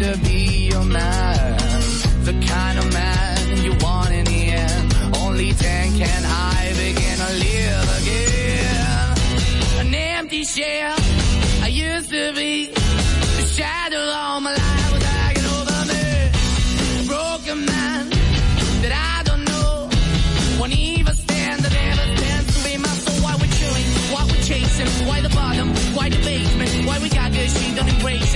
to be your man, the kind of man you want in the end. Only then can I begin to live again. An empty shell,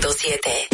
91.7.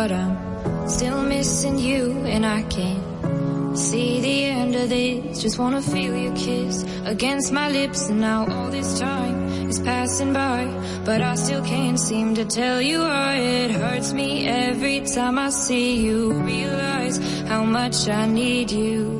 but I'm still missing you and I can't see the end of this. Just wanna feel your kiss against my lips and now all this time is passing by, but I still can't seem to tell you why it hurts me every time I see you. Realize how much I need you.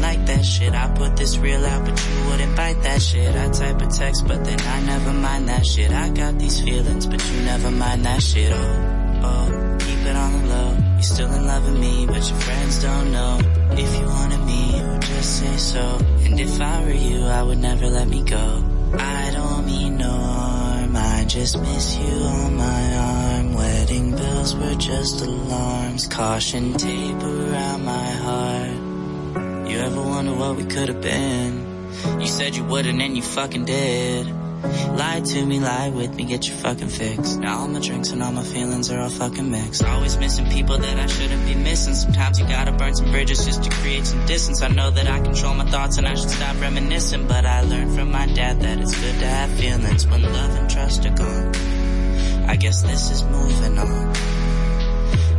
like that shit. I put this real out, but you wouldn't bite that shit. I type a text, but then I never mind that shit. I got these feelings, but you never mind that shit. Oh, oh, keep it on the low. You're still in love with me, but your friends don't know. If you wanted me, you would just say so. And if I were you, I would never let me go. I don't mean no harm, I just miss you on my arm. Wedding bells were just alarms, caution tape around my. Wonder what we could have been? You said you wouldn't and you fucking did. Lie to me, lie with me, get your fucking fix. Now all my drinks and all my feelings are all fucking mixed. Always missing people that I shouldn't be missing. Sometimes you gotta burn some bridges just to create some distance. I know that I control my thoughts and I should stop reminiscing. But I learned from my dad that it's good to have feelings when love and trust are gone. I guess this is moving on.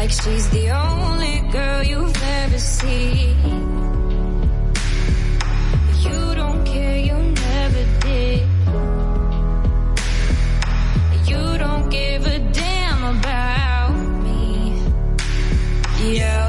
like she's the only girl you've ever seen. You don't care, you never did. You don't give a damn about me. Yeah,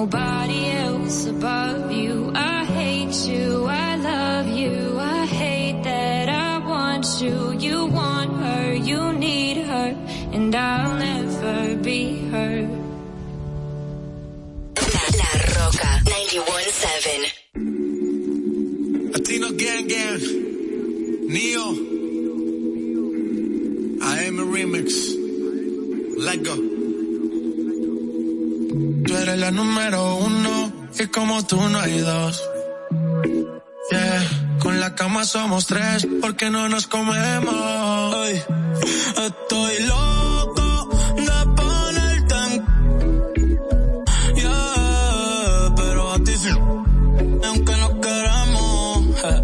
nobody else above you. I hate you, I love you, I hate that I want you. You want her, you need her, and I'll never be her. La Roca 91.7. Latino Gang Gang, Neo, I AM a Remix, Let Go. Tú eres la número uno y como tú no hay dos. Yeah, con la cama somos tres porque no nos comemos. Estoy loco de ponerte en... Yeah, pero a ti sí. Aunque no queremos. eh.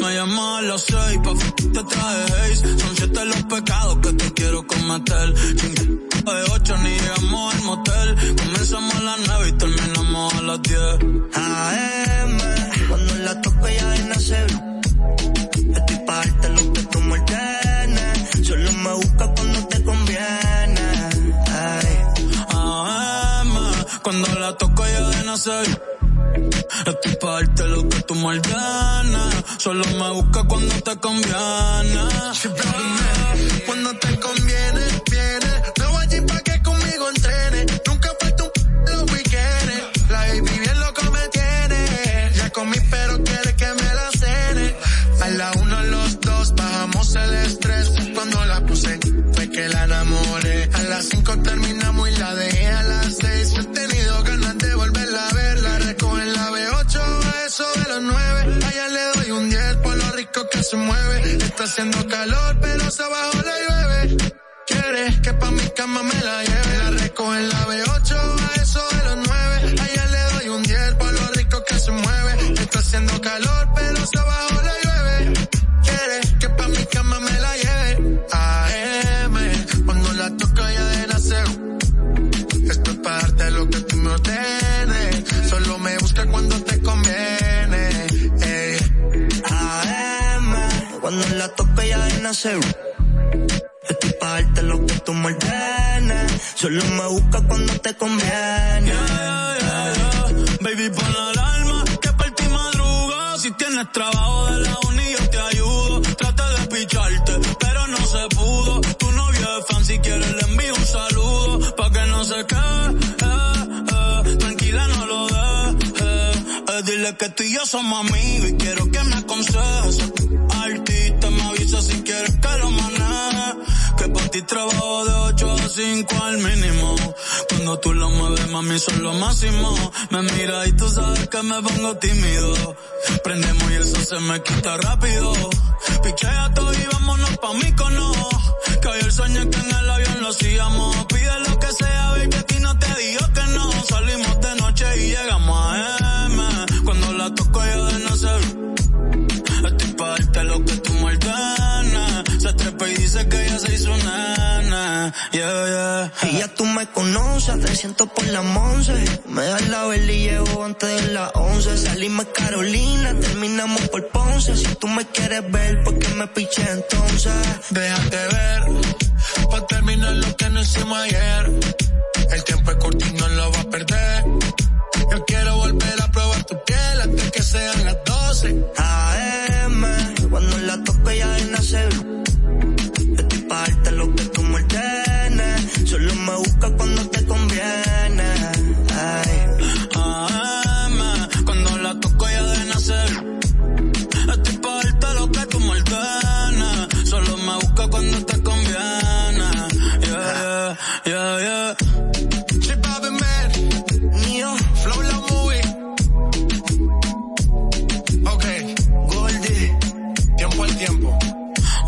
Me llamo a las seis pa' te traje. Son siete los pecados que te quiero cometer. Chingue de ocho ni motel. Comenzamos a las y terminamos a las diez. AM, cuando la toco ya de nacer. Estoy pa' darte lo que tú me ordenes. Solo me busca cuando te conviene. Ay. AM, cuando la toco yo de nacer. Estoy pa' darte lo que tú me ordenes. Solo me busca cuando te conviene. Cuando te conviene, las 5 terminamos y la dejé a las 6. He tenido ganas de volverla a ver. La recojo en la B8 a eso de los 9. Allá le doy un 10 por lo rico que se mueve. Está haciendo calor, pero se abajo nacer. Estoy pa' darte lo que tú me ordenes. Solo me busca cuando te conviene. Yeah, yeah, yeah. Baby, pon la alarma, que por ti madruga. Si tienes trabajo de la uni, yo te ayudo. Traté de picharte, pero no se pudo. Tu novio es fan, si quieres le envío un saludo. Pa' que no se quede, eh, eh. tranquila no lo dejes. Eh. Dile que tú y yo somos amigos y quiero que me aconsejes. Artista, ti trabajo de 8 a 5 al mínimo. Cuando tú lo mueves, mami, son lo máximo. Me mira y tú sabes que me pongo tímido. Prendemos y eso se me quita rápido. Pichea todo y vámonos pa' mí cono. Que hoy el sueño es que en el avión lo hacíamos. Pide lo que sea, baby, aquí no te digo que no. Salimos de noche y llegamos a M. Yeah, yeah. Y ya tú me conoces, 300 por la once. Me das la vela y llevo antes de las 11. Salimos Carolina, terminamos por Ponce. Si tú me quieres ver, ¿por qué me piché entonces? Déjate ver, pa' terminar lo que no hicimos ayer. El tiempo es corto y no lo va a perder. Yo quiero volver a probar tu piel antes que sean las 12. Yeah, yeah, yeah, yeah. Chip Bobby Man, Mío, Flow La Movie. Ok, Goldie. tiempo al tiempo.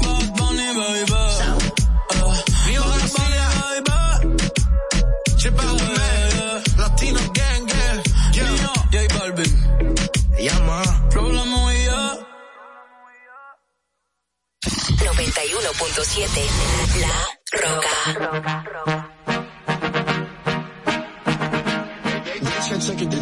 Bad Bunny, baby. Uh, Mío Bad Bunny, baby. Chip Bobby Man, Latino Gang Gang. Yeah. Mío, J Balvin. Llama. Flow la movía. 91.7 La Roca. Baby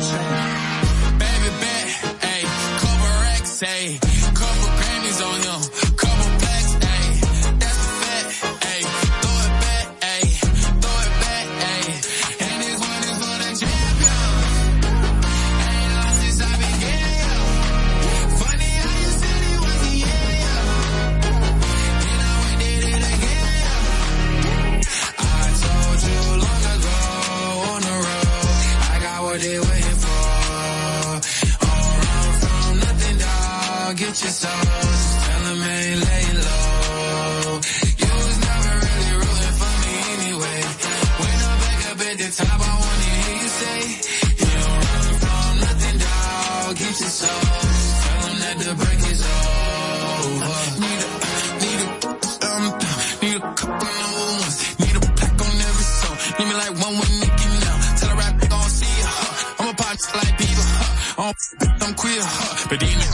I'm queer, huh. But then,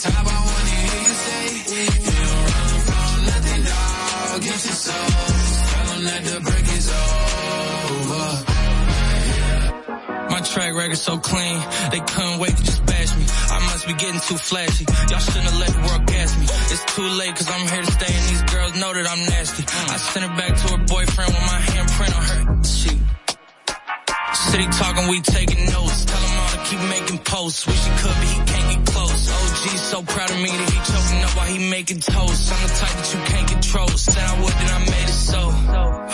top, I wanna hear you say, you don't run from nothing, dog. Get your soul. Tell them that the break is over. My track record so clean, they couldn't wait to just bash me. I must be getting too flashy. Y'all shouldn't have let the world gas me. It's too late cause I'm here to stay and these girls know that I'm nasty. I sent it back to her boyfriend with my handprint on her. She, city talking, we taking notes. Tell keep making posts. Wish he could, but he can't get close. OG so proud of me that he choking up while he making toast. I'm the type that you can't control. Said I would, then I made it so.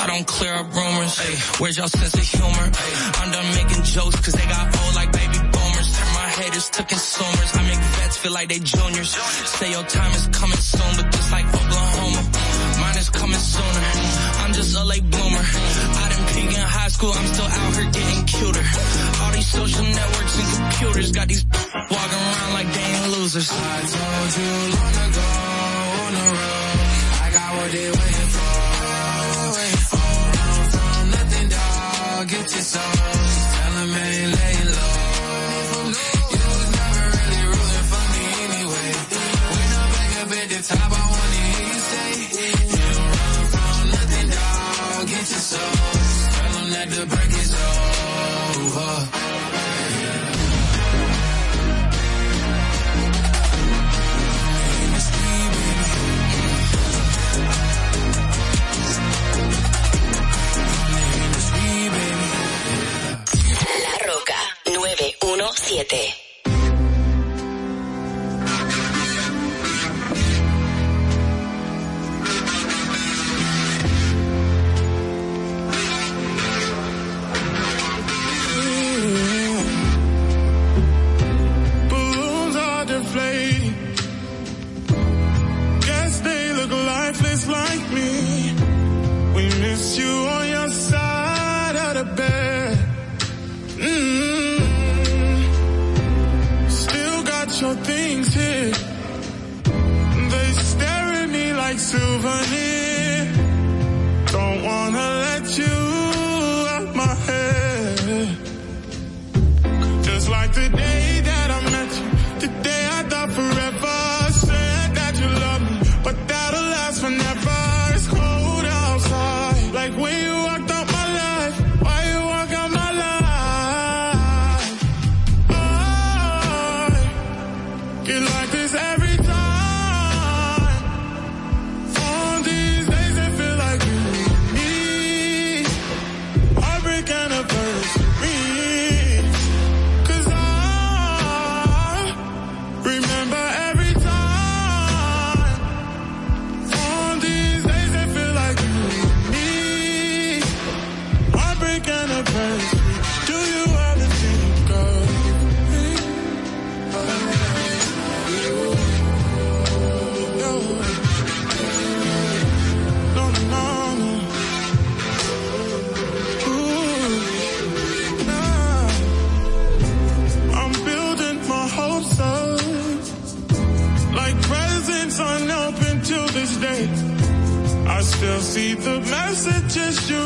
I don't clear up rumors. Ay, where's y'all sense of humor? Ay, I'm done making jokes cause they got old like baby boomers. Turn my haters to consumers. I make vets feel like they juniors. Say your time is coming soon, but just like Oklahoma, mine is coming sooner. I'm just a late bloomer. I didn't peak in high school, I'm still out here getting cuter. These social networks and computers got these walking around like they ain't losers. I told you long ago on the road, I got what they waiting for. Oh, run from nothing, dog. Get your soul. Just tell 'em ain't laying low. You was never really rooting for me anyway. When I'm back up at the top, I 917. Souvenir. miss you.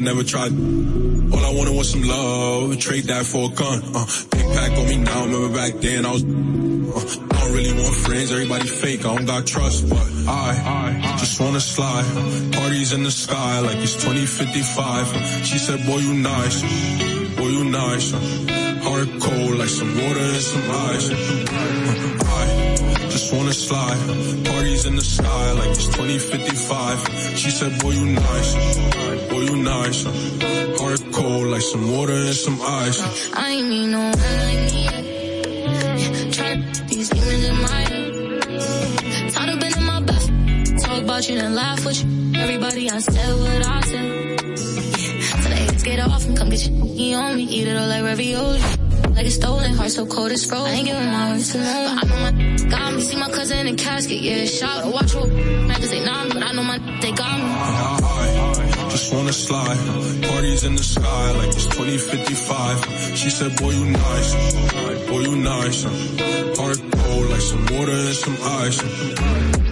never tried. All I wanted was some love, trade that for a gun. Uh, big pack on me now, remember back then I was. Uh, I don't really want friends, everybody fake, I don't got trust, but I, I just wanna slide. Parties in the sky like it's 2055. She said, boy, you nice, boy, you nice. Heart cold like some water and some ice. I just wanna slide. Parties in the sky like it's 2055. She said, boy, you nice boy, you nice. Heart cold like some water and some ice. I ain't mean no one Trap these demons in my head. Tired of being in my best. Talk about you and laugh with you. Everybody, I said what I said. So they hits get off and come get you. On me, eat it all like ravioli. Like a stolen heart, so cold it's frozen. I ain't giving my words to love. I know my got me, see my cousin in casket, yeah, shot just wanna slide. Parties in the sky like it's 2055. She said, boy, you nice. Boy, you nice. Heart cold like some water and some ice.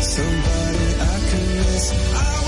Somebody I can miss. I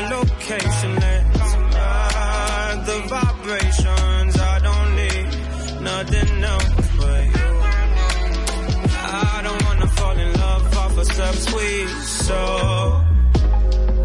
Your location. Let's the vibrations. I don't need nothing else but you. I don't wanna fall in love off a subsweet, so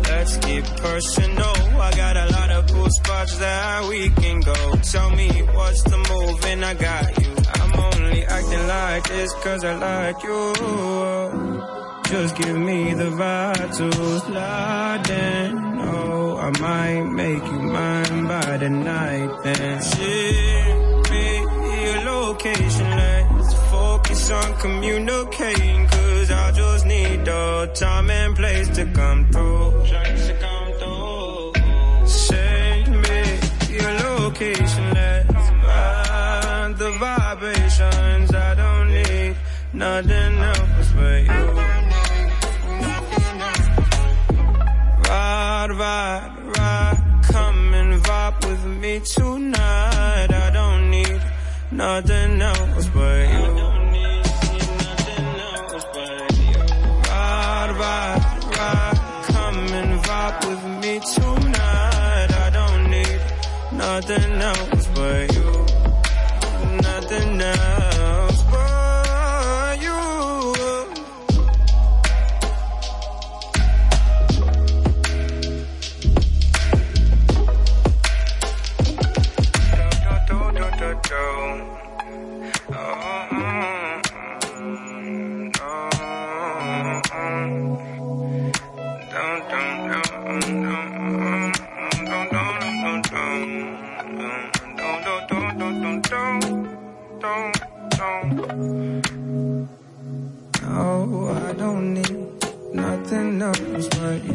let's get personal. I got a lot of cool spots that we can go. Tell me what's the move, and I got you. I'm only acting like this cause I like you. Just give me the vibe to slide in. Oh, I might make you mine by the night then. Ship me your location, let's focus on communicating. Cause I just need the time and place to come through. Send me your location, let's find the vibrations. I don't need nothing else but you. Ride, ride, come and vibe with me tonight. I don't need nothing else but you. Ride, ride, come and vibe with me tonight. I don't need nothing else but you. Nothing else words were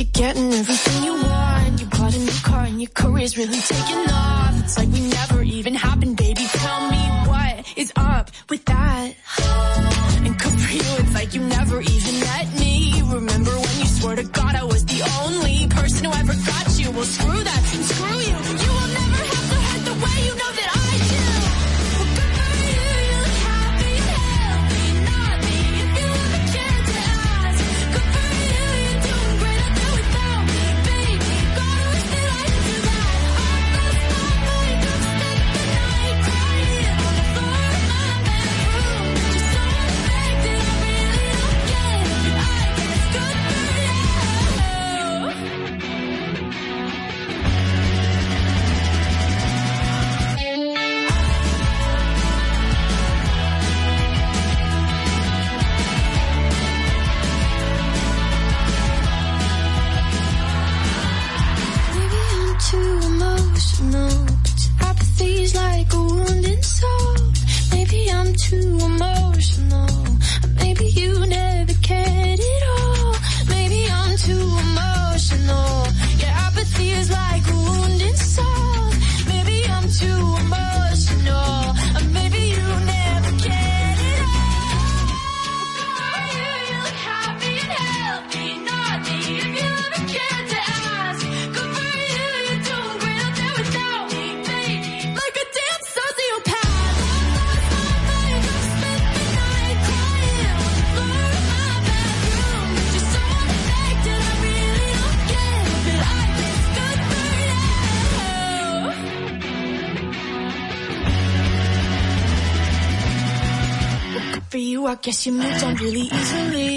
you're getting everything. guess you moved on really easily.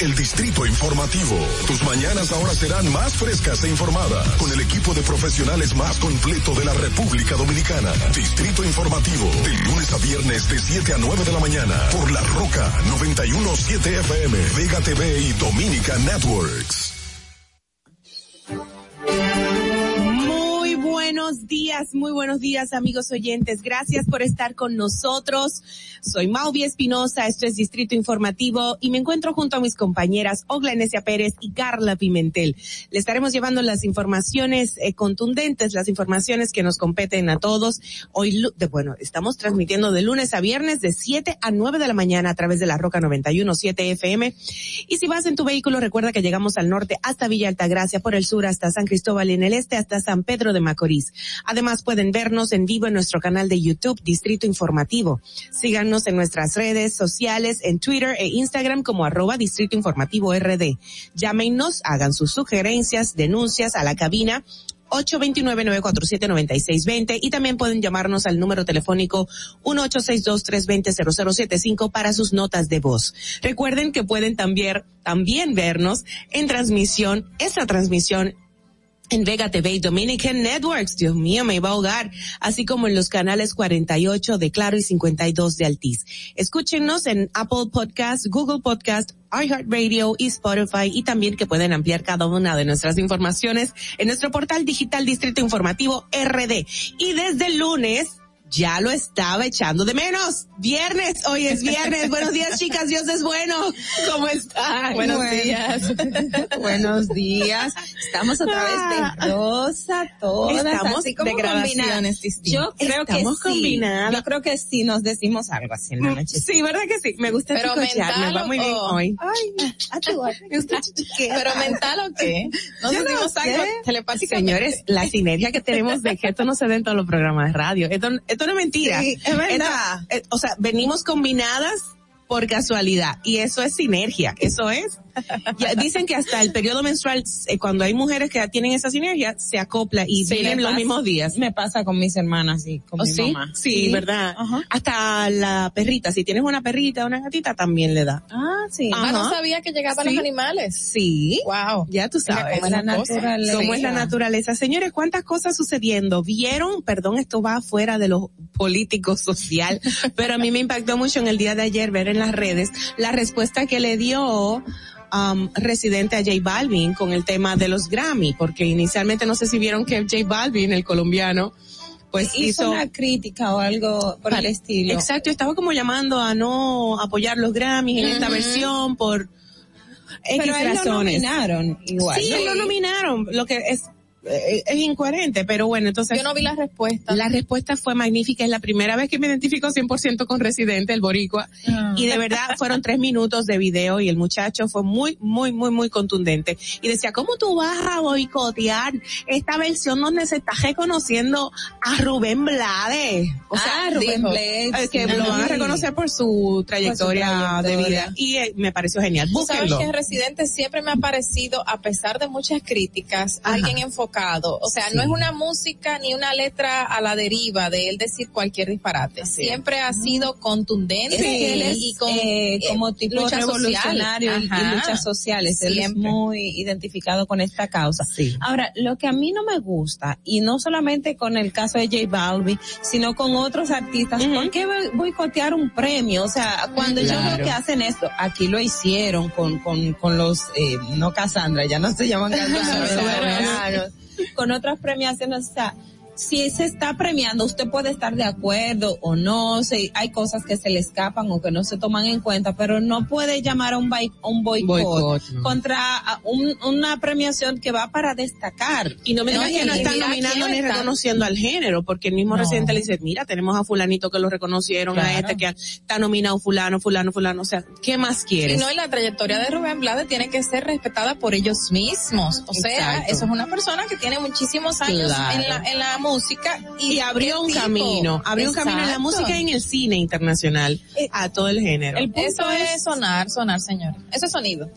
el distrito informativo. Tus mañanas ahora serán más frescas e informadas con el equipo de profesionales más completo de la República Dominicana. Distrito informativo, de lunes a viernes de 7 a 9 de la mañana por La Roca 917 FM, Vega TV y Dominica Networks. días, muy buenos días amigos oyentes. Gracias por estar con nosotros. Soy Mauvi Espinosa, esto es Distrito Informativo y me encuentro junto a mis compañeras Ogla Enesia Pérez y Carla Pimentel. Le estaremos llevando las informaciones eh, contundentes, las informaciones que nos competen a todos. Hoy, bueno, estamos transmitiendo de lunes a viernes de 7 a 9 de la mañana a través de la Roca 917 FM. Y si vas en tu vehículo, recuerda que llegamos al norte hasta Villa Altagracia, por el sur hasta San Cristóbal y en el este hasta San Pedro de Macorís. Además, Además pueden vernos en vivo en nuestro canal de YouTube Distrito Informativo. Síganos en nuestras redes sociales, en Twitter e Instagram como arroba Distrito Informativo RD. Llámenos, hagan sus sugerencias, denuncias a la cabina 829-947-9620 y también pueden llamarnos al número telefónico 1862-320-0075 para sus notas de voz. Recuerden que pueden también, también vernos en transmisión, esta transmisión en Vega TV y Dominican Networks, Dios mío, me iba a ahogar, así como en los canales 48 de Claro y 52 de Altiz. Escúchenos en Apple Podcast, Google Podcast, iHeartRadio y Spotify y también que pueden ampliar cada una de nuestras informaciones en nuestro portal digital Distrito Informativo RD. Y desde el lunes, ya lo estaba echando de menos. Viernes, hoy es viernes. Buenos días, chicas, Dios es bueno. ¿Cómo están? Buenos días. Buenos días. Estamos otra vez de rosa, todas, Estamos así como de combinadas. distintas. Yo creo Estamos que sí. Yo creo que sí nos decimos algo así en la noche. Sí, ¿verdad que sí? Me gusta Pero escuchar, me mental va muy o- bien hoy. Ay, a tu Me gusta. Pero mental o qué? No Yo decimos sé. algo telepáticamente. Señores, la sinergia que tenemos de que esto no se ve en todos los programas de radio. Esto, esto no es mentira. Sí, es verdad. Esto- eh, o sea, venimos combinadas por casualidad y eso es sinergia. Eso es. Ya dicen que hasta el periodo menstrual, eh, cuando hay mujeres que tienen esa sinergia, se acopla y Sí, vienen los mismos días. Me pasa con mis hermanas y con ¿Oh, mi sí? mamá. Sí, ¿verdad? Hasta la perrita, si tienes una perrita, una gatita, también le da. Ah, sí. Ajá. Ah, no sabía que llegaban los animales. Sí. Wow. Ya tú sabes. cómo es la naturaleza. ¿Cómo es la naturaleza? Señores, ¿cuántas cosas sucediendo? ¿Vieron? Perdón, esto va fuera de lo político social, pero a mí me impactó mucho en el día de ayer ver en las redes la respuesta que le dio um, residente a J Balvin con el tema de los Grammy, porque inicialmente no sé si vieron que J Balvin, el colombiano, pues hizo, hizo una crítica o algo por el estilo. Exacto, estaba como llamando a no apoyar los Grammys en esta versión por X Pero él lo razones. nominaron igual. Sí, ¿no? él lo nominaron, lo que es es incoherente, pero bueno, entonces. Yo no vi la respuesta. La respuesta fue magnífica, es la primera vez que me identifico 100% con Residente, el boricua, Ah. y de verdad fueron tres minutos de video y el muchacho fue muy, muy, muy, muy contundente. Y decía, ¿cómo tú vas a boicotear esta versión donde se está reconociendo a Rubén Blades? O sea, Ah, Rubén Blades, eh, que lo van a reconocer por su trayectoria, de trayectoria. vida. Y eh, me pareció genial. Tú sabes Búsquenlo. que Residente siempre me ha parecido, a pesar de muchas críticas, Ajá. alguien enfocado. O sea, Sí. no es una música ni una letra a la deriva de él decir cualquier disparate. Siempre ha sido contundente Es que él y, es, y con eh, como tipo lucha revolucionario y- y luchas sociales. Él es Siempre. muy identificado con esta causa. Ahora, lo que a mí no me gusta, y no solamente con el caso de J Balvin, sino con otros artistas, ¿por qué boicotear un premio? O sea, cuando yo Claro. veo que hacen esto, aquí lo hicieron con, con, con los, eh, no Cassandra, ya no se llaman Cassandra, con otras premiaciones, o sea, si se está premiando, usted puede estar de acuerdo o no, se, hay cosas que se le escapan o que no se toman en cuenta, pero no puede llamar a un, un boicot, no. contra a un- una premiación que va para destacar. Y no me No, digas que no y están nominando ni reconociendo al género, porque el mismo No. residente le dice, mira, tenemos a fulanito que lo reconocieron, a este que está nominado fulano, fulano, fulano, o sea, ¿qué más Y quieres? no, y la trayectoria de Rubén Blades tiene que ser respetada por ellos mismos. O sea, Exacto. eso es una persona que tiene muchísimos años Claro. en, la, en la música y, y abrió un tipo. camino, abrió un camino en la música y en el cine internacional a todo el género. Eso es sonar, sonar, señor. Eso es sonido.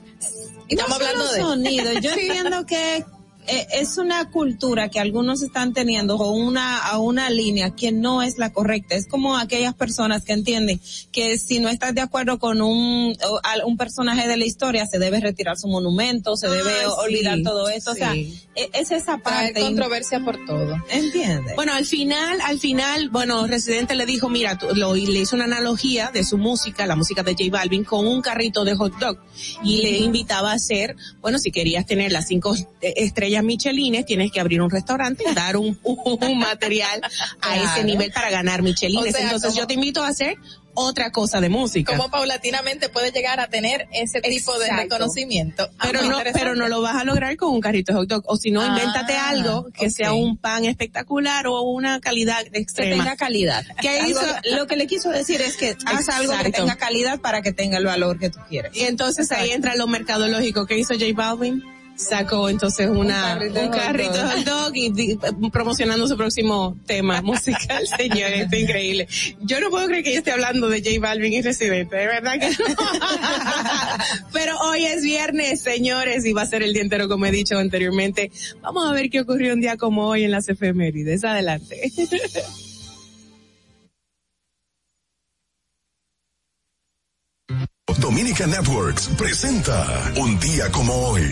Y No estamos solo hablando de sonido, yo entiendo que eh, es una cultura que algunos están teniendo o una a una línea que no es la correcta. Es como aquellas personas que entienden que si no estás de acuerdo con un un personaje de la historia se debe retirar su monumento, se debe olvidar sí, todo eso. O sea, es esa parte. controversia por todo. ¿Entiendes? Bueno, al final, al final, bueno, Residente le dijo, mira, tú- lo, y le hizo una analogía de su música, la música de J Balvin, con un carrito de hot dog. Y le invitaba a hacer, bueno, si querías tener las cinco eh, estrellas Michelines, tienes que abrir un restaurante y dar un, un material a ese nivel para ganar Michelines. O sea, Entonces como- yo te invito a hacer otra cosa de música. Cómo paulatinamente puede llegar a tener ese tipo de Exacto. reconocimiento. Ah, pero no, pero no lo vas a lograr con un carrito de hot dog. O si no, Ah, invéntate algo que sea un pan espectacular o una calidad extrema. tenga calidad. ¿Qué hizo? Lo que le quiso decir es que haz algo que Exacto. tenga calidad para que tenga el valor que tú quieres. Y entonces ahí entra lo mercadológico. ¿Qué hizo J Balvin? Sacó entonces una, Un carrito de un hot carrito de dog. hot dog y di- promocionando su próximo tema musical, señores, está increíble. Yo no puedo creer que yo esté hablando de J Balvin y Residente, de verdad que no. Pero hoy es viernes, señores, y va a ser el día entero, como he dicho anteriormente. Vamos a ver qué ocurrió un día como hoy en las efemérides. Adelante. Dominica Networks presenta Un día como hoy.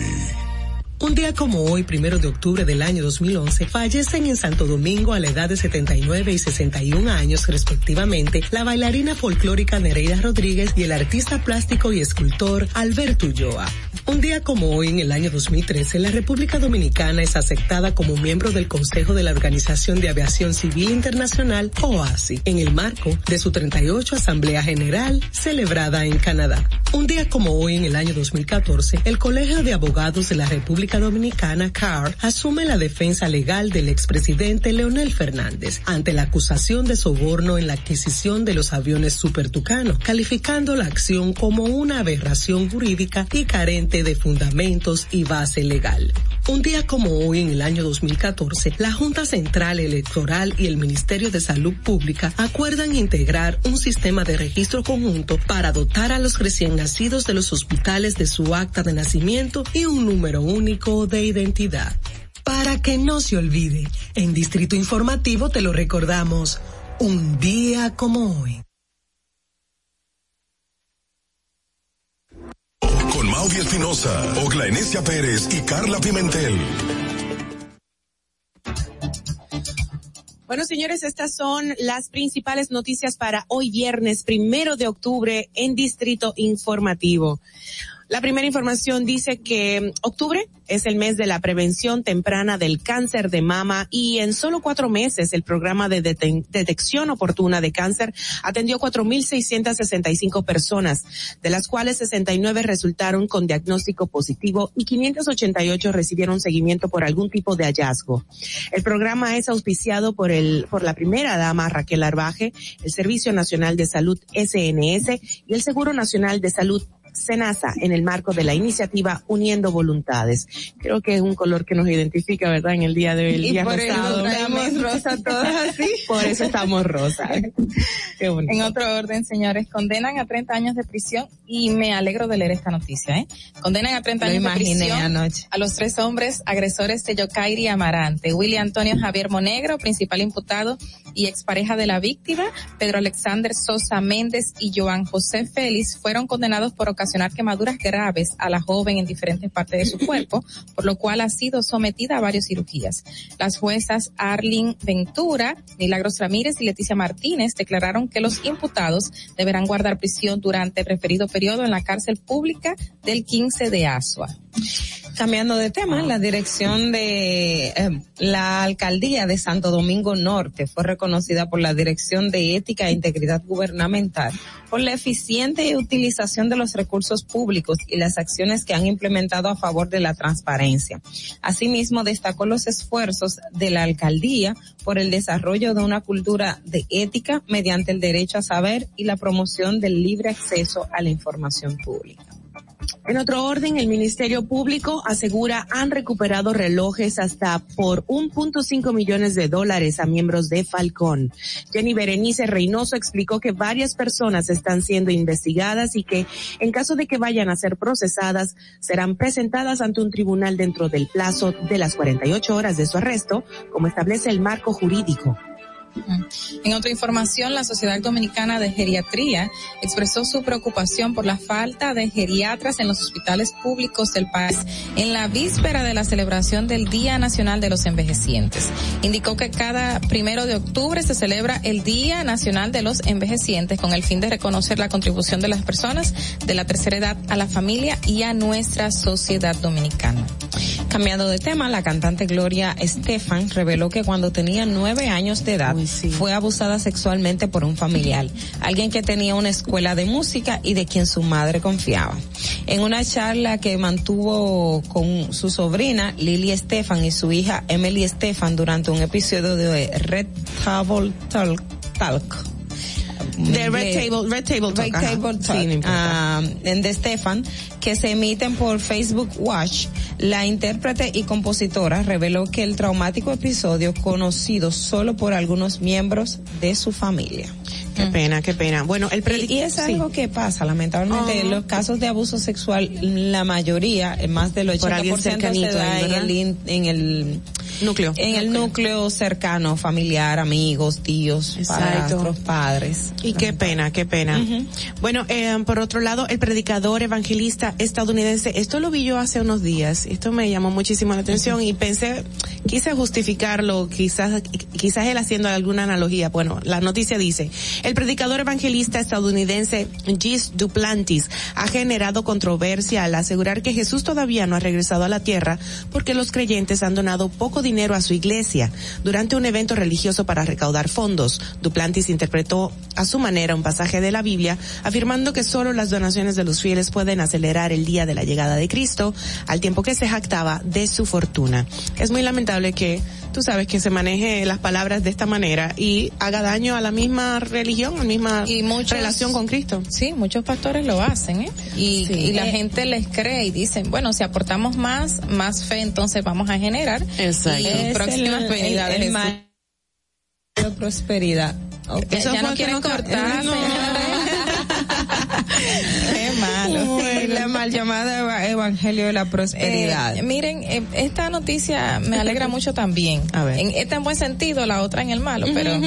Un día como hoy, primero de octubre del año 2011, fallecen en Santo Domingo a la edad de 79 y 61 años respectivamente la bailarina folclórica Nereida Rodríguez y el artista plástico y escultor Alberto Ulloa. Un día como hoy, en el año 2013, la República Dominicana es aceptada como miembro del Consejo de la Organización de Aviación Civil Internacional, OASI, en el marco de su 38 Asamblea General celebrada en Canadá. Un día como hoy, en el año 2014, el Colegio de Abogados de la República Dominicana, CAR, asume la defensa legal del expresidente Leonel Fernández ante la acusación de soborno en la adquisición de los aviones Super Tucano, calificando la acción como una aberración jurídica y carente de fundamentos y base legal. Un día como hoy, en el año 2014, la Junta Central Electoral y el Ministerio de Salud Pública acuerdan integrar un sistema de registro conjunto para dotar a los recién nacidos de los hospitales de su acta de nacimiento y un número único de identidad. Para que no se olvide, en Distrito Informativo te lo recordamos, un día como hoy. Con Maudi Espinosa, Ogla Enesia Pérez y Carla Pimentel. Bueno, señores, estas son las principales noticias para hoy viernes, primero de octubre, en Distrito Informativo. La primera información dice que octubre es el mes de la prevención temprana del cáncer de mama y en solo cuatro meses el programa de detección oportuna de cáncer atendió 4.665 personas, de las cuales 69 resultaron con diagnóstico positivo y 588 recibieron seguimiento por algún tipo de hallazgo. El programa es auspiciado por el, por la primera dama Raquel Arbaje, el Servicio Nacional de Salud SNS y el Seguro Nacional de Salud Senasa en el marco de la iniciativa Uniendo Voluntades. Creo que es un color que nos identifica, ¿verdad? En el día de hoy, el Y día por eso rosado. estamos rosa todas así. Por eso estamos rosa. Qué bonito. En otro orden, señores, condenan a 30 años de prisión y me alegro de leer esta noticia, ¿eh? Condenan a 30 Lo años de prisión anoche. a los tres hombres agresores de Yokairi Amarante, William Antonio Javier Monegro, principal imputado y expareja de la víctima, Pedro Alexander Sosa Méndez y Joan José Félix fueron condenados por ocasionar quemaduras graves a la joven en diferentes partes de su cuerpo, por lo cual ha sido sometida a varias cirugías. Las juezas Arlene Ventura, Milagros Ramírez y Leticia Martínez declararon que los imputados deberán guardar prisión durante el referido periodo en la cárcel pública del 15 de Asua. Cambiando de tema, la dirección de eh, la alcaldía de Santo Domingo Norte fue reconocida por la Dirección de Ética e Integridad Gubernamental por la eficiente utilización de los recursos públicos y las acciones que han implementado a favor de la transparencia. Asimismo, destacó los esfuerzos de la alcaldía por el desarrollo de una cultura de ética mediante el derecho a saber y la promoción del libre acceso a la información pública. En otro orden, el Ministerio Público asegura han recuperado relojes hasta por 1.5 millones de dólares a miembros de Falcón. Jenny Berenice Reynoso explicó que varias personas están siendo investigadas y que en caso de que vayan a ser procesadas serán presentadas ante un tribunal dentro del plazo de las 48 horas de su arresto, como establece el marco jurídico. En otra información, la Sociedad Dominicana de Geriatría expresó su preocupación por la falta de geriatras en los hospitales públicos del país en la víspera de la celebración del Día Nacional de los Envejecientes. Indicó que cada primero de octubre se celebra el Día Nacional de los Envejecientes con el fin de reconocer la contribución de las personas de la tercera edad a la familia y a nuestra sociedad dominicana. Cambiando de tema, la cantante Gloria Estefan reveló que cuando tenía nueve años de edad fue abusada sexualmente por un familiar, alguien que tenía una escuela de música y de quien su madre confiaba. En una charla que mantuvo con su sobrina Lily Estefan y su hija Emily Estefan durante un episodio de Red Table Talk, Talk De Red Table- Red Table Talk, Red ajá. Table Sí, Talk, ah, en de Stefan, que se emiten por Facebook Watch. La intérprete y compositora reveló que el traumático episodio conocido solo por algunos miembros de su familia. Qué pena, qué pena. Bueno, el y, y es sí. algo que pasa, lamentablemente, en los casos de abuso sexual, la mayoría, eh, más del 80% Por se da en el, en el núcleo. en el núcleo cercano, familiar, amigos, tíos, padrastros, padres. Y qué pena, qué pena. Bueno, eh, por otro lado, el predicador evangelista estadounidense, esto lo vi yo hace unos días, esto me llamó muchísimo la atención y pensé, quise justificarlo, quizás, quizás él haciendo alguna analogía. Bueno, la noticia dice, el predicador evangelista estadounidense Gis Duplantis ha generado controversia al asegurar que Jesús todavía no ha regresado a la tierra porque los creyentes han donado poco dinero a su iglesia durante un evento religioso para recaudar fondos. Duplantis interpretó a su manera un pasaje de la Biblia afirmando que solo las donaciones de los fieles pueden acelerar el día de la llegada de Cristo al tiempo que se jactaba de su fortuna. Es muy lamentable que tú sabes que se maneje las palabras de esta manera y haga daño a la misma religión, a la misma relación con Cristo. Sí, muchos pastores lo hacen, ¿eh? Y, Sí. y la Eh. gente les cree y dicen, bueno, si aportamos más, más fe, entonces vamos a generar. Exacto. Y Es próximas prosperidad. Ok. Ya- ya no quieren cortar, No. La mal llamada eva- evangelio de la prosperidad. Eh, miren, eh, esta noticia me alegra mucho también. A ver. En, esta en buen sentido, la otra en el malo, pero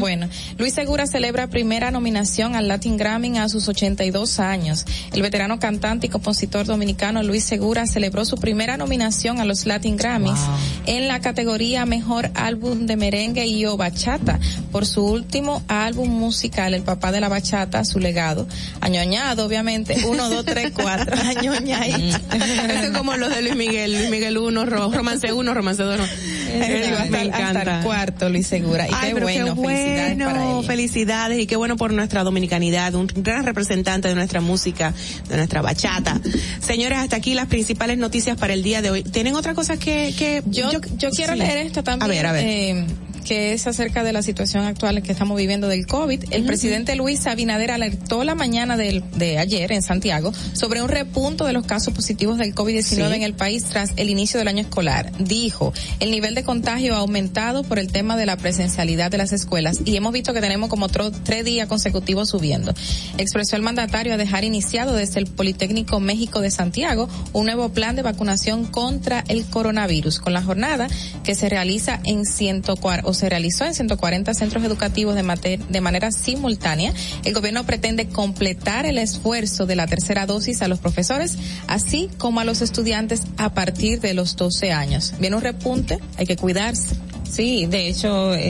bueno. Luis Segura celebra primera nominación al Latin Grammy a sus 82 años. El veterano cantante y compositor dominicano Luis Segura celebró su primera nominación a los Latin Grammys en la categoría Mejor Álbum de Merengue y o Bachata por su último álbum musical, El Papá de la Bachata, su legado. Añoñado, obviamente. Uno, dos, tres, cuatro. Añoñadito. Eso es como los de Luis Miguel, Luis Miguel 1, romance 1, romance 2. Él iba hasta, el- hasta el cuarto, Luis Segura. Y Ay, qué pero bueno, qué felicidades bueno, para felicidades y qué bueno por nuestra dominicanidad, un gran representante de nuestra música, de nuestra bachata. Señores, hasta aquí las principales noticias para el día de hoy. ¿Tienen otra cosa que, que Yo, yo, quiero sí. leer esta también. A ver, a ver. eh, que es acerca de la situación actual que estamos viviendo del COVID. El presidente Luis Abinader alertó la mañana de ayer en Santiago sobre un repunto de los casos positivos del COVID-19 Sí. en el país tras el inicio del año escolar. Dijo, el nivel de contagio ha aumentado por el tema de la presencialidad de las escuelas y hemos visto que tenemos como tres días consecutivos subiendo. Expresó el mandatario a dejar iniciado desde el Politécnico México de Santiago un nuevo plan de vacunación contra el coronavirus con la jornada que se realiza en 140 se realizó en 140 centros educativos de, de manera simultánea. El gobierno pretende completar el esfuerzo de la tercera dosis a los profesores, así como a los estudiantes a partir de los 12 años. Viene un repunte, hay que cuidarse. Sí, de hecho, eh,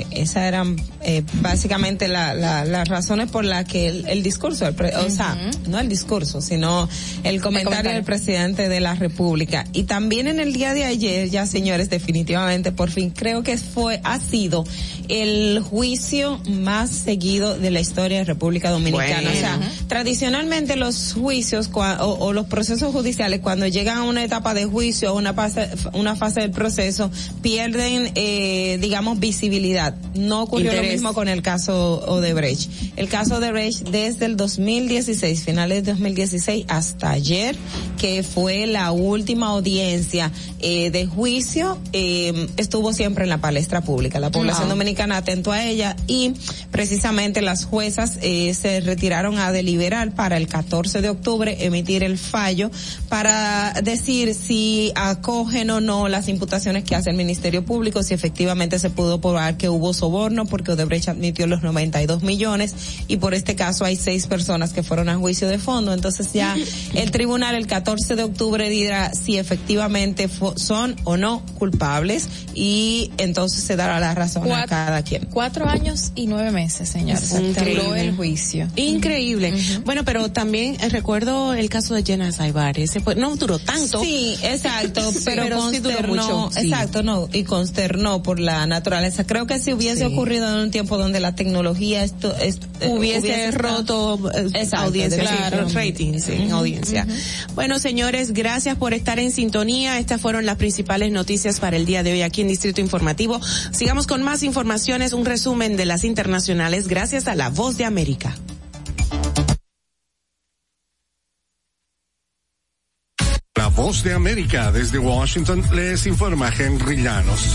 eh, esas eran eh, básicamente la- la- las razones por las que el, el discurso, el pre- o sea, no el discurso, sino el comentario, comentario. del presidente de la República. Y también en el día de ayer, ya señores, definitivamente, por fin, creo que fue, ha sido el juicio más seguido de la historia de República Dominicana. Bueno. O sea, tradicionalmente los juicios cua- o, o los procesos judiciales, cuando llegan a una etapa de juicio o una fase, una fase del proceso, pierden, eh, digamos, visibilidad. No ocurrió lo mismo con el caso Odebrecht. El caso Odebrecht desde el 2016, finales de 2016 hasta ayer, que fue la última audiencia eh, de juicio, eh, estuvo siempre en la palestra pública. La población Wow. dominicana atento a ella y precisamente las juezas eh, se retiraron a deliberar para el 14 de octubre emitir el fallo para decir si acogen o no las imputaciones que hace el Ministerio Público, si efectivamente se pudo probar que hubo soborno porque Odebrecht admitió los 92 millones y por este caso hay seis personas que fueron a juicio de fondo. Entonces ya el tribunal el 14 de octubre dirá si efectivamente son o no culpables y entonces se dará la razón a Cuatro- cada quien. Cuatro años y nueve meses, señores. Increíble. El juicio. Increíble. Bueno, pero también eh, recuerdo el caso de Jenna Zaibar. Ese fue- no duró tanto. Sí, exacto, Sí, pero, pero sí duró consternó, mucho, sí. exacto, no, y consternó por la naturaleza. Creo que si hubiese Sí. ocurrido en un tiempo donde la tecnología esto, esto hubiese, roto eh, Exacto, audiencia, claro. ratings en Ujú, audiencia. Bueno, señores, gracias por estar en sintonía. Estas fueron las principales noticias para el día de hoy aquí en Distrito Informativo. Sigamos con más informaciones, un resumen de las internacionales gracias a La Voz de América. La voz de América desde Washington les informa Henry Llanos.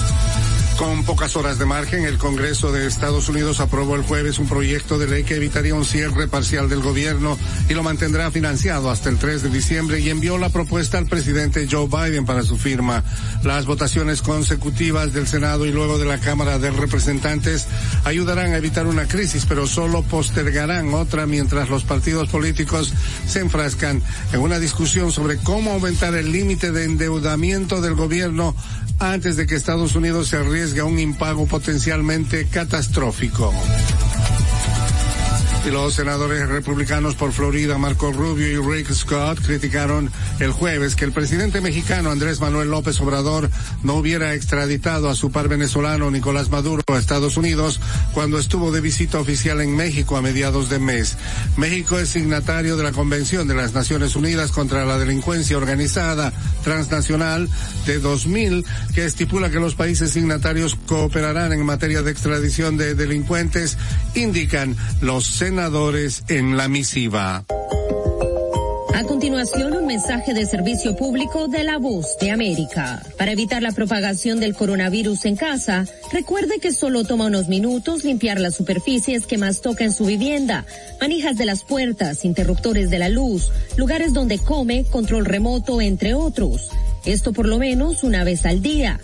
Con pocas horas de margen, el Congreso de Estados Unidos aprobó el jueves un proyecto de ley que evitaría un cierre parcial del gobierno y lo mantendrá financiado hasta el 3 de diciembre y envió la propuesta al presidente Joe Biden para su firma. Las votaciones consecutivas del Senado y luego de la Cámara de Representantes ayudarán a evitar una crisis, pero solo postergarán otra mientras los partidos políticos se enfrascan en una discusión sobre cómo aumentar el límite de endeudamiento del gobierno antes de que Estados Unidos se arriesgue a un impago potencialmente catastrófico. Los senadores republicanos por Florida, Marco Rubio y Rick Scott, criticaron el jueves que el presidente mexicano Andrés Manuel López Obrador no hubiera extraditado a su par venezolano Nicolás Maduro a Estados Unidos cuando estuvo de visita oficial en México a mediados de mes. México es signatario de la Convención de las Naciones Unidas contra la Delincuencia Organizada Transnacional de 2000, que estipula que los países signatarios cooperarán en materia de extradición de delincuentes, indican los en la misiva. A continuación, un mensaje de servicio público de la voz de América. Para evitar la propagación del coronavirus en casa, recuerde que solo toma unos minutos limpiar las superficies que más toca en su vivienda, manijas de las puertas, interruptores de la luz, lugares donde come, control remoto, entre otros. Esto por lo menos una vez al día.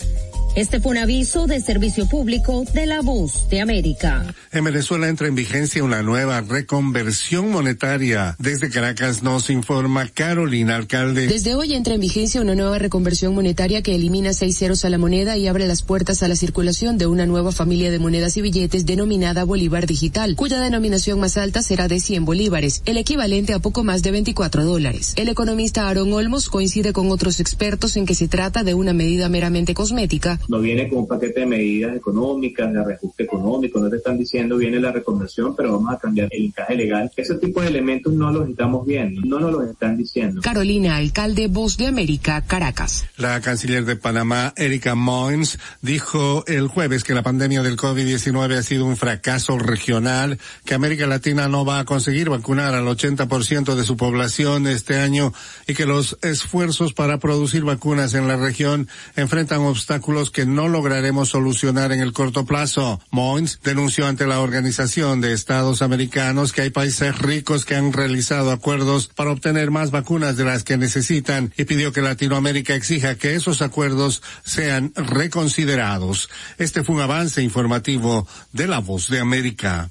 Este fue un aviso de servicio público de la voz de América. En Venezuela entra en vigencia una nueva reconversión monetaria. Desde Caracas nos informa Carolina Alcalde. Desde hoy entra en vigencia una nueva reconversión monetaria que elimina seis ceros a la moneda y abre las puertas a la circulación de una nueva familia de monedas y billetes denominada Bolívar Digital, cuya denominación más alta será de 100 bolívares, el equivalente a poco más de 24 dólares. El economista Aaron Olmos coincide con otros expertos en que se trata de una medida meramente cosmética no viene con un paquete de medidas económicas, de reajuste económico, no te están diciendo viene la reconversión, pero vamos a cambiar el encaje legal. Ese tipo de elementos no los estamos viendo, no nos los están diciendo. Carolina, alcalde Voz de América, Caracas. La canciller de Panamá, Erika Moines, dijo el jueves que la pandemia del COVID-19 ha sido un fracaso regional, que América Latina no va a conseguir vacunar al 80% de su población este año y que los esfuerzos para producir vacunas en la región enfrentan obstáculos que no lograremos solucionar en el corto plazo. Moines denunció ante la Organización de Estados Americanos que hay países ricos que han realizado acuerdos para obtener más vacunas de las que necesitan y pidió que Latinoamérica exija que esos acuerdos sean reconsiderados. Este fue un avance informativo de la Voz de América.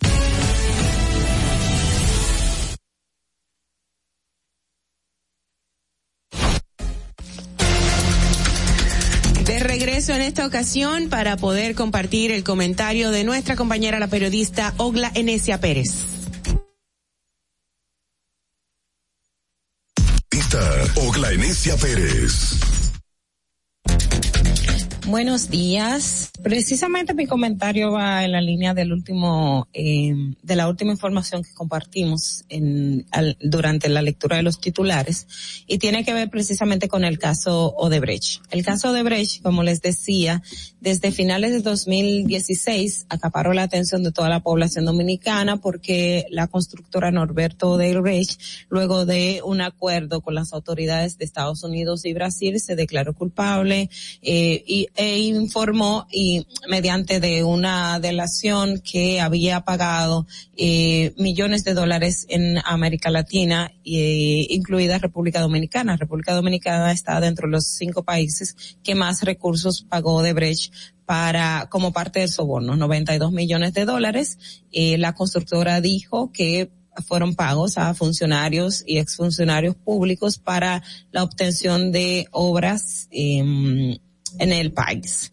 En esta ocasión para poder compartir el comentario de nuestra compañera la periodista Ogla Enesia Pérez. Ogla Enesia Pérez. Buenos días. Precisamente mi comentario va en la línea del último, eh, de la última información que compartimos en, al- durante la lectura de los titulares y tiene que ver precisamente con el caso Odebrecht. El caso Odebrecht, como les decía, desde finales de 2016 acaparó la atención de toda la población dominicana porque la constructora Norberto Odebrecht, luego de un acuerdo con las autoridades de Estados Unidos y Brasil, se declaró culpable eh, y, e informó y mediante de una delación que había pagado eh, millones de dólares en América Latina, eh, incluida República Dominicana. República Dominicana está dentro de los cinco países que más recursos pagó de Brecht para como parte del soborno, 92 millones de dólares. Eh, la constructora dijo que fueron pagos a funcionarios y exfuncionarios públicos para la obtención de obras em, en el país.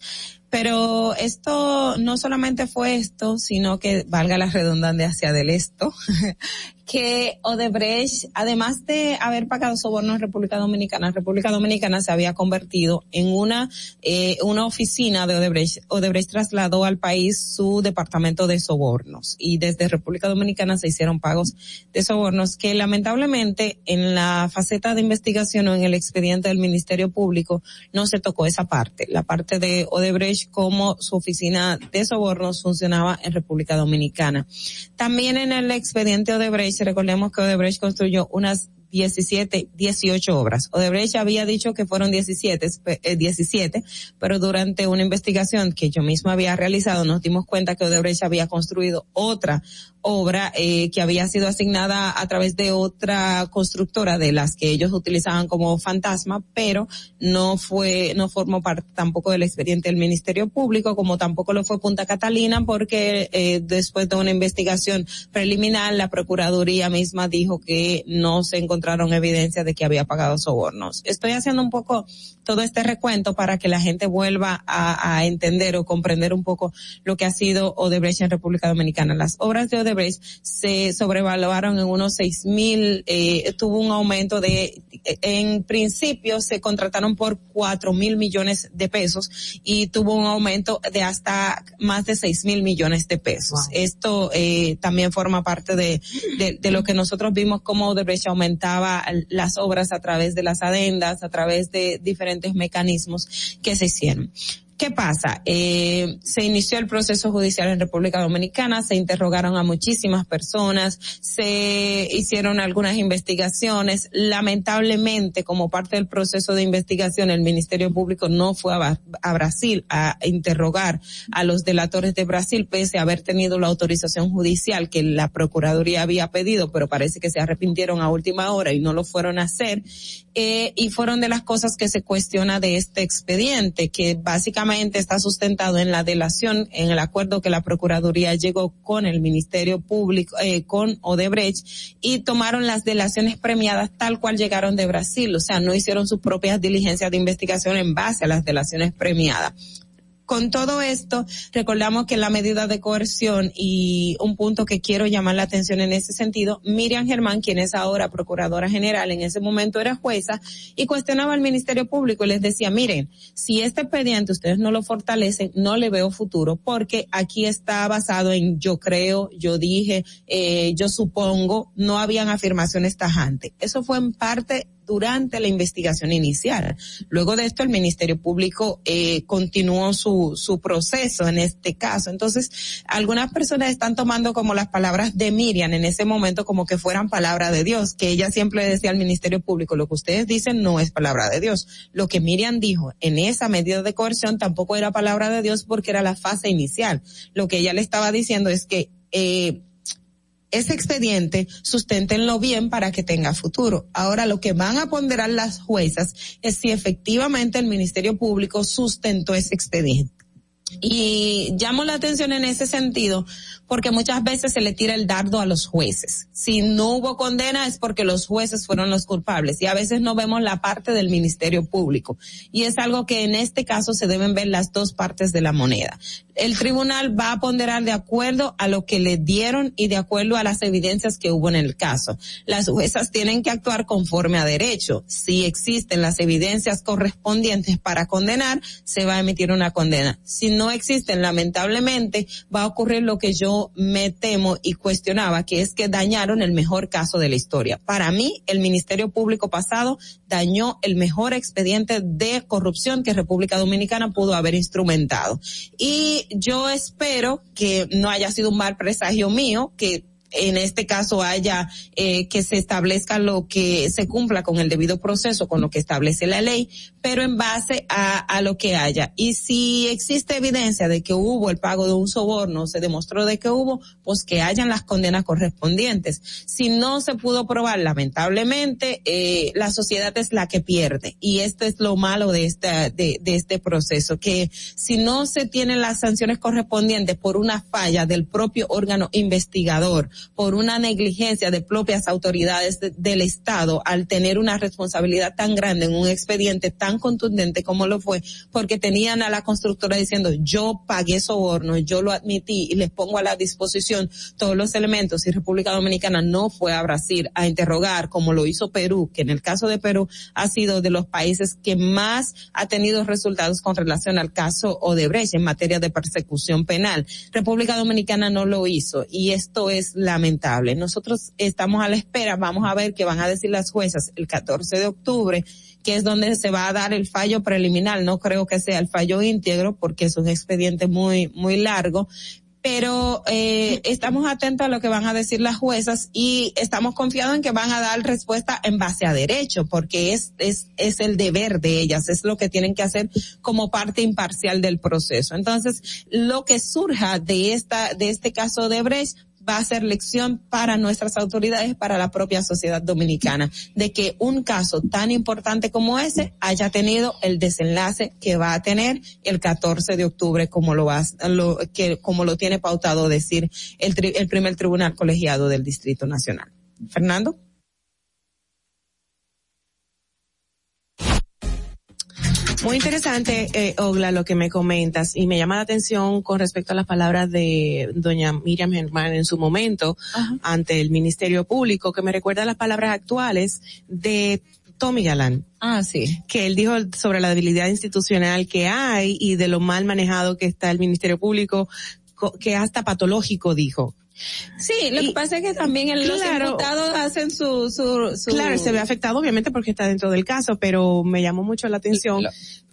Pero esto no solamente fue esto, sino que valga la redundancia del esto, que Odebrecht, además de haber pagado sobornos en República Dominicana, República Dominicana se había convertido en una, eh, una oficina de Odebrecht. Odebrecht trasladó al país su departamento de sobornos y desde República Dominicana se hicieron pagos de sobornos que lamentablemente en la faceta de investigación o en el expediente del Ministerio Público no se tocó esa parte, la parte de Odebrecht como su oficina de sobornos funcionaba en República Dominicana. También en el expediente Odebrecht, recordemos que Odebrecht construyó unas 17, 18 obras. Odebrecht había dicho que fueron 17, eh, 17, pero durante una investigación que yo misma había realizado nos dimos cuenta que Odebrecht había construido otra obra eh, que había sido asignada a través de otra constructora de las que ellos utilizaban como fantasma, pero no fue, no formó parte tampoco del expediente del Ministerio Público, como tampoco lo fue Punta Catalina, porque eh, después de una investigación preliminar, la Procuraduría misma dijo que no se encontraron evidencias de que había pagado sobornos. Estoy haciendo un poco todo este recuento para que la gente vuelva a, a entender o comprender un poco lo que ha sido Odebrecht en República Dominicana. Las obras de Odebrecht se sobrevaluaron en unos seis mil, eh, tuvo un aumento de, en principio se contrataron por cuatro mil millones de pesos y tuvo un aumento de hasta más de seis mil millones de pesos. Esto eh, también forma parte de, de, de lo que nosotros vimos como Odebrecht aumentaba las obras a través de las adendas, a través de diferentes mecanismos que se hicieron. ¿Qué pasa? Eh, se inició el proceso judicial en República Dominicana, se interrogaron a muchísimas personas, se hicieron algunas investigaciones. Lamentablemente, como parte del proceso de investigación, el Ministerio Público no fue a, a Brasil a interrogar a los delatores de Brasil, pese a haber tenido la autorización judicial que la Procuraduría había pedido, pero parece que se arrepintieron a última hora y no lo fueron a hacer. Eh, y fueron de las cosas que se cuestiona de este expediente, que básicamente está sustentado en la delación, en el acuerdo que la Procuraduría llegó con el Ministerio Público, eh, con Odebrecht, y tomaron las delaciones premiadas tal cual llegaron de Brasil, o sea, no hicieron sus propias diligencias de investigación en base a las delaciones premiadas con todo esto, recordamos que la medida de coerción y un punto que quiero llamar la atención en ese sentido, Miriam Germán, quien es ahora procuradora general, en ese momento era jueza y cuestionaba al Ministerio Público y les decía, miren, si este expediente ustedes no lo fortalecen, no le veo futuro porque aquí está basado en yo creo, yo dije, eh, yo supongo, no habían afirmaciones tajantes. Eso fue en parte durante la investigación inicial. Luego de esto, el Ministerio Público eh, continuó su, su proceso en este caso. Entonces, algunas personas están tomando como las palabras de Miriam en ese momento como que fueran palabra de Dios, que ella siempre decía al Ministerio Público, lo que ustedes dicen no es palabra de Dios. Lo que Miriam dijo en esa medida de coerción tampoco era palabra de Dios porque era la fase inicial. Lo que ella le estaba diciendo es que eh, ese expediente susténtenlo bien para que tenga futuro. Ahora lo que van a ponderar las juezas es si efectivamente el Ministerio Público sustentó ese expediente. Y llamo la atención en ese sentido porque muchas veces se le tira el dardo a los jueces. Si no hubo condena es porque los jueces fueron los culpables y a veces no vemos la parte del Ministerio Público. Y es algo que en este caso se deben ver las dos partes de la moneda. El tribunal va a ponderar de acuerdo a lo que le dieron y de acuerdo a las evidencias que hubo en el caso. Las juezas tienen que actuar conforme a derecho. Si existen las evidencias correspondientes para condenar, se va a emitir una condena. No existen, lamentablemente, va a ocurrir lo que yo me temo y cuestionaba, que es que dañaron el mejor caso de la historia. Para mí, el Ministerio Público pasado dañó el mejor expediente de corrupción que República Dominicana pudo haber instrumentado. Y yo espero que no haya sido un mal presagio mío, que en este caso haya eh, que se establezca lo que se cumpla con el debido proceso, con lo que establece la ley, pero en base a, a lo que haya. Y si existe evidencia de que hubo el pago de un soborno, se demostró de que hubo, pues que hayan las condenas correspondientes. Si no se pudo probar, lamentablemente, eh, la sociedad es la que pierde. Y esto es lo malo de esta, de, de este proceso, que si no se tienen las sanciones correspondientes por una falla del propio órgano investigador, por una negligencia de propias autoridades de- del Estado al tener una responsabilidad tan grande en un expediente tan contundente como lo fue, porque tenían a la constructora diciendo yo pagué soborno, yo lo admití y les pongo a la disposición todos los elementos y República Dominicana no fue a Brasil a interrogar como lo hizo Perú, que en el caso de Perú ha sido de los países que más ha tenido resultados con relación al caso Odebrecht en materia de persecución penal. República Dominicana no lo hizo y esto es lamentable. Nosotros estamos a la espera, vamos a ver qué van a decir las juezas el 14 de octubre que es donde se va a dar el fallo preliminar. No creo que sea el fallo íntegro porque es un expediente muy, muy largo, pero eh, estamos atentos a lo que van a decir las juezas y estamos confiados en que van a dar respuesta en base a derecho, porque es, es, es el deber de ellas, es lo que tienen que hacer como parte imparcial del proceso. Entonces, lo que surja de esta, de este caso de Brecht va a ser lección para nuestras autoridades, para la propia sociedad dominicana, de que un caso tan importante como ese haya tenido el desenlace que va a tener el 14 de octubre, como lo va, lo, que, como lo tiene pautado decir el, tri- el primer tribunal colegiado del Distrito Nacional. Fernando. Muy interesante, eh, Ogla, lo que me comentas y me llama la atención con respecto a las palabras de doña Miriam Germán en su momento ante el Ministerio Público, que me recuerda las palabras actuales de Tommy Galán. Ah, sí. Que él dijo sobre la debilidad institucional que hay y de lo mal manejado que está el Ministerio Público, co- que hasta patológico dijo. Sí, lo que pasa es que también el- los Claro. imputados hacen su, su, su... Claro, se ve afectado obviamente porque está dentro del caso, pero me llamó mucho la atención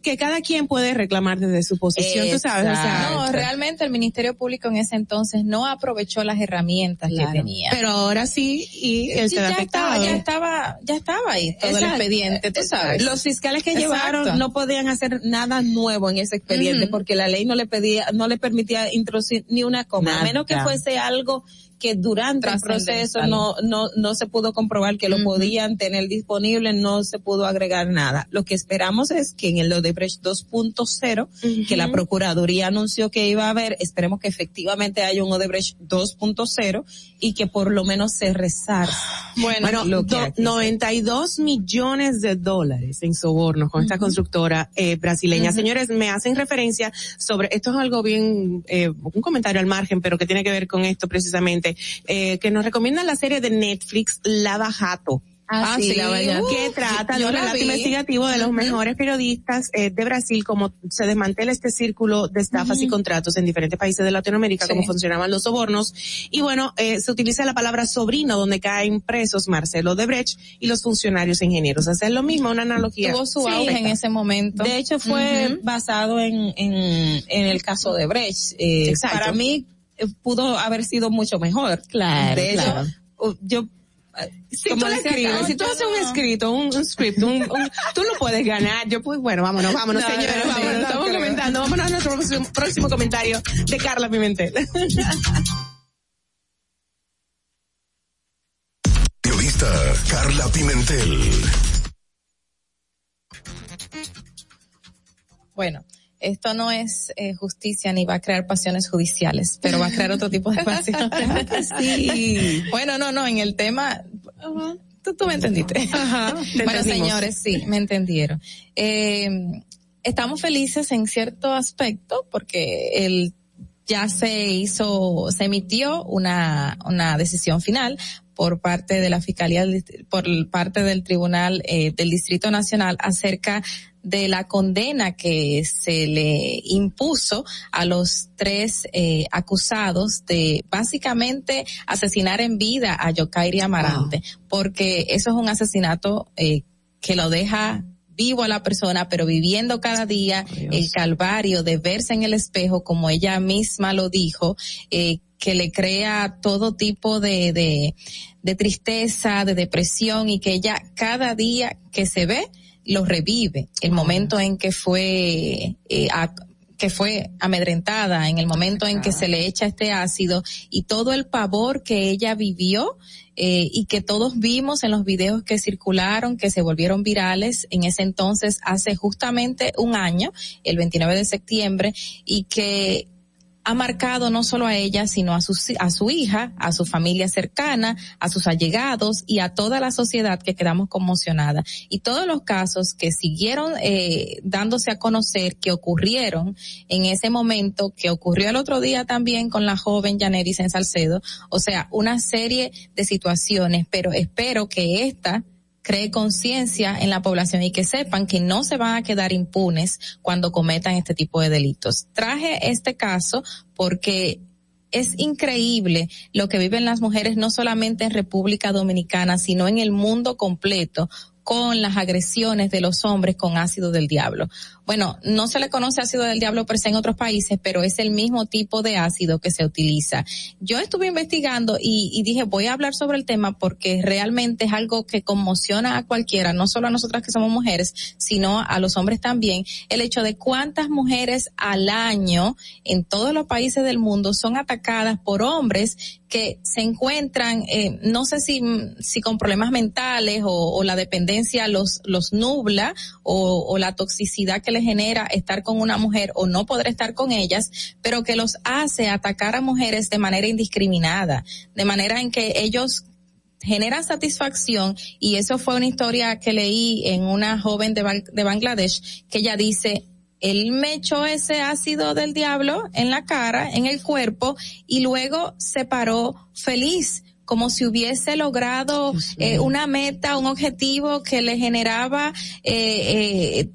que cada quien puede reclamar desde su posición, tú sabes, o sea, no, realmente el Ministerio Público en ese entonces no aprovechó las herramientas Claro. que tenía. Pero ahora sí, y él Sí, se ya afectado. estaba, ya estaba, ya estaba ahí todo el Exacto. expediente, tú sabes. Los fiscales que Exacto. llevaron no podían hacer nada nuevo en ese expediente porque la ley no le pedía, no le permitía introducir ni una coma, Nada. a menos que fuese algo que durante el proceso no, no, no se pudo comprobar que lo Ujú. podían tener disponible, no se pudo agregar nada. Lo que esperamos es que en el Odebrecht 2.0, que la Procuraduría anunció que iba a haber, esperemos que efectivamente haya un Odebrecht 2.0 y que por lo menos se rezar. Bueno, lo que do- aquí 92 millones de dólares en sobornos con esta constructora eh, brasileña. Señores, me hacen referencia sobre, esto es algo bien, eh, un comentario al margen, pero que tiene que ver con esto precisamente, eh, que nos recomienda la serie de Netflix Lava Jato. Ah, sí, Lava Jato. que trata de un la relato vi. investigativo de los mejores periodistas eh, de Brasil, cómo se desmantela este círculo de estafas y contratos en diferentes países de Latinoamérica, Sí. cómo funcionaban los sobornos. Y bueno, eh, se utiliza la palabra sobrino, donde caen presos Marcelo Debrecht y los funcionarios e ingenieros. Hacer lo mismo, una analogía. Tuvo su Sí. en ese momento. De hecho, fue Ujú. basado en, en, en el caso de Brecht. Eh, Exacto. para mí, pudo haber sido mucho mejor. Claro, De hecho, claro. yo, eh, Si como tú escribes, Carlos, si tú haces un escrito, un, un script, un, un- tú lo puedes ganar. Yo pues, bueno, vámonos, vámonos, No, señores, no, no, vámonos. no Estamos creo. comentando. Vámonos a nuestro próximo, próximo comentario de Carla Pimentel. Periodista Carla Pimentel. Bueno, esto no es eh, justicia ni va a crear pasiones judiciales, pero va a crear otro tipo de pasiones. Sí. Bueno, no, no, en el tema, tú, tú me entendiste. te bueno, señores, sí, me entendieron. Eh, estamos felices en cierto aspecto porque el ya se hizo, se emitió una, una decisión final por parte de la Fiscalía, por parte del Tribunal eh, del Distrito Nacional acerca de la condena que se le impuso a los tres eh, acusados de básicamente asesinar en vida a Yokairi Amarante, porque eso es un asesinato eh, que lo deja vivo a la persona, pero viviendo cada día el calvario de verse en el espejo, como ella misma lo dijo, eh, que le crea todo tipo de, de, de tristeza, de depresión y que ella cada día que se ve lo revive. El momento en que fue eh, a- que fue amedrentada, en el momento en que se le echa este ácido y todo el pavor que ella vivió eh, y que todos vimos en los videos que circularon, que se volvieron virales en ese entonces, hace justamente un año, el 29 de septiembre, y que ha marcado no solo a ella, sino a su, a su hija, a su familia cercana, a sus allegados y a toda la sociedad que quedamos conmocionada. Y todos los casos que siguieron eh, dándose a conocer que ocurrieron en ese momento, que ocurrió el otro día también con la joven Janeris en Salcedo, o sea, una serie de situaciones, pero espero que esta cree conciencia en la población y que sepan que no se van a quedar impunes cuando cometan este tipo de delitos. Traje este caso porque es increíble lo que viven las mujeres no solamente en República Dominicana, sino en el mundo completo con las agresiones de los hombres con ácido del diablo. Bueno, no se le conoce ácido del diablo per se en otros países, pero es el mismo tipo de ácido que se utiliza. Yo estuve investigando y, dije, voy a hablar sobre el tema porque realmente es algo que conmociona a cualquiera, no solo a nosotras que somos mujeres, sino a los hombres también, el hecho de cuántas mujeres al año en todos los países del mundo son atacadas por hombres que se encuentran, eh, no sé si, si con problemas mentales o, o la dependencia los, los nubla o, o la toxicidad que le genera estar con una mujer o no poder estar con ellas, pero que los hace atacar a mujeres de manera indiscriminada, de manera en que ellos generan satisfacción y eso fue una historia que leí en una joven de, Bang- de Bangladesh que ella dice él me echó ese ácido del diablo en la cara, en el cuerpo, y luego se paró feliz, como si hubiese logrado eh, una meta, un objetivo que le generaba eh, eh,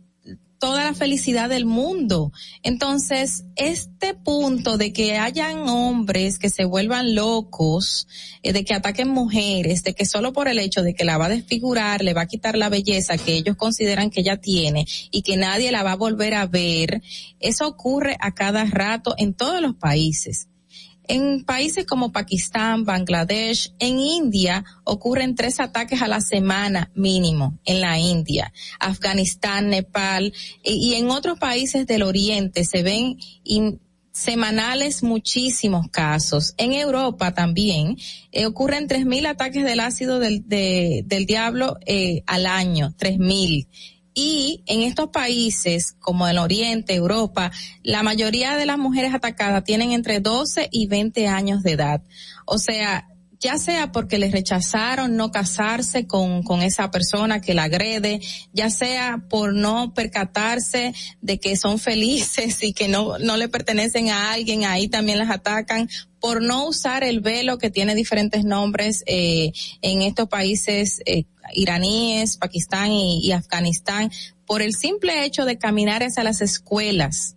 toda la felicidad del mundo. Entonces, este punto de que hayan hombres que se vuelvan locos, eh, de que ataquen mujeres, de que solo por el hecho de que la va a desfigurar, le va a quitar la belleza que ellos consideran que ella tiene y que nadie la va a volver a ver, eso ocurre a cada rato en todos los países. En países como Pakistán, Bangladesh, en India ocurren tres ataques a la semana mínimo en la India, Afganistán, Nepal y, en otros países del Oriente se ven semanales muchísimos casos. En Europa también eh, ocurren 3.000 ataques del ácido del, de- del diablo eh, al año, 3.000. Y en estos países, como el Oriente, Europa, la mayoría de las mujeres atacadas tienen entre 12 y 20 años de edad. O sea, ya sea porque les rechazaron no casarse con, con esa persona que la agrede, ya sea por no percatarse de que son felices y que no, no le pertenecen a alguien, ahí también las atacan, por no usar el velo que tiene diferentes nombres eh, en estos países eh, iraníes, Pakistán y, Afganistán, por el simple hecho de caminar hacia las escuelas,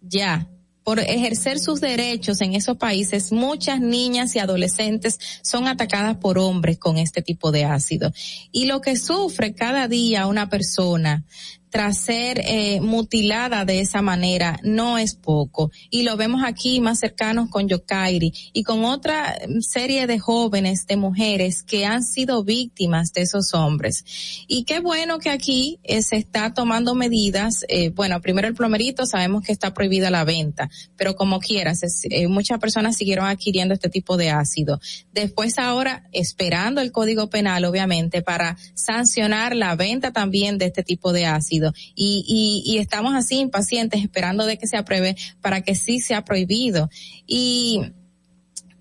ya, por ejercer sus derechos en esos países, muchas niñas y adolescentes son atacadas por hombres con este tipo de ácido. Y lo que sufre cada día una persona tras ser eh, mutilada de esa manera no es poco. Y lo vemos aquí más cercanos con Yokairi y con otra serie de jóvenes, de mujeres que han sido víctimas de esos hombres. Y qué bueno que aquí eh, se está tomando medidas. eh, bueno, primero el plomerito, sabemos que está prohibida la venta, pero como quieras, eh, muchas personas siguieron adquiriendo este tipo de ácido. Después ahora, esperando el código penal, obviamente, para sancionar la venta también de este tipo de ácido. Y, y, y estamos así impacientes esperando de que se apruebe para que sí sea prohibido. Y,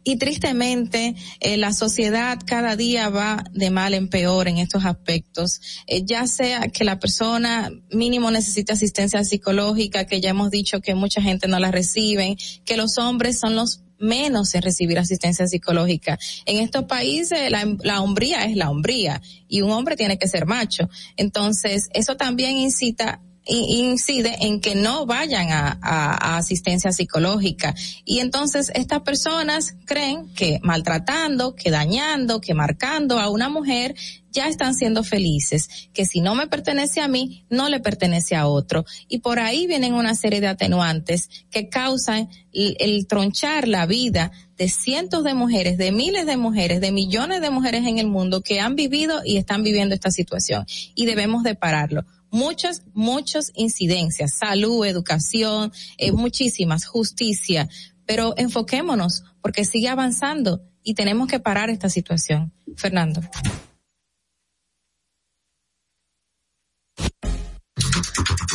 y tristemente eh, la sociedad cada día va de mal en peor en estos aspectos, Eh, ya sea que la persona mínimo necesita asistencia psicológica, que ya hemos dicho que mucha gente no la recibe, que los hombres son los menos en recibir asistencia psicológica. En estos países la, la hombría es la hombría y un hombre tiene que ser macho. Entonces, eso también incita incide en que no vayan a, asistencia psicológica. Y entonces estas personas creen que maltratando, que dañando, que marcando a una mujer, ya están siendo felices, que si no me pertenece a mí, no le pertenece a otro. Y por ahí vienen una serie de atenuantes que causan el, el tronchar la vida de cientos de mujeres, de miles de mujeres, de millones de mujeres en el mundo que han vivido y están viviendo esta situación. Y debemos de pararlo muchas, muchas incidencias, salud, educación, eh, muchísimas, justicia, pero enfoquémonos porque sigue avanzando y tenemos que parar esta situación. Fernando.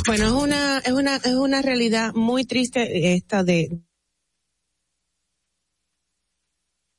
Bueno, es una, es una, es una realidad muy triste esta de,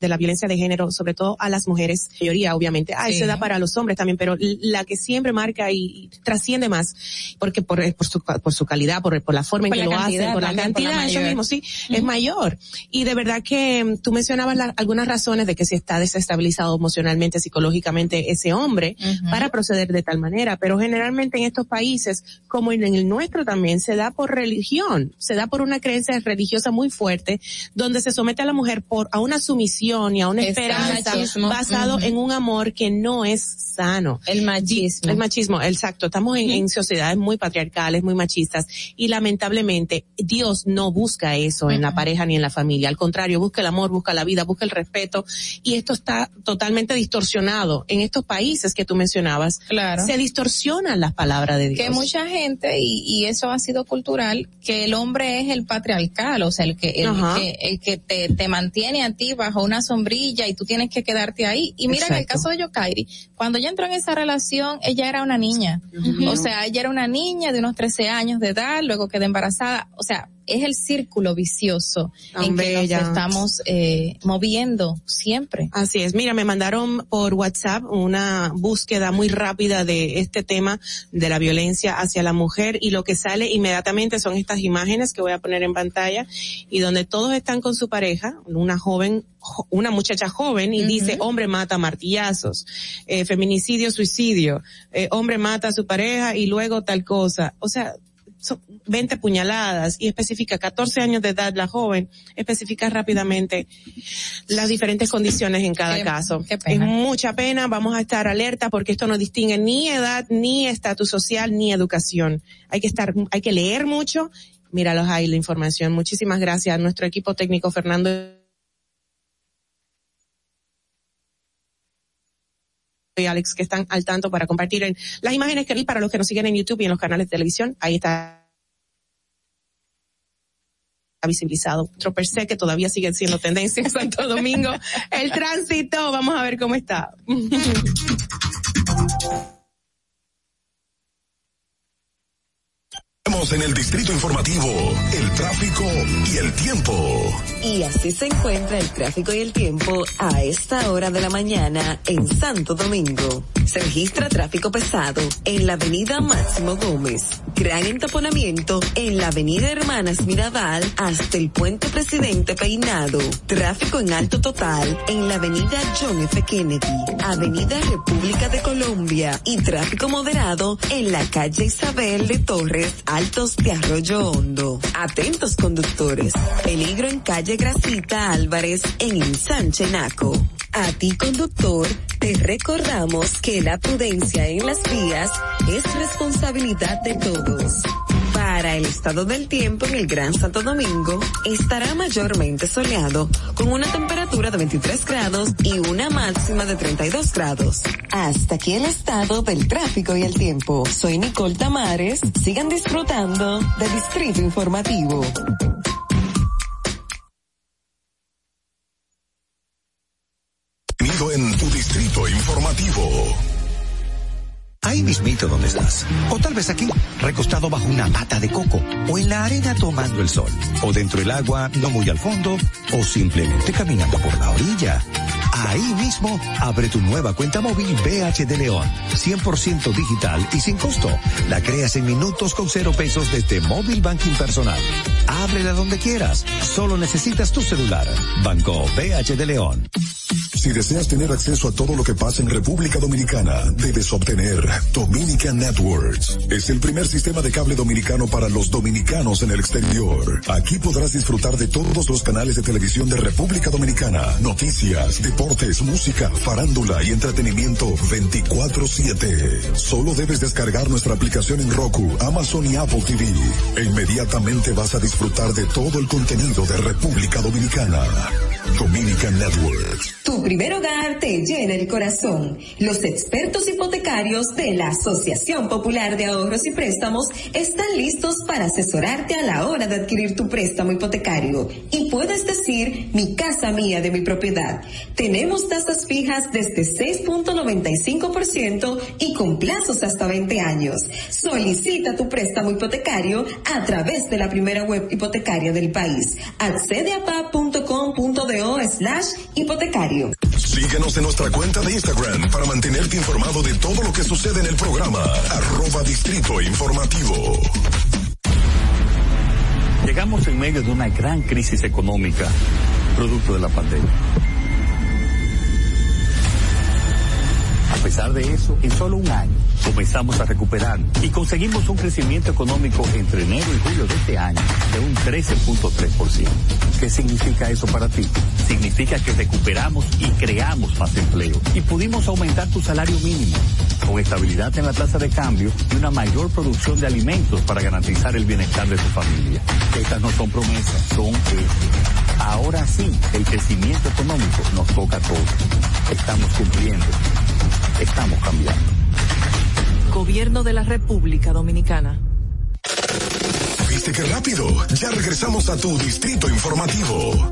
de la violencia de género, sobre todo a las mujeres, mayoría obviamente, ah, Sí. se da para los hombres también, pero la que siempre marca y, y trasciende más, porque por, por, su, por su calidad, por, por la forma en que lo cantidad hacen, por la también, por la cantidad, eso mismo, sí, es mayor. Y de verdad que mm, tú mencionabas la- algunas razones de que se está desestabilizado emocionalmente, psicológicamente ese hombre para proceder de tal manera, pero generalmente en estos países, como en el nuestro también, se da por religión, se da por una creencia religiosa muy fuerte, donde se somete a la mujer por a una sumisión y a una esperanza machismo. basado en un amor que no es sano. El machismo. El machismo, exacto. Estamos en, en sociedades muy patriarcales, muy machistas y lamentablemente Dios no busca eso en la pareja ni en la familia. Al contrario, busca el amor, busca la vida, busca el respeto y esto está totalmente distorsionado en estos países que tú mencionabas. Claro. Se distorsionan las palabras de Dios. que mucha gente y, y eso ha sido cultural que el hombre es el patriarcal o sea el que el que, el que te, te mantiene a ti bajo una sombrilla y tú tienes que quedarte ahí. Y mira en el caso de Yokairi cuando ella entró en esa relación ella era una niña. Ujú. o sea ella era una niña de unos 13 años de edad luego quedó embarazada. O sea es el círculo vicioso Tan en que nos estamos eh, moviendo siempre Así es. Mira, me mandaron por WhatsApp una búsqueda muy rápida de este tema de la violencia hacia la mujer y lo que sale inmediatamente son estas imágenes que voy a poner en pantalla y donde todos están con su pareja, una joven, jo- una muchacha joven y dice hombre mata martillazos, eh, feminicidio, suicidio, eh, hombre mata a su pareja y luego tal cosa. O sea, 20 puñaladas y especifica 14 años de edad la joven, especifica rápidamente las diferentes condiciones en cada Qué- caso. qué pena. Es mucha pena, vamos a estar alerta porque esto no distingue ni edad, ni estatus social, ni educación. Hay que estar, hay que leer mucho. Míralos ahí la información. Muchísimas gracias a nuestro equipo técnico Fernando y Alex que están al tanto para compartir en las imágenes que vi para los que nos siguen en YouTube y en los canales de televisión. Ahí está visibilizado. Otro per se que todavía sigue siendo tendencia en Santo Domingo. El tránsito, vamos a ver cómo está. En el Distrito Informativo el tráfico y el tiempo. Y así se encuentra el tráfico y el tiempo a esta hora de la mañana en Santo Domingo. Se registra tráfico pesado en la avenida Máximo Gómez. Gran entaponamiento en la avenida Hermanas Mirabal hasta el puente Presidente Peinado. Tráfico en alto total en la avenida John F. Kennedy. Avenida República de Colombia. Y tráfico moderado en la calle Isabel de Torres De Arroyo Hondo. Atentos conductores. Peligro en calle Gracita Álvarez en Ensanche Naco. A ti conductor, te recordamos que la prudencia en las vías es responsabilidad de todos. Para el estado del tiempo en el Gran Santo Domingo, estará mayormente soleado, con una temperatura de 23 grados y una máxima de 32 grados. Hasta aquí el estado del tráfico y el tiempo. Soy Nicole Tamares. Sigan disfrutando de Distrito Informativo. En tu Distrito Informativo. Ahí mismito donde estás. O tal vez aquí, recostado bajo una mata de coco. O en la arena tomando el sol. O dentro del agua, no muy al fondo. O simplemente caminando por la orilla. Ahí mismo, abre tu nueva cuenta móvil BH de León. 100% digital y sin costo. La creas en minutos con cero pesos desde Móvil Banking Personal. Ábrela donde quieras. Solo necesitas tu celular. Banco BH de León. Si deseas tener acceso a todo lo que pasa en República Dominicana, debes obtener Dominican Networks. Es el primer sistema de cable dominicano para los dominicanos en el exterior. Aquí podrás disfrutar de todos los canales de televisión de República Dominicana, noticias, deportes, música, farándula y entretenimiento 24/7. Solo debes descargar nuestra aplicación en Roku, Amazon y Apple TV. E inmediatamente vas a disfrutar de todo el contenido de República Dominicana. Dominican Networks. Tu primer hogar te llena el corazón. Los expertos hipotecarios de la Asociación Popular de Ahorros y Préstamos están listos para asesorarte a la hora de adquirir tu préstamo hipotecario. Y puedes decir, mi casa mía de mi propiedad. Tenemos tasas fijas desde 6.95% y con plazos hasta 20 años. Solicita tu préstamo hipotecario a través de la primera web hipotecaria del país. Accede a pa.com.do slash hipotecario. Síguenos en nuestra cuenta de Instagram para mantenerte informado de todo lo que sucede en el programa. Arroba Distrito Informativo. Llegamos en medio de una gran crisis económica, producto de la pandemia. Pesar de eso, en solo un año comenzamos a recuperar y conseguimos un crecimiento económico entre enero y julio de este año de un 13.3%. ¿Qué significa eso para ti? Significa que recuperamos y creamos más empleo y pudimos aumentar tu salario mínimo con estabilidad en la tasa de cambio y una mayor producción de alimentos para garantizar el bienestar de tu familia. Estas no son promesas, son hechos. Ahora sí, el crecimiento económico nos toca a todos. Estamos cumpliendo. Estamos cambiando. Gobierno de la República Dominicana. ¿Viste qué rápido? Ya regresamos a tu Distrito Informativo.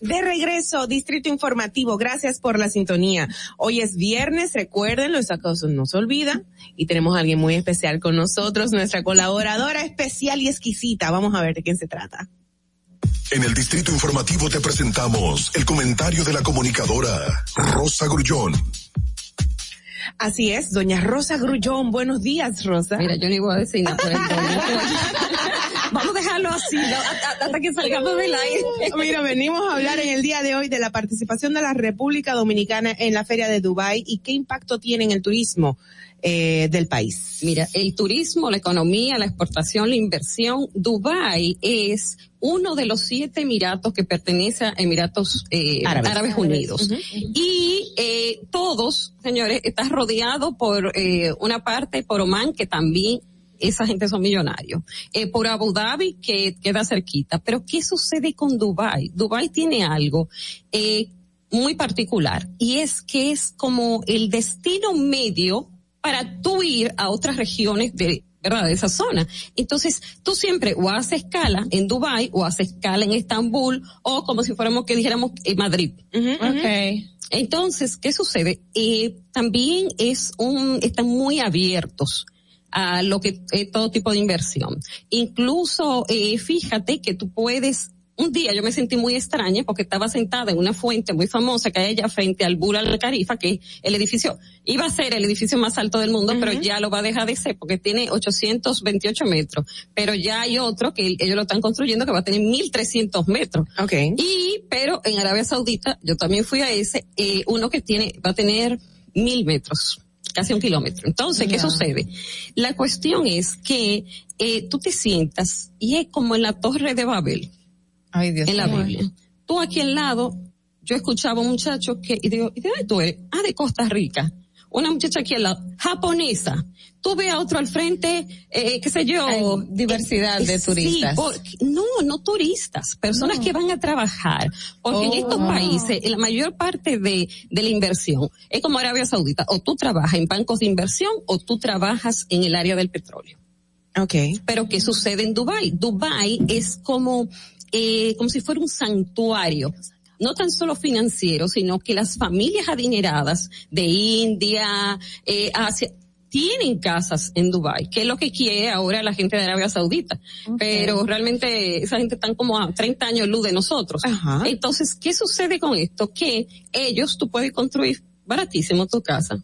De regreso, Distrito Informativo, gracias por la sintonía. Hoy es viernes, recuérdenlo, esa cosa no se olvida. Y tenemos a alguien muy especial con nosotros, nuestra colaboradora especial y exquisita. Vamos a ver de quién se trata. En el Distrito Informativo te presentamos el comentario de la comunicadora Rosa Grullón. Así es, doña Rosa Grullón. Buenos días, Rosa. Mira, yo no iba a decir nada por el Vamos a dejarlo así, ¿no? hasta, hasta que salgamos del aire. Mira, venimos a hablar en el día de hoy de la participación de la República Dominicana en la Feria de Dubái y qué impacto tiene en el turismo eh, del país. Mira, el turismo, la economía, la exportación, la inversión, Dubái es uno de los siete emiratos que pertenece a Emiratos eh, Árabes. Árabes, Unidos. Y eh, todos, señores, está rodeado por eh, una parte por Oman que también esa gente son millonarios. Eh, por Abu Dhabi que queda cerquita. Pero ¿qué sucede con Dubai? Dubai tiene algo eh, muy particular y es que es como el destino medio para tú ir a otras regiones de ¿verdad? De esa zona. Entonces, tú siempre o haces escala en Dubai o haces escala en Estambul o como si fuéramos que dijéramos en Madrid. Okay. Entonces, ¿qué sucede? Eh, también es un, están muy abiertos a lo que es todo tipo de inversión. Incluso, eh, fíjate que tú puedes un día yo me sentí muy extraña porque estaba sentada en una fuente muy famosa que hay allá frente al Burj Al Khalifa, que el edificio iba a ser el edificio más alto del mundo, pero ya lo va a dejar de ser porque tiene 828 metros. Pero ya hay otro que ellos lo están construyendo que va a tener 1300 metros. Okay. Y, pero en Arabia Saudita, yo también fui a ese, eh, uno que tiene, va a tener mil metros casi un kilómetro. Entonces, ¿qué sucede? La cuestión es que eh, tú te sientas y es como en la torre de Babel Ay, Dios en la. Biblia. Tú aquí al lado, yo escuchaba a un muchacho que, y digo, ¿y de dónde tú eres? Ah, de Costa Rica. Una muchacha aquí al lado, japonesa. Tú ves a otro al frente, eh, qué sé yo. Hay diversidad de sí, turistas. por- no, no turistas, personas que van a trabajar. Porque en Oh. estos países, la mayor parte de, de la inversión es como Arabia Saudita. O tú trabajas en bancos de inversión o tú trabajas en el área del petróleo. Okay. Pero ¿qué sucede en Dubai? Dubai es como, eh, como si fuera un santuario. No tan solo financiero, sino que las familias adineradas de India, eh, Asia, tienen casas en Dubai, que es lo que quiere ahora la gente de Arabia Saudita. Pero realmente esa gente están como a 30 años luz de nosotros. Entonces, ¿qué sucede con esto? Que ellos, tú puedes construir baratísimo tu casa.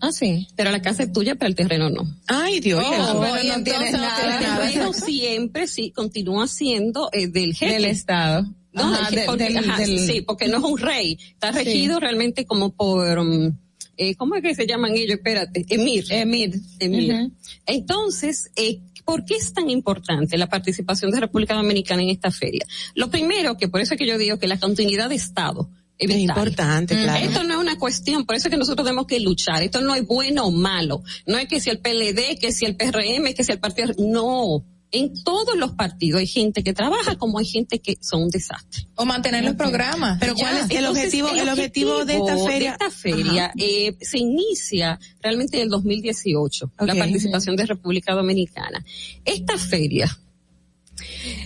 Ah, sí. Pero la casa es tuya, pero el terreno no. Ay, Dios. Oh, pero no tienes nada, el terreno siempre sí continúa siendo eh, del jefe. Del Estado. No, Ajá, del- de- porque, del- ajá, del- sí, porque no es un rey. Está Sí. regido realmente como por, um, eh, ¿cómo es que se llaman ellos? Espérate, Emir. Emir. Emir. Entonces, eh, ¿por qué es tan importante la participación de República Dominicana en esta feria? Lo primero, que por eso es que yo digo que la continuidad de Estado es importante, claro. Esto no es una cuestión, por eso es que nosotros tenemos que luchar. Esto no es bueno o malo. No es que si el PLD, que si el PRM, que si el partido, no. En todos los partidos hay gente que trabaja como hay gente que son un desastre. O mantener los programas. Pero ¿cuál es el Entonces, objetivo, el objetivo de esta feria? esta feria, eh, se inicia realmente en el 2018, la Ok. participación de República Dominicana. Esta feria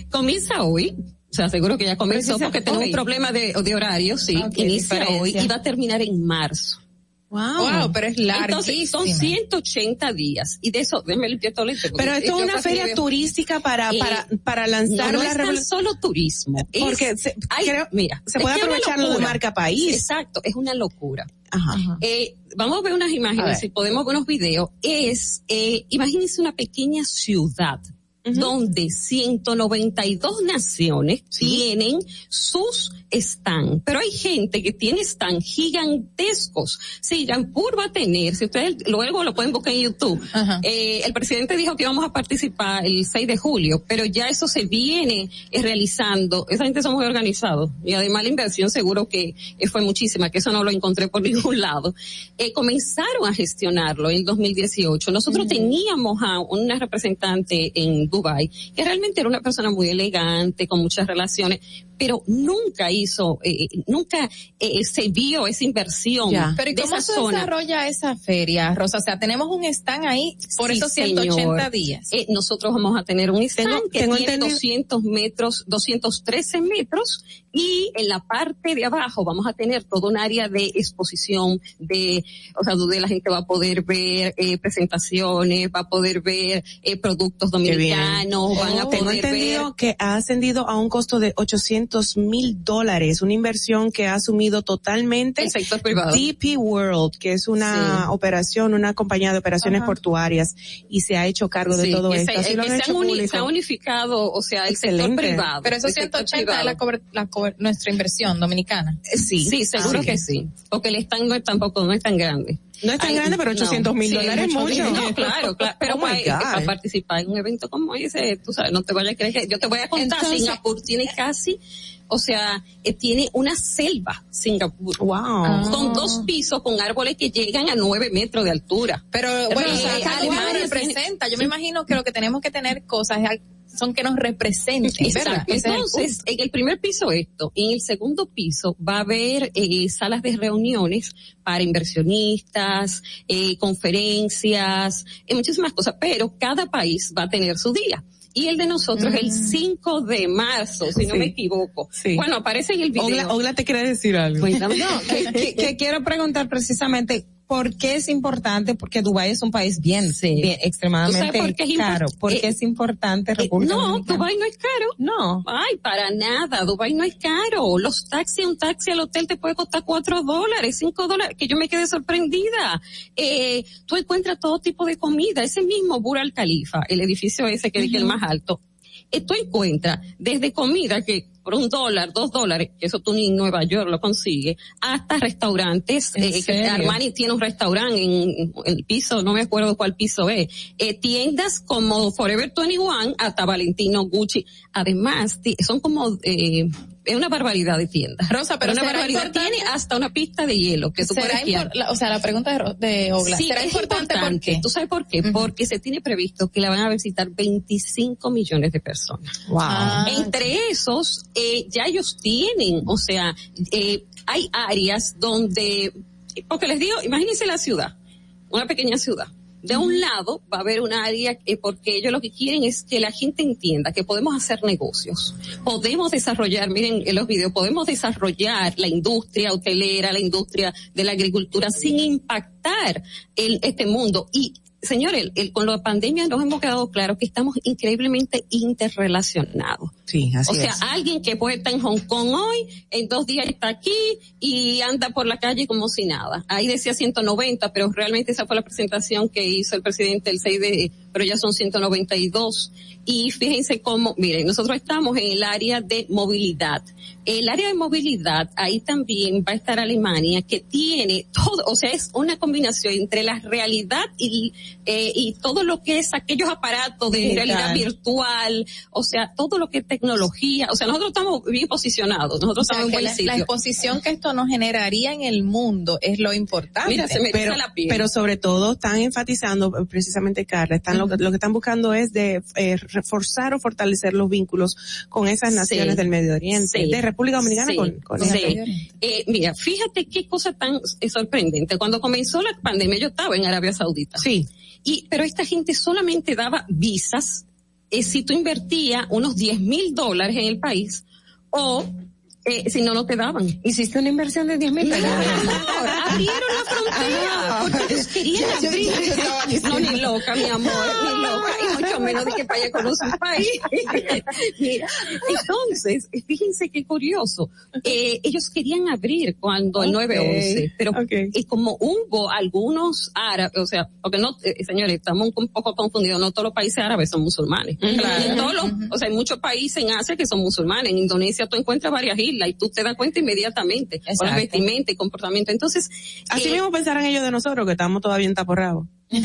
comienza hoy. O sea, seguro que ya comenzó Precisa- porque tengo hoy. un problema de, de horario, sí. Ok, inicia diferencia. hoy y va a terminar en marzo. Wow, pero es Entonces, son larguísima. 180 días. Y de eso, déjame limpiar todo el Pero esto es una feria turística para, Eh, para, para lanzar no, no la es tan solo turismo. Es- Porque se, Ay, creo- mira, se es puede es aprovechar lo de marca país. Exacto, es una locura. Ajá. Eh, vamos a ver unas imágenes, ver. si podemos ver unos videos. Es, eh, imagínense una pequeña ciudad donde 192 naciones tienen sus stand. Pero hay gente que tiene stand gigantescos. Singapur va a tener, si ustedes luego lo pueden buscar en YouTube, eh, el presidente dijo que íbamos a participar el 6 de julio, pero ya eso se viene eh, realizando. Esa gente son muy organizados y además la inversión seguro que eh, fue muchísima, que eso no lo encontré por ningún lado. Eh, comenzaron a gestionarlo en 2018. Nosotros teníamos a una representante en Dubai que realmente era una persona muy elegante, con muchas relaciones, pero nunca hizo, eh, nunca eh, se vio esa inversión Pero ¿y de cómo esa se zona. desarrolla esa feria, Rosa? O sea, tenemos un stand ahí por Sí, esos 180 señor. días. Eh, nosotros vamos a tener un stand Tengo- que tengo tiene entendido- 200 metros, 213 metros y en la parte de abajo vamos a tener todo un área de exposición de, o sea, donde la gente va a poder ver eh, presentaciones, va a poder ver eh, productos dominicanos, van a Tengo poder ver entendido que ha ascendido a un costo de 800 mil dólares, una inversión que ha asumido totalmente el sector privado. DP World, que es una Sí. operación, una compañía de operaciones Ajá. portuaries, y se ha hecho cargo de todo esto. se, Así lo que han se hecho han uni- público. se ha unificado, o sea, el sector Excelente. privado. Pero esos el sector 180 es la, cober- la cober- nuestra inversión dominicana. Eh, Sí, Sí, seguro que sí. Porque el stand no es tampoco no es tan grande. No es tan grande, pero 800 mil sí, dólares es mucho. No, claro, claro. Pero Oh my para, participar en un evento como ese, tú sabes, no te vayas a creer que yo te voy a contar, Entonces- Singapur tiene casi, o sea, eh, tiene una selva, Singapur. Wow. Con dos pisos, con árboles que llegan a nueve metros de altura. Pero bueno, o sea, Eh, Alemania representa. Yo me imagino que lo que tenemos que tener cosas son que nos representen. Exacto. Entonces, en el primer piso esto, en el segundo piso va a haber eh, salas de reuniones para inversionistas, eh, conferencias, eh, muchísimas cosas, pero cada país va a tener su día. Y el de nosotros el 5 de marzo, si no me equivoco. Sí. Bueno, aparece en el video. Ogla, Ogla te quiere decir algo. Cuéntame. No, que, que- que quiero preguntar precisamente por qué es importante, porque Dubái es un país bien, Sí. bien extremadamente ¿Tú sabes por qué es caro. ¿Por qué eh, es importante Eh, República no, Dominicana? Dubái no es caro. No. Ay, para nada. Dubái no es caro. Los taxis, un taxi al hotel te puede costar cuatro dólares, cinco dólares, que yo me quedé sorprendida. Eh, tú encuentras todo tipo de comida. Ese mismo Burj Al Khalifa, el edificio ese que dije el más alto, tú encuentras desde comida que por un dólar, dos dólares, que eso tú ni en Nueva York lo consigues, hasta restaurantes, ¿En eh, que? Armani tiene un restaurante en, el piso, no me acuerdo cuál piso es, eh, tiendas como Forever 21 hasta Valentino Gucci, además son como, eh, es una barbaridad de tiendas. Rosa, pero una barbaridad importante- tiene hasta una pista de hielo que tú ¿Será puedes la- o sea, la pregunta de, Ogla, Sí, ¿será es importante, por qué? ¿Tú sabes por qué? Porque se tiene previsto que la van a visitar 25 millones de personas. Wow. Ah, Entre esos, eh, ya ellos tienen, o sea, eh, hay áreas donde, porque les digo, imagínense la ciudad, una pequeña ciudad. De un lado va a haber un área que porque ellos lo que quieren es que la gente entienda que podemos hacer negocios, podemos desarrollar, miren en los videos, podemos desarrollar la industria hotelera, la industria de la agricultura sin impactar el, este mundo. Y señores, el- con la pandemia nos hemos quedado claro que estamos increíblemente interrelacionados. Sí, así O sea, es. alguien que puede estar en Hong Kong hoy, en dos días está aquí y anda por la calle como si nada. Ahí decía 190, pero realmente esa fue la presentación que hizo el presidente el 6 de, pero ya son 192. Y fíjense cómo, miren, nosotros estamos en el área de movilidad. El área de movilidad, ahí también va a estar Alemania, que tiene todo, o sea, es una combinación entre la realidad y, eh, y todo lo que es aquellos aparatos de Digital. realidad virtual, o sea, todo lo que es tecnología, o sea, nosotros estamos bien posicionados, nosotros O sea, estamos en buen la, la sitio. exposición que esto nos generaría en el mundo es lo importante. Mira, se me pero, la piel. pero sobre todo están enfatizando, precisamente Carla, están. Lo que, lo que están buscando es de eh, reforzar o fortalecer los vínculos con esas naciones Sí. del Medio Oriente, Sí. de República Dominicana Sí. con, con Eh, mira, fíjate qué cosa tan eh, sorprendente. Cuando comenzó la pandemia, yo estaba en Arabia Saudita. Sí. Y, pero esta gente solamente daba visas eh, si tú invertías unos 10 mil dólares en el país o eh, si no, no te daban. Hiciste una inversión de 10 mil dólares. abrieron la frontera porque yo- abrir. No, ni loca, mi amor, ni loca, menos de que vaya conocer un país. Mira, entonces, fíjense qué curioso. Eh, ellos querían abrir cuando el Ok, 9-11, pero y como hubo algunos árabes, o sea, porque no, eh, señores, estamos un poco confundidos, no todos los países árabes son musulmanes. Claro. En todos los, o sea, hay muchos países en Asia que son musulmanes. En Indonesia tú encuentras varias islas y tú te das cuenta inmediatamente por Exacto. la vestimenta y comportamiento. Entonces, Así eh, mismo pensarán ellos de nosotros, que estamos todavía entaporrados. Exactamente. Es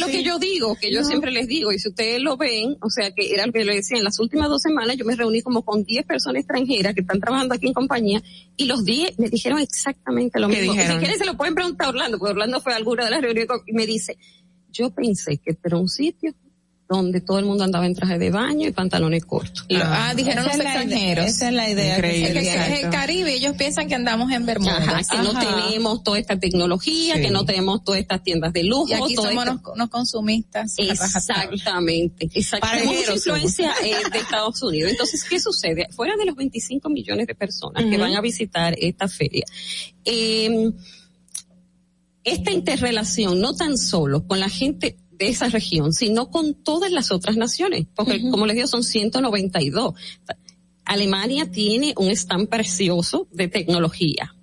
lo que yo digo, que yo No. siempre les digo, y si ustedes lo ven, o sea, que era lo que le decía, en las últimas dos semanas yo me reuní como con 10 personas extranjeras que están trabajando aquí en compañía, y los 10 me dijeron exactamente lo ¿Qué mismo. dijeron? Si quieren se lo pueden preguntar a Orlando, porque Orlando fue a alguna de las reuniones y me dice, yo pensé que este era un sitio donde todo el mundo andaba en traje de baño y pantalones cortos. Ah, dijeron Esa los extranjeros. esa es la idea que Es se que es el Caribe, ellos piensan que andamos en Bermuda. Ajá, que no tenemos toda esta tecnología, Sí. que no tenemos todas estas tiendas de lujo. Y aquí somos esta- unos, consumistas. Exactamente, exactamente. Tenemos influencia eh, de Estados Unidos. Entonces, ¿qué sucede? Fuera de los 25 millones de personas que van a visitar esta feria, eh, esta interrelación no tan solo con la gente de esa región, sino con todas las otras naciones, porque como les digo, son 192. Alemania tiene un stand precioso de tecnología.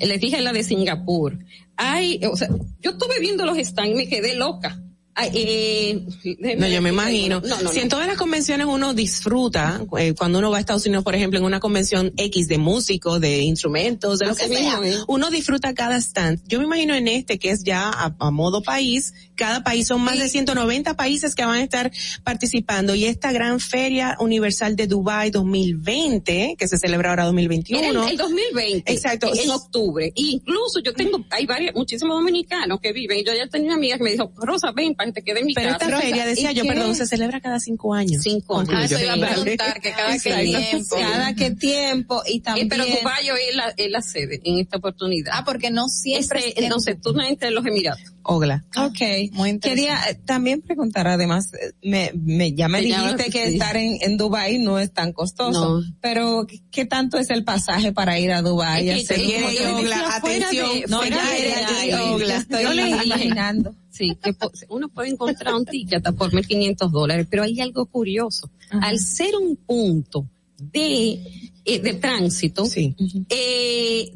Les dije la de Singapur. Hay, o sea, yo estuve viendo los stands y me quedé loca. Ay, eh, No, yo me imagino. No, no, si no. en todas las convenciones uno disfruta, eh, cuando uno va a Estados Unidos, por ejemplo, en una convención X de músicos, de instrumentos, de lo que sea, mismo, ¿eh? uno disfruta cada stand. Yo me imagino en este, que es ya a, a modo país, cada país son más de 190 países que van a estar participando y esta gran feria universal de Dubai 2020, que se celebra ahora 2021. Era el, el 2020. Exacto. En octubre. E incluso yo tengo, hay varios, muchísimos dominicanos que viven. Yo ya tenía una amiga que me dijo, Rosa, ven para que te quede en mi Pero casa. esta feria, decía yo, perdón, se celebra cada cinco años. Cinco años. Ah, eso iba a preguntar, que cada qué tiempo. Cada qué tiempo y Eh, también. pero Dubái hoy es la, es la sede en esta oportunidad. Ah, porque no siempre. Este, entonces, tú no entras en los Emiratos. Ogla. Ok. Muy. Quería también preguntar, además, eh, me, me, ya me dijiste que sí. estar en, en Dubai no es tan costoso, No. pero ¿qué- ¿qué tanto es el pasaje para ir a Dubai? Es que- que- yo Ogla, atención, de- no, ya de allí, Ogla, estoy Yo le imaginando. Sí, que uno puede encontrar un ticket hasta por 1.500 dólares, pero hay algo curioso. Al ser un punto de, eh, de tránsito, eh,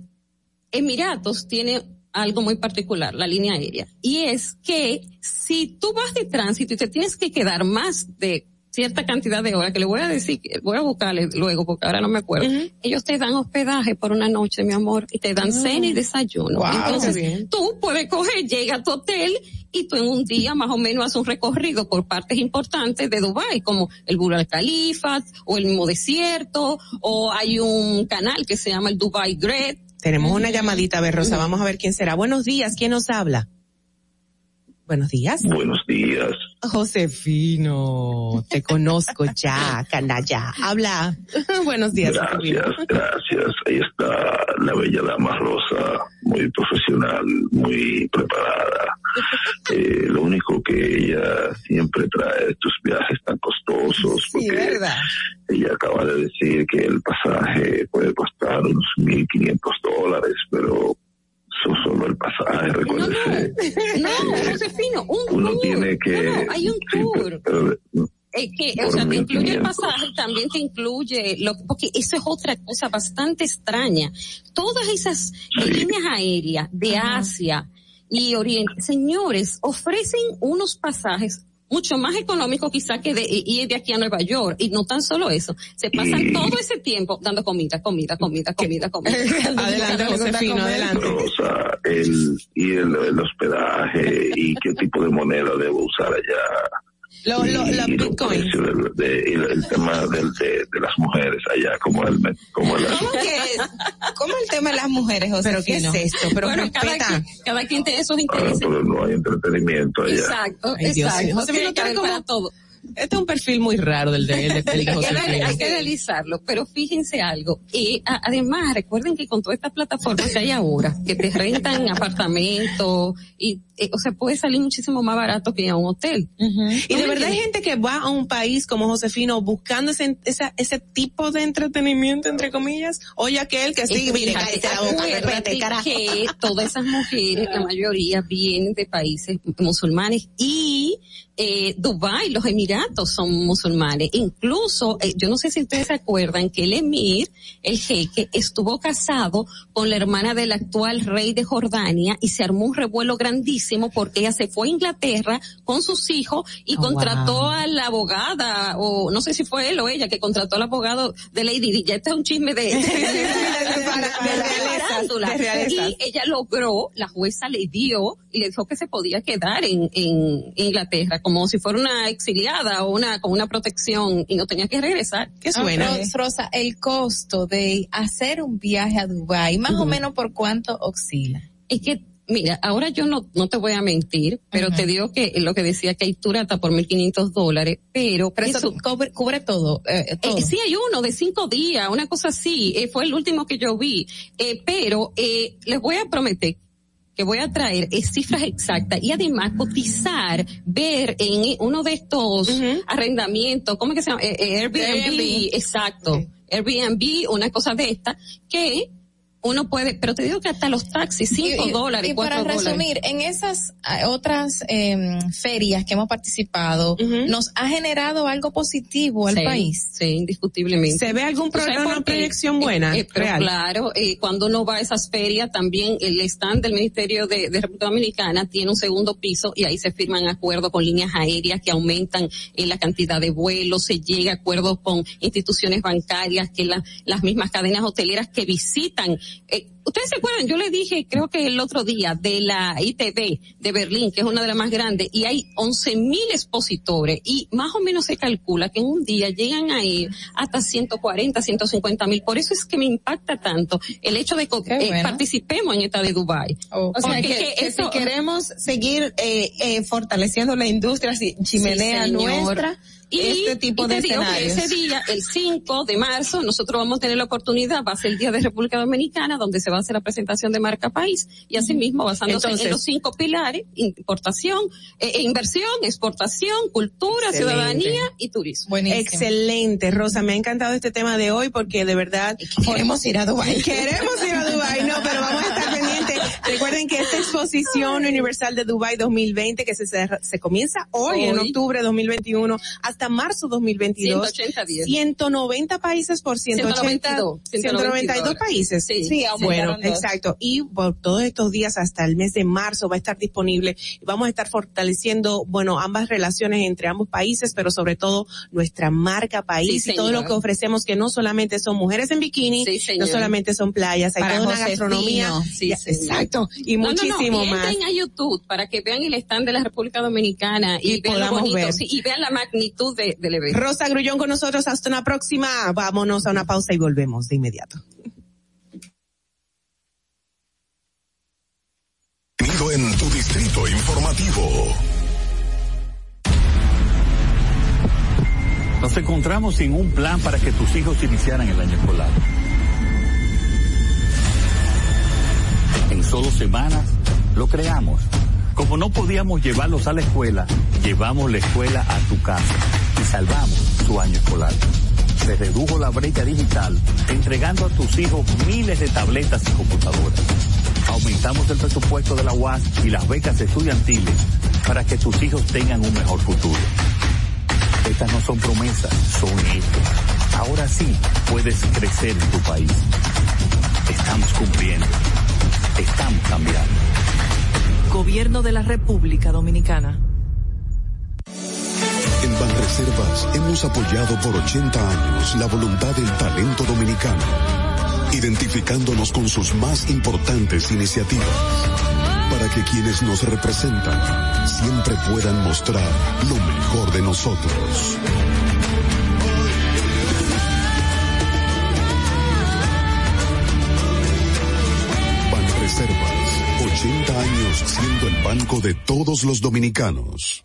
Emiratos tiene algo muy particular, la línea aérea, y es que si tú vas de tránsito y te tienes que quedar más de cierta cantidad de horas, que le voy a decir, voy a buscarle luego porque ahora no me acuerdo, ellos te dan hospedaje por una noche, mi amor, y te dan cena y desayuno. Wow, Entonces, tú puedes coger, llega a tu hotel y tú en un día más o menos haces un recorrido por partes importantes de Dubai, como el Burj Al Khalifa o el mismo desierto, o hay un canal que se llama el Dubai Great. Tenemos una llamadita, a ver, Rosa, vamos a ver quién será. Buenos días, ¿quién nos habla? Buenos días. Buenos días. Josefino, te conozco ya, canalla. Habla. Buenos días, Josefino. Gracias, gracias. Ahí está la bella dama rosa, muy profesional, muy preparada. Eh, lo único que ella siempre trae estos viajes tan costosos, Sí, porque ¿verdad? ella acaba de decir que el pasaje puede costar unos 1.500 dólares, pero eso solo el pasaje, recuérdese. No, Josefino, un Uno tour. tiene que... No, no, hay un tour. pero- Eh, que, o sea, te incluye el 1500. pasaje, también te incluye lo, porque eso es otra cosa bastante extraña. Todas esas líneas aéreas de Asia y Oriente, señores, ofrecen unos pasajes mucho más económicos quizá que de ir de aquí a Nueva York. Y no tan solo eso, se pasan Y- todo ese tiempo dando comida, comida, comida, comida, comida. Adelante, Josefino, adelante. Rosa, el, y el, el hospedaje y qué tipo de moneda debo usar allá. Lo, lo, y los los bitcoins. precios del- de, y el, tema del, de, de las mujeres allá, como el, como el ¿Cómo que, cómo el tema de las mujeres, José. Pero ¿qué es esto? Pero bueno, cada respeta. quien, cada quien tiene sus Ah, intereses. pero no hay entretenimiento allá. Exacto, Ay, Dios exacto. mío. José Tiene eres haber como- para todo. Este es un perfil muy raro del de, el de, el de Hay que, José Fino. hay que analizarlo, pero fíjense algo. Y a- además, recuerden que con todas estas plataformas que hay ahora, que te rentan apartamentos, y, eh, o sea, puede salir muchísimo más barato que a un hotel. Y de verdad hay gente que va a un país como Josefino buscando ese, esa- ese tipo de entretenimiento, entre comillas. Oye, aquel que sí, Eh, mire, cállate la boca, vete, carajo. que todas esas mujeres, la mayoría vienen de países musulmanes y eh, Dubái, los Emiratos son musulmanes. Incluso, eh, yo no sé si ustedes se acuerdan que el emir, el jeque, estuvo casado con la hermana del actual rey de Jordania y se armó un revuelo grandísimo porque ella se fue a Inglaterra con sus hijos y Oh, contrató wow. a la abogada, o no sé si fue él o ella que contrató al abogado de Lady Di. Ya está un chisme de. Y ella logró, la jueza le dio y le dijo que se podía quedar en, en Inglaterra como si fuera una exiliada o una con una protección y no tenía que regresar. ¿Qué Ah, Ros- Rosa, el costo de hacer un viaje a Dubái, más o menos por cuánto oscila. Es que, mira, ahora yo no, no te voy a mentir, pero te digo que lo que decía que hay tour hasta por 1.500 dólares, pero... Pero eso cubre, cubre todo, eh, todo. Eh, sí, hay uno de cinco días, una cosa así, eh, fue el último que yo vi, eh, pero eh, les voy a prometer que voy a traer cifras exactas y además cotizar, ver en uno de estos arrendamientos, ¿cómo es que se llama? Airbnb, Airbnb. exacto, Airbnb, una cosa de esta, que uno puede, pero te digo que hasta los taxis, cinco Y- dólares, Y para dólares. resumir, en esas otras em, ferias que hemos participado, ¿nos ha generado algo positivo al Sí, país? Sí, indiscutiblemente. ¿Se ve algún ¿Tú sabes programa, por una proyección buena, Eh, eh, pero real? claro, eh, cuando uno va a esas ferias, también el stand del Ministerio de, de República Dominicana tiene un segundo piso y ahí se firman acuerdos con líneas aéreas que aumentan eh, la cantidad de vuelos, se llega a acuerdos con instituciones bancarias, que la- las mismas cadenas hoteleras que visitan. Eh, Ustedes se acuerdan, yo le dije, creo que el otro día, de la ITV de Berlín, que es una de las más grandes, y hay 11 mil expositores, y más o menos se calcula que en un día llegan a ir hasta 140, 150 mil. Por eso es que me impacta tanto el hecho de que eh, bueno. participemos en esta de Dubai. O sea que, que si queremos seguir eh, eh, fortaleciendo la industria chimenea Sí, nuestra, Y, este tipo de que escenarios. ese día, el 5 de marzo, nosotros vamos a tener la oportunidad, va a ser el Día de República Dominicana, donde se va a hacer la presentación de marca país, y asimismo basándose Entonces- en los cinco pilares, importación, eh, eh, inversión, exportación, cultura, Excelente. ciudadanía y turismo. Excelente, Rosa. Me ha encantado este tema de hoy porque de verdad Queremos ir a Dubái. Queremos ir a Dubái, no, pero vamos a estar. Recuerden que esta exposición universal de Dubai 2020 que se, se comienza hoy, en octubre de 2021 hasta marzo 2022. 180 días. 190 países por 180 192, 192 países. Sí, sí, bueno, exacto. Y por todos estos días hasta el mes de marzo va a estar disponible y vamos a estar fortaleciendo, bueno, ambas relaciones entre ambos países, pero sobre todo nuestra marca país Sí, y todo lo que ofrecemos que no solamente son mujeres en bikini, Sí, no solamente son playas, hay Para toda una gastronomía. Sí, Ya, señor. Y No, no, no, muchísimo y más. Entren a YouTube para que vean el stand de la República Dominicana y, Y vean lo bonito, ver. sí, y vean la magnitud de- del evento. Rosa Grullón con nosotros hasta una próxima. Vámonos a una pausa y volvemos de inmediato. En tu distrito informativo. Nos encontramos sin un plan para que tus hijos iniciaran el año escolar. En solo semanas lo creamos. Como no podíamos llevarlos a la escuela, llevamos la escuela a tu casa y salvamos su año escolar. Se redujo la brecha digital entregando a tus hijos miles de tabletas y computadoras. Aumentamos el presupuesto de la UAS y las becas estudiantiles para que tus hijos tengan un mejor futuro. Estas no son promesas, son hechos. Ahora sí puedes crecer en tu país. Estamos cumpliendo. Estamos cambiando. Gobierno de la República Dominicana. En Banreservas hemos apoyado por 80 años la voluntad del talento dominicano, identificándonos con sus más importantes iniciativas, para que quienes nos representan siempre puedan mostrar lo mejor de nosotros. siendo el banco de todos los dominicanos.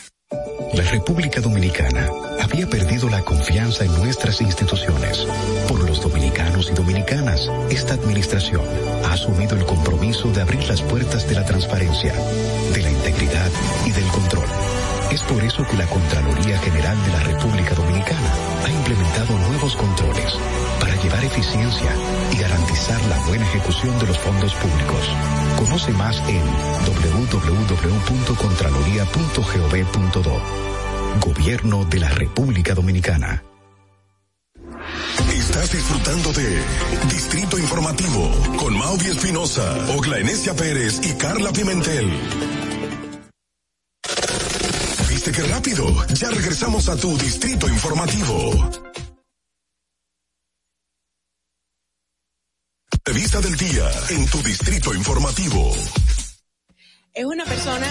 La República Dominicana había perdido la confianza en nuestras instituciones. Por los dominicanos y dominicanas, esta administración ha asumido el compromiso de abrir las puertas de la transparencia, de la integridad y del control. Es por eso que la Contraloría General de la República Dominicana ha implementado nuevos controles para llevar eficiencia y garantizar la buena ejecución de los fondos públicos. Conoce más en www.contraloría.gov.do. Gobierno de la República Dominicana. Estás disfrutando de Distrito Informativo con Mauvi Espinosa, Ogla Enesia Pérez y Carla Pimentel. ¿Viste qué rápido? Ya regresamos a tu Distrito Informativo. Revista del día en tu Distrito Informativo. Es una persona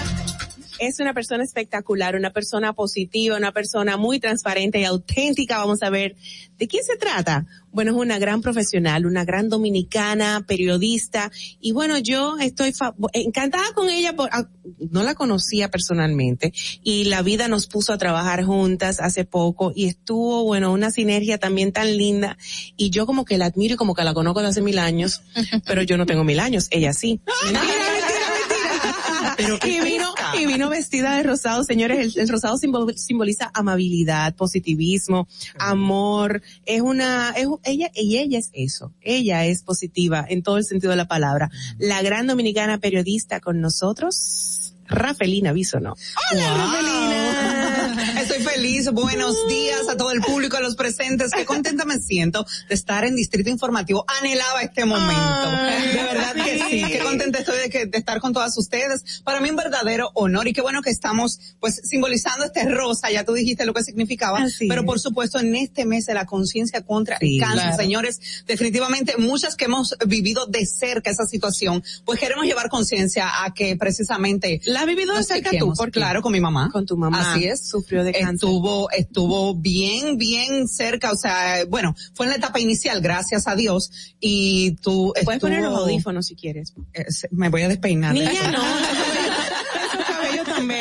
es una persona espectacular, una persona positiva, una persona muy transparente y auténtica. Vamos a ver de quién se trata. Bueno, es una gran profesional, una gran dominicana, periodista. Y bueno, yo estoy encantada con ella. Por, ah, no la conocía personalmente y la vida nos puso a trabajar juntas hace poco y estuvo, bueno, una sinergia también tan linda. Y yo como que la admiro y como que la conozco desde hace mil años, pero yo no tengo mil años, ella sí. Pero y vino, y vino vestida de rosado, señores. El, el rosado simbol, simboliza amabilidad, positivismo, amor. Es una, es, ella, y ella es eso. Ella es positiva en todo el sentido de la palabra. La gran dominicana periodista con nosotros, Rafelina Bisono. Hola, Rafelina. Feliz. Buenos días a todo el público, a los presentes. Qué contenta me siento de estar en Distrito Informativo. Anhelaba este momento. Ay, de verdad que sí. Qué contenta estoy de, que, de estar con todas ustedes. Para mí un verdadero honor y qué bueno que estamos pues simbolizando este rosa. Ya tú dijiste lo que significaba. Así pero es. por supuesto en este mes de la conciencia contra Sí, el cáncer, claro. señores, definitivamente muchas que hemos vivido de cerca esa situación, pues queremos llevar conciencia a que precisamente ¿La vivido de cerca tú? Claro, con mi mamá. Con tu mamá. Así es. Sufrió de cáncer. Estuvo, estuvo bien, bien cerca, o sea, bueno, fue en la etapa inicial, gracias a Dios, y tú Puedes poner los audífonos si quieres. eh, me voy a despeinar. Niña, no.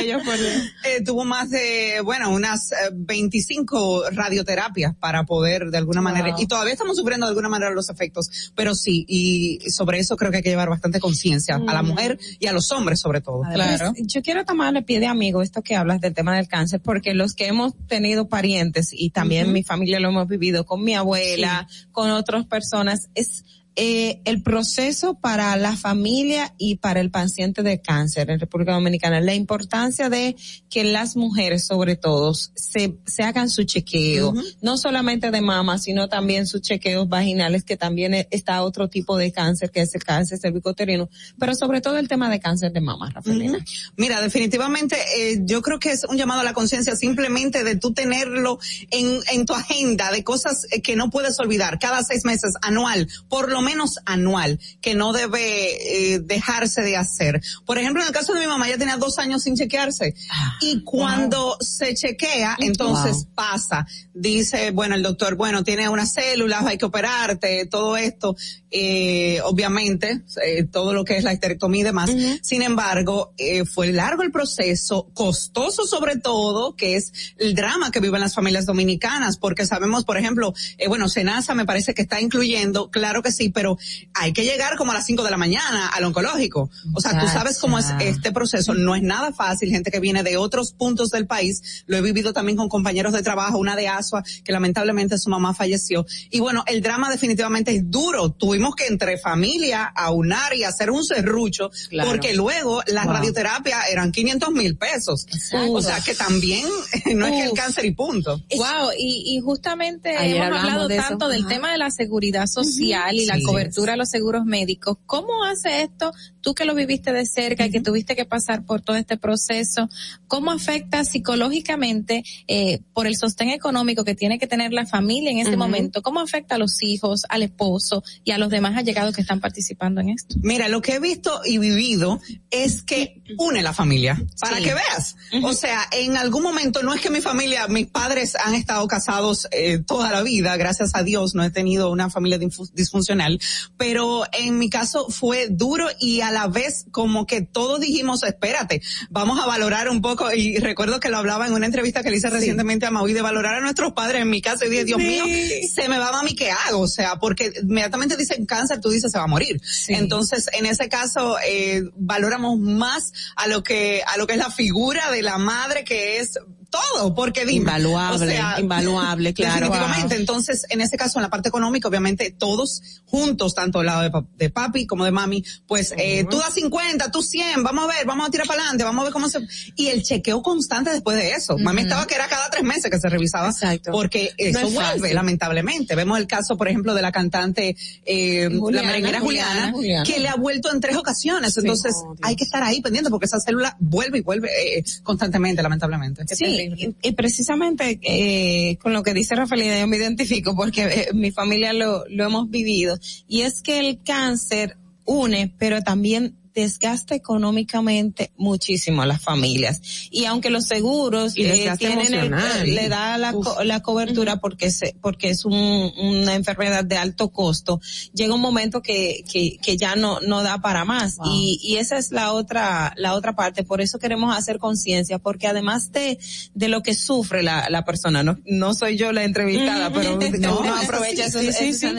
Bellos por Eh, tuvo más de, bueno, unas eh, 25 radioterapias para poder de alguna manera, y todavía estamos sufriendo de alguna manera los efectos, pero sí, y sobre eso creo que hay que llevar bastante conciencia a la Mm. mujer y a los hombres sobre todo. Pues, yo quiero tomarle pie de amigo esto que hablas del tema del cáncer, porque los que hemos tenido parientes y también Ujú. mi familia lo hemos vivido con mi abuela, con otras personas, es eh, el proceso para la familia y para el paciente de cáncer en República Dominicana, la importancia de que las mujeres sobre todo se, se hagan su chequeo, no solamente de mama, sino también sus chequeos vaginales, que también e- está otro tipo de cáncer, que es el cáncer cervicoterino, pero sobre todo el tema de cáncer de mama, Rafaelina. Mira, definitivamente eh, yo creo que es un llamado a la conciencia simplemente de tú tenerlo en, en tu agenda de cosas eh, que no puedes olvidar cada seis meses, anual, por lo menos anual, que no debe eh, dejarse de hacer. Por ejemplo, en el caso de mi mamá, ella tenía dos años sin chequearse y cuando se chequea, entonces Wow. pasa. Dice, bueno, el doctor, bueno, tiene unas células, hay que operarte, todo esto, eh, obviamente, eh, todo lo que es la esterectomía y demás. Sin embargo, eh, fue largo el proceso, costoso sobre todo, que es el drama que viven las familias dominicanas, porque sabemos, por ejemplo, eh, bueno, Senasa me parece que está incluyendo, claro que sí, pero hay que llegar como a las 5 de la mañana al oncológico. O sea, tú sabes cómo es este proceso, no es nada fácil, gente que viene de otros puntos del país, lo he vivido también con compañeros de trabajo, una de Asua, que lamentablemente su mamá falleció. Y bueno, el drama definitivamente es duro. Tuvimos que entre familia aunar y hacer un serrucho, Claro. porque luego la Wow. radioterapia eran 500 mil pesos. O sea, que también no es que el Uf. cáncer y punto. Wow, y, y justamente Ayer hemos hablado de eso. tanto del Ajá. tema de la seguridad social y la cobertura a los seguros médicos. ¿Cómo hace esto, tú que lo viviste de cerca y que tuviste que pasar por todo este proceso, cómo afecta psicológicamente eh, por el sostén económico que tiene que tener la familia en este momento? ¿Cómo afecta a los hijos, al esposo y a los demás allegados que están participando en esto? Mira, lo que he visto y vivido es que une la familia, para que veas. O sea, en algún momento, no es que mi familia, mis padres han estado casados eh, toda la vida, gracias a Dios, no he tenido una familia disfuncional, pero en mi caso fue duro y a la vez como que todos dijimos, espérate, vamos a valorar un poco, y recuerdo que lo hablaba en una entrevista que le hice recientemente a Maui de valorar a nuestros padres en mi caso y dije, Dios mío, se me va mami, ¿qué hago? O sea, porque inmediatamente dicen cáncer, tú dices se va a morir. Entonces, en ese caso, eh, valoramos más a lo que, a lo que es la figura de la madre que es todo, porque dime. Invaluable, invaluable, claro. Definitivamente. Entonces, en ese caso, en la parte económica, obviamente, todos juntos, tanto el lado de, papi como de mami, pues, eh, tú das 50, tú 100, vamos a ver, vamos a tirar para adelante, vamos a ver cómo se, y el chequeo constante después de eso. Mami estaba que era cada tres meses que se revisaba. Exacto. Porque eso vuelve, lamentablemente. Vemos el caso, por ejemplo, de la cantante, eh, la merenguera Juliana, que le ha vuelto en tres ocasiones. Entonces, hay que estar ahí pendiente porque esa célula vuelve y vuelve eh, constantemente, lamentablemente. Sí, y, precisamente eh, con lo que dice Rafaelina yo me identifico porque eh, mi familia lo, lo hemos vivido. Y es que el cáncer une pero también desgasta económicamente muchísimo a las familias. Y aunque los seguros eh, tienen el, le da la, la cobertura porque se, porque es un, una enfermedad de alto costo, llega un momento que, que, que ya no, no da para más. Y, y esa es la otra, la otra parte. Por eso queremos hacer conciencia, porque además de, de lo que sufre la, la persona, no, no soy yo la entrevistada, pero no, aprovecha eso,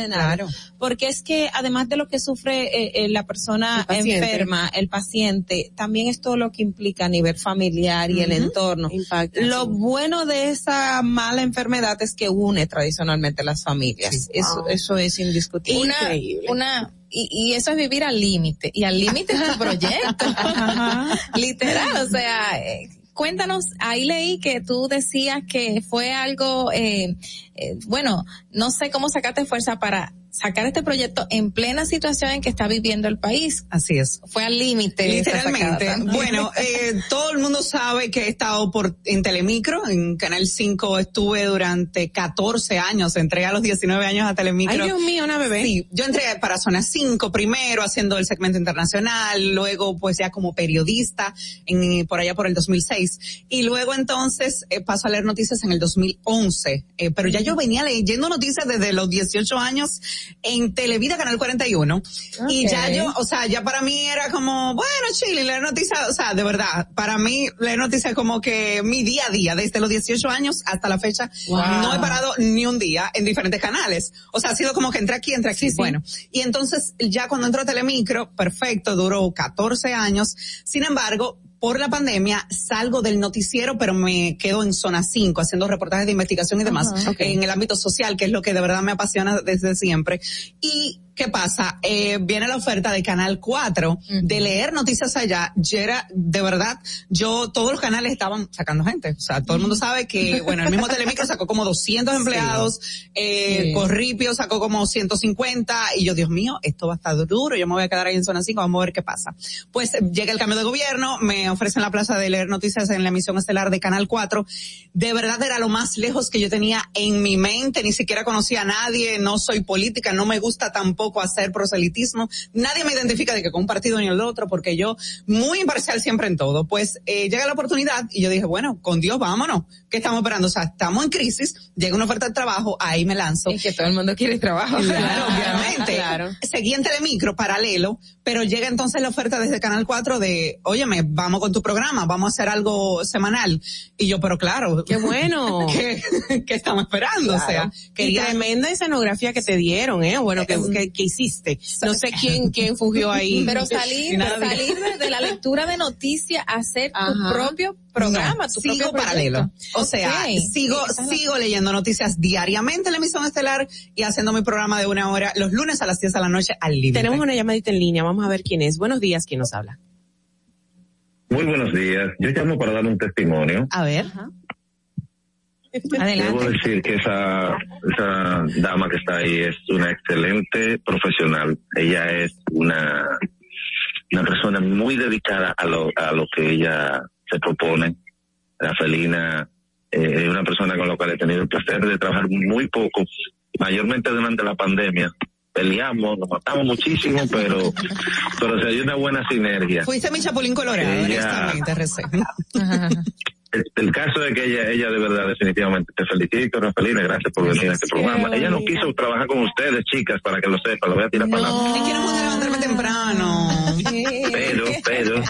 claro. Porque es que además de lo que sufre eh, eh, la persona enferma, el paciente, también es todo lo que implica a nivel familiar y el entorno. lo bueno de esa mala enfermedad es que une tradicionalmente las familias. Eso, eso es indiscutible. Una, una y, y, eso es vivir al límite. Y al límite es tu proyecto. Literal, o sea, eh, cuéntanos, ahí leí que tú decías que fue algo, eh, eh, bueno, no sé cómo sacaste fuerza para sacar este proyecto en plena situación en que está viviendo el país. Así es. Fue al límite. Literalmente. Bueno, eh, todo el mundo sabe que he estado por, en Telemicro, en Canal 5 estuve durante 14 años, entré a los 19 años a Telemicro. Ay, Dios mío, una bebé. Sí, yo entré para Zona 5 primero, haciendo el segmento internacional, luego pues ya como periodista, en, por allá por el 2006, y luego entonces eh, paso a leer noticias en el 2011, eh, pero ya yo venía leyendo noticias desde los 18 años, en Televida Canal 41. Y ya yo, o sea, ya para mí era como, bueno, chile, leer noticias, o sea, de verdad, para mí leer noticias como que mi día a día, desde los 18 años hasta la fecha, no he parado ni un día en diferentes canales. O sea, ha sido como que entré aquí, entré aquí. bueno, y entonces ya cuando entro a Telemicro, perfecto, duró 14 años. Sin embargo, por la pandemia salgo del noticiero, pero me quedo en zona 5 haciendo reportajes de investigación y demás en el ámbito social, que es lo que de verdad me apasiona desde siempre. Y ¿Qué pasa? Eh, viene la oferta de Canal 4 de leer noticias allá. Yo era, de verdad, yo, todos los canales estaban sacando gente. O sea, todo el mundo sabe que, bueno, el mismo Telemicro sacó como 200 empleados, eh, Corripio sacó como 150 y yo, Dios mío, esto va a estar duro, yo me voy a quedar ahí en zona 5, vamos a ver qué pasa. Pues llega el cambio de gobierno, me ofrecen la plaza de leer noticias en la emisión estelar de Canal 4. De verdad era lo más lejos que yo tenía en mi mente, ni siquiera conocía a nadie, no soy política, no me gusta tampoco poco hacer proselitismo. Nadie me identifica de que con un partido ni el otro, porque yo muy imparcial siempre en todo. Pues eh, llega la oportunidad y yo dije, bueno, con Dios vámonos. ¿Qué estamos esperando? O sea, estamos en crisis, llega una oferta de trabajo, ahí me lanzo. Y que todo el mundo quiere trabajo. Claro, obviamente. Claro. Seguí en Telemicro, paralelo, pero llega entonces la oferta desde Canal 4 de, óyeme, vamos con tu programa, vamos a hacer algo semanal. Y yo, pero claro. Qué bueno. ¿Qué, estamos esperando? O sea, quería... tremenda escenografía que te dieron, ¿eh? Bueno, que, que, hiciste. No sé quién, quién fugió ahí. Pero salir, salir de, la lectura de noticias, hacer tu propio programa, tu sigo paralelo. O sea, sigo, sigo leyendo noticias diariamente en la emisión estelar y haciendo mi programa de una hora los lunes a las 10 de la noche al límite. Tenemos una llamadita en línea, vamos a ver quién es. Buenos días, ¿quién nos habla? Muy buenos días. Yo llamo para dar un testimonio. A ver. Debo decir que esa, esa dama que está ahí es una excelente profesional. Ella es una, una persona muy dedicada a lo, a lo que ella se propone. La felina eh, es una persona con la cual he tenido el placer de trabajar muy poco, mayormente durante la pandemia. Peleamos, nos matamos muchísimo, pero, pero se dio una buena sinergia. Fuiste mi chapulín colorado, Ella- honestamente, RC. El, el caso de que ella, ella de verdad definitivamente te felicito, Rafaelina, gracias por venir a este programa. Ella no quiso trabajar con ustedes, chicas, para que lo sepan, lo voy a tirar para adelante. No puedo levantarme temprano. Pero, pero,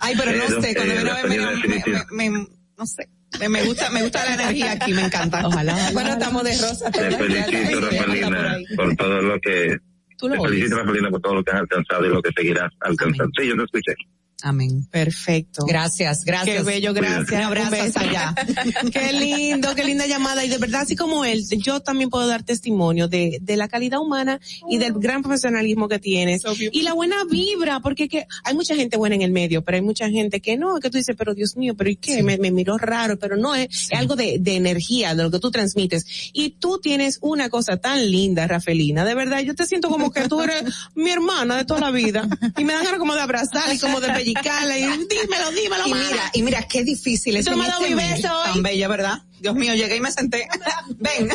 Ay, pero no sé, cuando eh, me, me, me- me- me- no sé. Me, gusta, me gusta la energía aquí, me encanta. Ojalá. Bueno, estamos de rosa. te felicito, Rafaelina, por todo lo que, Tú lo te oyes. felicito, Rafaelina, por todo lo que has alcanzado y lo que seguirás alcanzando. Sí, yo te escuché. Amén. Perfecto. Gracias, gracias. Qué bello, gracias. Un abrazo allá. qué lindo, qué linda llamada. Y de verdad, así como él, yo también puedo dar testimonio de, de la calidad humana y del gran profesionalismo que tienes. Y la buena vibra, porque que hay mucha gente buena en el medio, pero hay mucha gente que no, que tú dices, pero Dios mío, pero ¿y qué? Me, me miró raro, pero no, es, es algo de, de energía, de lo que tú transmites. Y tú tienes una cosa tan linda, Rafelina. De verdad, yo te siento como que tú eres mi hermana de toda la vida. Y me dan ganas como de abrazarla y como de pellizcarla y dímelo, dímelo, Y mira, y mira, qué difícil es Tú me este beso. Tan bella, ¿verdad? Dios mío, llegué y me senté. Ven.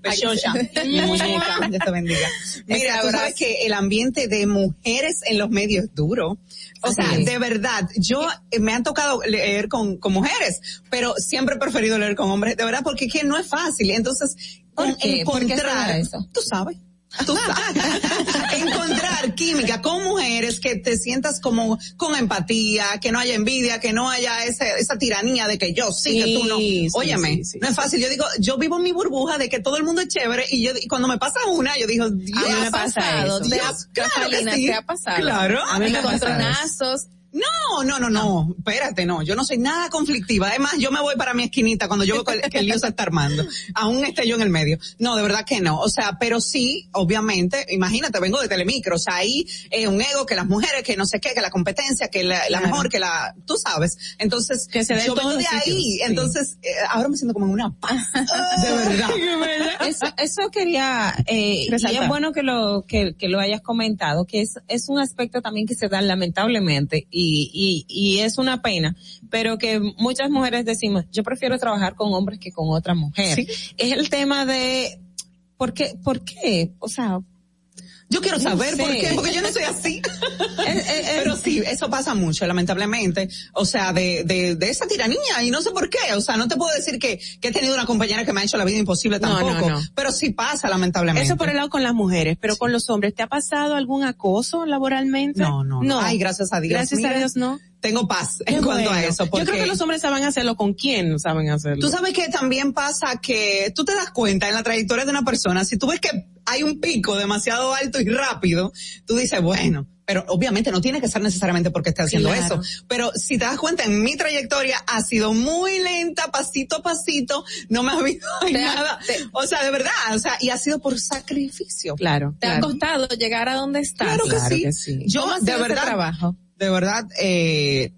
Preciosa. Mi muñeca, Dios te bendiga. Mira, Ese tú sabes que el ambiente de mujeres en los medios es duro. O sea, de verdad, yo eh, me han tocado leer con, con mujeres, pero siempre he preferido leer con hombres, de verdad, porque es que no es fácil. Entonces, ¿Por qué? ¿Por qué será encontrar, eso? tú sabes. Tú encontrar química con mujeres que te sientas como con empatía, que no haya envidia, que no haya ese, esa tiranía de que yo sí, que tú no. Sí, Óyeme, sí, no es fácil. Yo digo, yo vivo en mi burbuja de que todo el mundo es chévere y yo y cuando me pasa una, yo digo, Dios, A mí me pasa pasado. Dios, ha- claro Catalina, te ha pasado. Claro, a mí me pasa eso. No, no, no, no, espérate, no, yo no soy nada conflictiva. Además, yo me voy para mi esquinita cuando yo veo que, que el lío se está armando. Aún esté yo en el medio. No, de verdad que no. O sea, pero sí, obviamente, imagínate, vengo de Telemicro, o sea, ahí eh, un ego que las mujeres, que no sé qué, que la competencia, que la, la Claro. mejor, que la, tú sabes. Entonces, Que se yo vengo de ahí. sí. Entonces, eh, ahora me siento como en una paz. de verdad. Eso, eso quería, eh, y es bueno que lo, que, que lo hayas comentado, que es, es un aspecto también que se da lamentablemente y, y, y es una pena, pero que muchas mujeres decimos, yo prefiero trabajar con hombres que con otra mujer. Es el tema de, ¿por qué? ¿Por qué? O sea, Yo quiero No saber por qué, porque yo no soy así. eh, eh, Pero sí, eso pasa mucho, lamentablemente. O sea, de, de, de esa tiranía, y no sé por qué. O sea, no te puedo decir que, que he tenido una compañera que me ha hecho la vida imposible tampoco. no, no. Pero sí pasa, lamentablemente. Eso por el lado con las mujeres, pero con los hombres, ¿te ha pasado algún acoso laboralmente? No, no, no. Ay, gracias a Dios. Gracias Mira, a Dios, no. Tengo paz Qué en cuanto a eso. Yo creo porque- que los hombres saben hacerlo con quién saben hacerlo. Tú sabes que también pasa que tú te das cuenta en la trayectoria de una persona, si tú ves que hay un pico demasiado alto y rápido, tú dices, bueno, pero obviamente no tiene que ser necesariamente porque esté haciendo Claro. eso. Pero si te das cuenta, en mi trayectoria ha sido muy lenta, pasito a pasito, no me ha habido Te ha- nada. te- o sea, de verdad, o sea, y ha sido por sacrificio. Claro, ¿te ha costado llegar a donde estás? Claro que Claro sí. que sí. Yo, ¿Cómo ha de verdad, trabajo? De verdad, eh,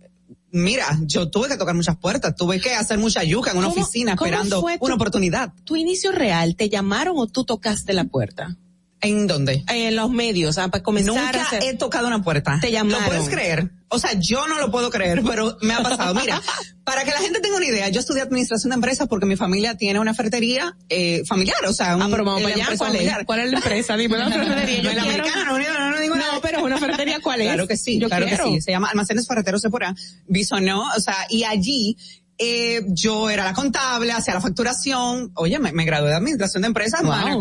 mira, yo tuve que tocar muchas puertas, tuve que hacer mucha yuca en una ¿Cómo- oficina esperando tu- una oportunidad. ¿Tu inicio real te llamaron o tú tocaste la puerta? ¿En dónde? En los medios, ah, para comenzar a Nunca hacer... he tocado una puerta. Te llamaron. ¿Lo puedes creer? O sea, yo no lo puedo creer, pero me ha pasado. Mira, para que la gente tenga una idea, yo estudié administración de empresas porque mi familia tiene una ferretería eh, familiar, o sea, un, Ah, pero vamos allá. ¿Cuál es? familiar. ¿Cuál es la empresa? Dime la ferretería. Yo No, la quiero. americana, no, no, no, digo nada. No, pero una ferretería, ¿cuál es? Claro que sí, Yo claro quiero. que sí. Se llama Almacenes Ferreteros Sephora, Bisonó, o sea, y allí eh, yo era la contable, hacía la facturación. Oye, me, me gradué de administración de empresas, Wow. magna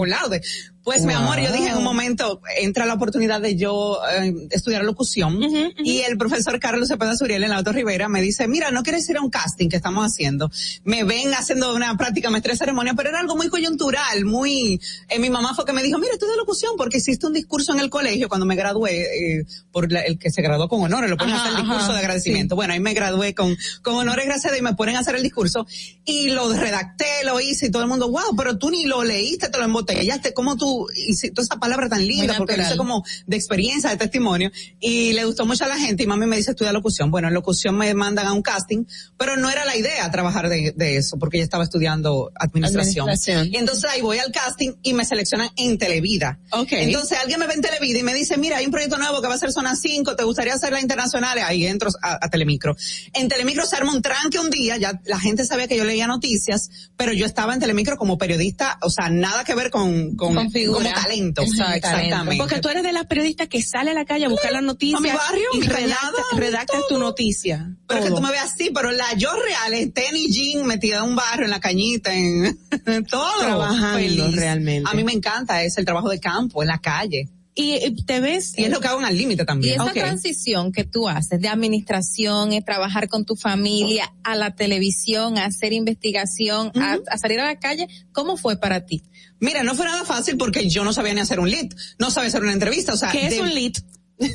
Pues mi amor, yo dije en un momento, entra la oportunidad de yo eh, estudiar locución y el profesor Carlos Cepeda Suriel en la Auto Rivera me dice, mira, no quieres ir a un casting que estamos haciendo. Me ven haciendo una práctica maestría de ceremonia, pero era algo muy coyuntural, muy, eh, mi mamá fue que me dijo, mira, estudia locución porque hiciste un discurso en el colegio cuando me gradué, eh, por la- el que se graduó con honores, lo ponen a hacer el discurso ajá, de agradecimiento. Bueno, ahí me gradué con, con honores, gracias a Dios, y me ponen a hacer el discurso y lo redacté, lo hice y todo el mundo, wow, pero tú ni lo leíste, te lo embotellaste, ¿cómo tú tú, y si- toda esa palabra tan linda, porque lo hice como de experiencia, de testimonio, y le gustó mucho a la gente, y mami me dice, estudia locución. Bueno, en locución me mandan a un casting, pero no era la idea trabajar de, de eso, porque yo estaba estudiando administración. Administración. Y entonces ahí voy al casting y me seleccionan en Televida. Ok. Entonces alguien me ve en Televida y me dice, mira, hay un proyecto nuevo que va a ser Zona 5, ¿te gustaría hacer la internacional? Ahí entro a, a Telemicro. En Telemicro se arma un tranque un día, ya la gente sabía que yo leía noticias, pero yo estaba en Telemicro como periodista, o sea, nada que ver con, con, Con figura. como talento. Exacto. Exactamente. Porque tú eres de las periodistas que sale a la calle a buscar las noticias a mi barrio, y mi redacta, cañada, redactas tu noticia. Pero es que Todo. tú me ves así, pero la yo real es tenis jean metida en un barrio, en la cañita, en todo. Trabajando realmente. A mí me encanta, es el trabajo de campo, en la calle. Y te ves. Y es lo que hago en al límite Y también. esa Ok. transición que tú haces de administración, es trabajar con tu familia, a la televisión, a hacer investigación, a, a salir a la calle, ¿cómo fue para ti? Mira, no fue nada fácil porque yo no sabía ni hacer un lead, no sabía hacer una entrevista, o sea. ¿Qué es de- un lead?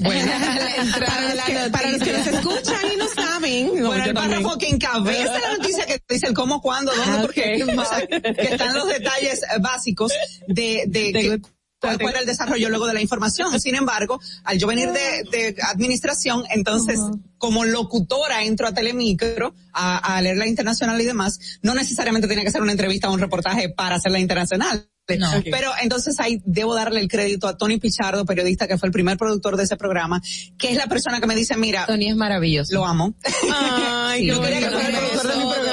Bueno, para, los que, para los que nos escuchan y no saben. no, bueno, el párrafo que encabeza la noticia que dice el cómo, cuándo, dónde, Ah, porque o sea, que están los detalles eh, básicos de, de, que- cuál era el desarrollo luego de la información. Sin embargo, al yo venir de, de administración, entonces, como locutora entro a Telemicro a, a leer la internacional y demás, no necesariamente tenía que hacer una entrevista o un reportaje para hacer la internacional. No. Pero entonces ahí debo darle el crédito a Tony Pichardo, periodista que fue el primer productor de ese programa, que es la persona que me dice, mira, Tony es maravilloso. lo amo. Ay, Sí, yo quería que fuera el productor de mi programa.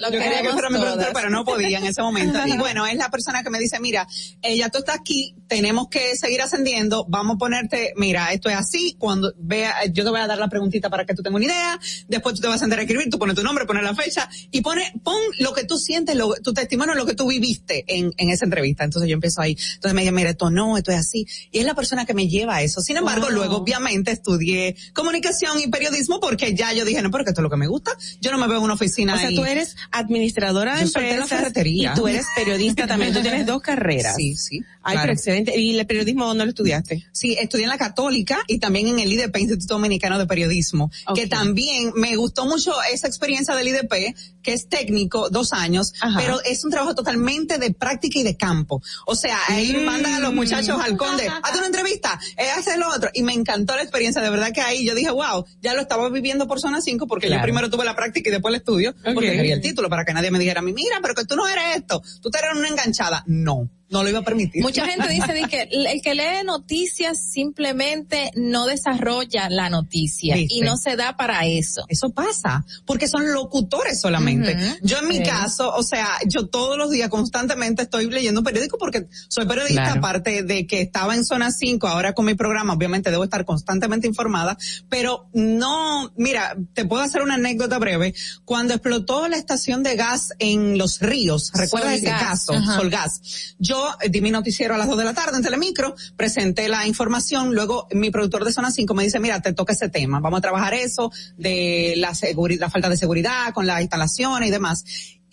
Lo Yo quería que fuera mi productor, pero no podía en ese momento. Y bueno, es la persona que me dice, mira, ella tú estás aquí, tenemos que seguir ascendiendo, vamos a ponerte, mira, esto es así, cuando vea, yo te voy a dar la preguntita para que tú tengas una idea, después tú te vas a sentar a escribir, tú pones tu nombre, pones la fecha, y pone, pon lo que tú sientes, lo, tu testimonio, lo que tú viviste en, en esa entrevista. Entonces yo empiezo ahí, entonces me dice, mira, esto no, esto es así, y es la persona que me lleva a eso. Sin embargo, Wow. luego obviamente estudié comunicación y periodismo porque ya yo dije, no, porque esto es lo que me gusta, yo no me veo en una oficina O sea, ahí. tú eres administradora de empresas y tú eres periodista también. Tú tienes dos carreras. Sí, sí. Ay, claro. pero excelente. ¿Y el periodismo dónde lo estudiaste? Sí, estudié en la Católica y también en el IDP, Instituto Dominicano de Periodismo, que también me gustó mucho esa experiencia del IDP, que es técnico, dos años, Ajá. pero es un trabajo totalmente de práctica y de campo. O sea, ahí Mm. mandan a los muchachos al conde, hazte una entrevista, eh, hacer lo otro. Y me encantó la experiencia, de verdad que ahí yo dije, wow, ya lo estaba viviendo por zona 5 porque Claro. yo primero tuve la práctica y después el estudio, porque el título para que nadie me dijera a mira, pero que tú no eres esto, tú te eres una enganchada. No, no lo iba a permitir. Mucha gente dice que el que lee noticias simplemente no desarrolla la noticia ¿Viste? y no se da para eso. Eso pasa, porque son locutores solamente. Yo en mi caso, o sea, yo todos los días constantemente estoy leyendo un periódico porque soy periodista, Claro. aparte de que estaba en zona 5, ahora con mi programa, obviamente debo estar constantemente informada, pero no, mira, te puedo hacer una anécdota breve. Cuando explotó la estación de gas en Los Ríos, ¿recuerdas ese caso? Solgas. Yo eh, di mi noticiero a las 2 de la tarde en Telemicro, presenté la información, luego mi productor de Zona 5 me dice, mira, te toca ese tema, vamos a trabajar eso de la seguridad, la falta de seguridad con las instalaciones y demás.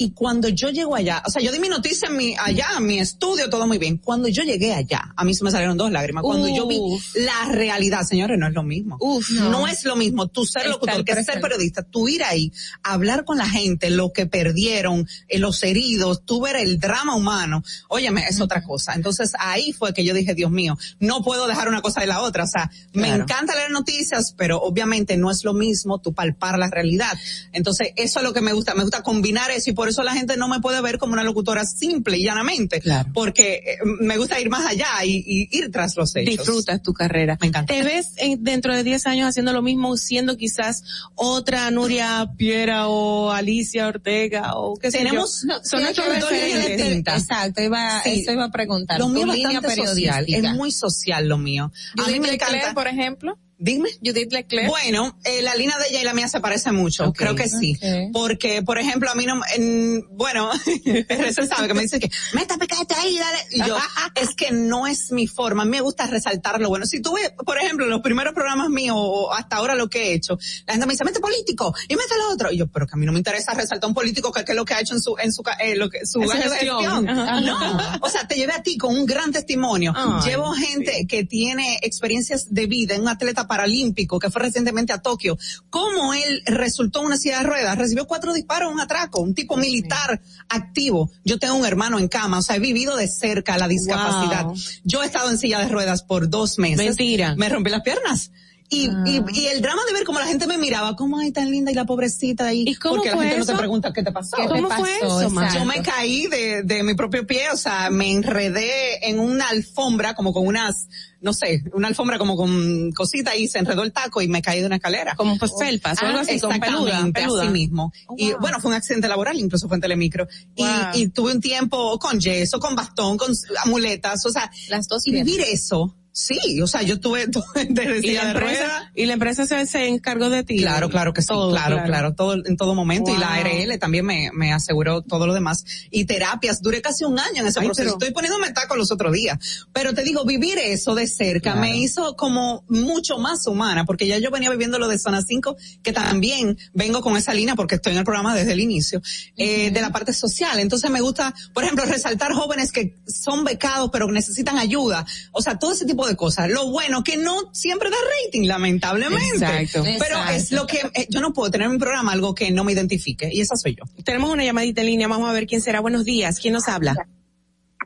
Y cuando yo llego allá, o sea, yo di mi noticia en mi, allá, en mi estudio, todo muy bien. Cuando yo llegué allá, a mí se me salieron dos lágrimas. Cuando yo vi la realidad, señores, no es lo mismo. Uf, no. no. es lo mismo tú ser Estar locutor que ser presente. periodista, tú ir ahí, hablar con la gente, lo que perdieron, eh, los heridos, tú ver el drama humano, óyeme, es otra cosa. Entonces ahí fue que yo dije, Dios mío, no puedo dejar una cosa de la otra. O sea, me encanta leer noticias, pero obviamente no es lo mismo tú palpar la realidad. Entonces eso es lo que me gusta, me gusta combinar eso y por eso la gente no me puede ver como una locutora simple y llanamente, Claro. porque eh, me gusta ir más allá y, y ir tras los hechos. Disfrutas tu carrera. Me encanta. ¿Te ves en- dentro de 10 años haciendo lo mismo, siendo quizás otra Nuria Piera o Alicia Ortega o qué sé Tenemos- yo? no, Son nuestros referentes. líneas distintas. Exacto, iba, Sí. eso iba a preguntar. Lo mío es línea bastante social, periodística. es muy social lo mío. A mí me encanta. por ejemplo. Dime. Judith Leclerc. Bueno, eh, la línea de ella y la mía se parece mucho, creo que sí. Porque, por ejemplo, a mí no, en- bueno, RC sabe que me dice que, métame, cállate ahí, dale. Y yo, es que no es mi forma, a mí me gusta resaltar lo bueno. Si tú ves, por ejemplo, los primeros programas míos o hasta ahora lo que he hecho, la gente me dice, mete político y mete lo otro. Y yo, pero que a mí no me interesa resaltar un político que, que es lo que ha hecho en su, en su, eh, lo que, su En gestión. gestión. Ajá. No, o sea, te llevé a ti con un gran testimonio. Ay, Llevo gente que tiene experiencias de vida, un atleta paralímpico que fue recientemente a Tokio, cómo él resultó en una silla de ruedas, recibió cuatro disparos, un atraco, un tipo militar activo. Yo tengo un hermano en cama, o sea, he vivido de cerca la discapacidad. Wow. Yo he estado en silla de ruedas por dos meses. Mentira. Me rompí las piernas. Y, y, y el drama de ver cómo la gente me miraba, como ay tan linda y la pobrecita ahí. ¿Y cómo porque la gente no te pregunta qué te pasó. ¿Qué te ¿Cómo fue eso, María? Yo me caí de, de mi propio pie, o sea, me enredé en una alfombra como con unas, no sé, una alfombra como con cosita y se enredó el taco y me caí de una escalera. Como pues felpas o algo así, con peluda, peluda. así mismo. Y bueno, fue un accidente laboral, incluso fue en Telemicro. Y, Wow. y tuve un tiempo con yeso, con bastón, con amuletas, o sea, Las dos y vivir eso, sí, o sea, yo tuve, tuve de Y la de empresa, y la empresa se, se encargó de ti. Claro, claro que sí, Todo, claro, claro, todo, en todo momento. Y la. ARL también me, me aseguró todo lo demás. Y terapias, duré casi un año en ese Ay, proceso. pero- Estoy poniéndome taco los otros días. Pero te digo, vivir eso de cerca Claro. me hizo como mucho más humana, porque ya yo venía viviendo lo de Zona 5, que también vengo con esa línea porque estoy en el programa desde el inicio, eh, de la parte social. Entonces me gusta, por ejemplo, resaltar jóvenes que son becados pero necesitan ayuda. O sea, todo ese tipo de cosas. Lo bueno que no siempre da rating, lamentablemente. Exacto. Pero es lo que, eh, yo no puedo tener en mi programa algo que no me identifique, y esa soy yo. Tenemos una llamadita en línea, vamos a ver quién será. Buenos días, ¿quién nos habla?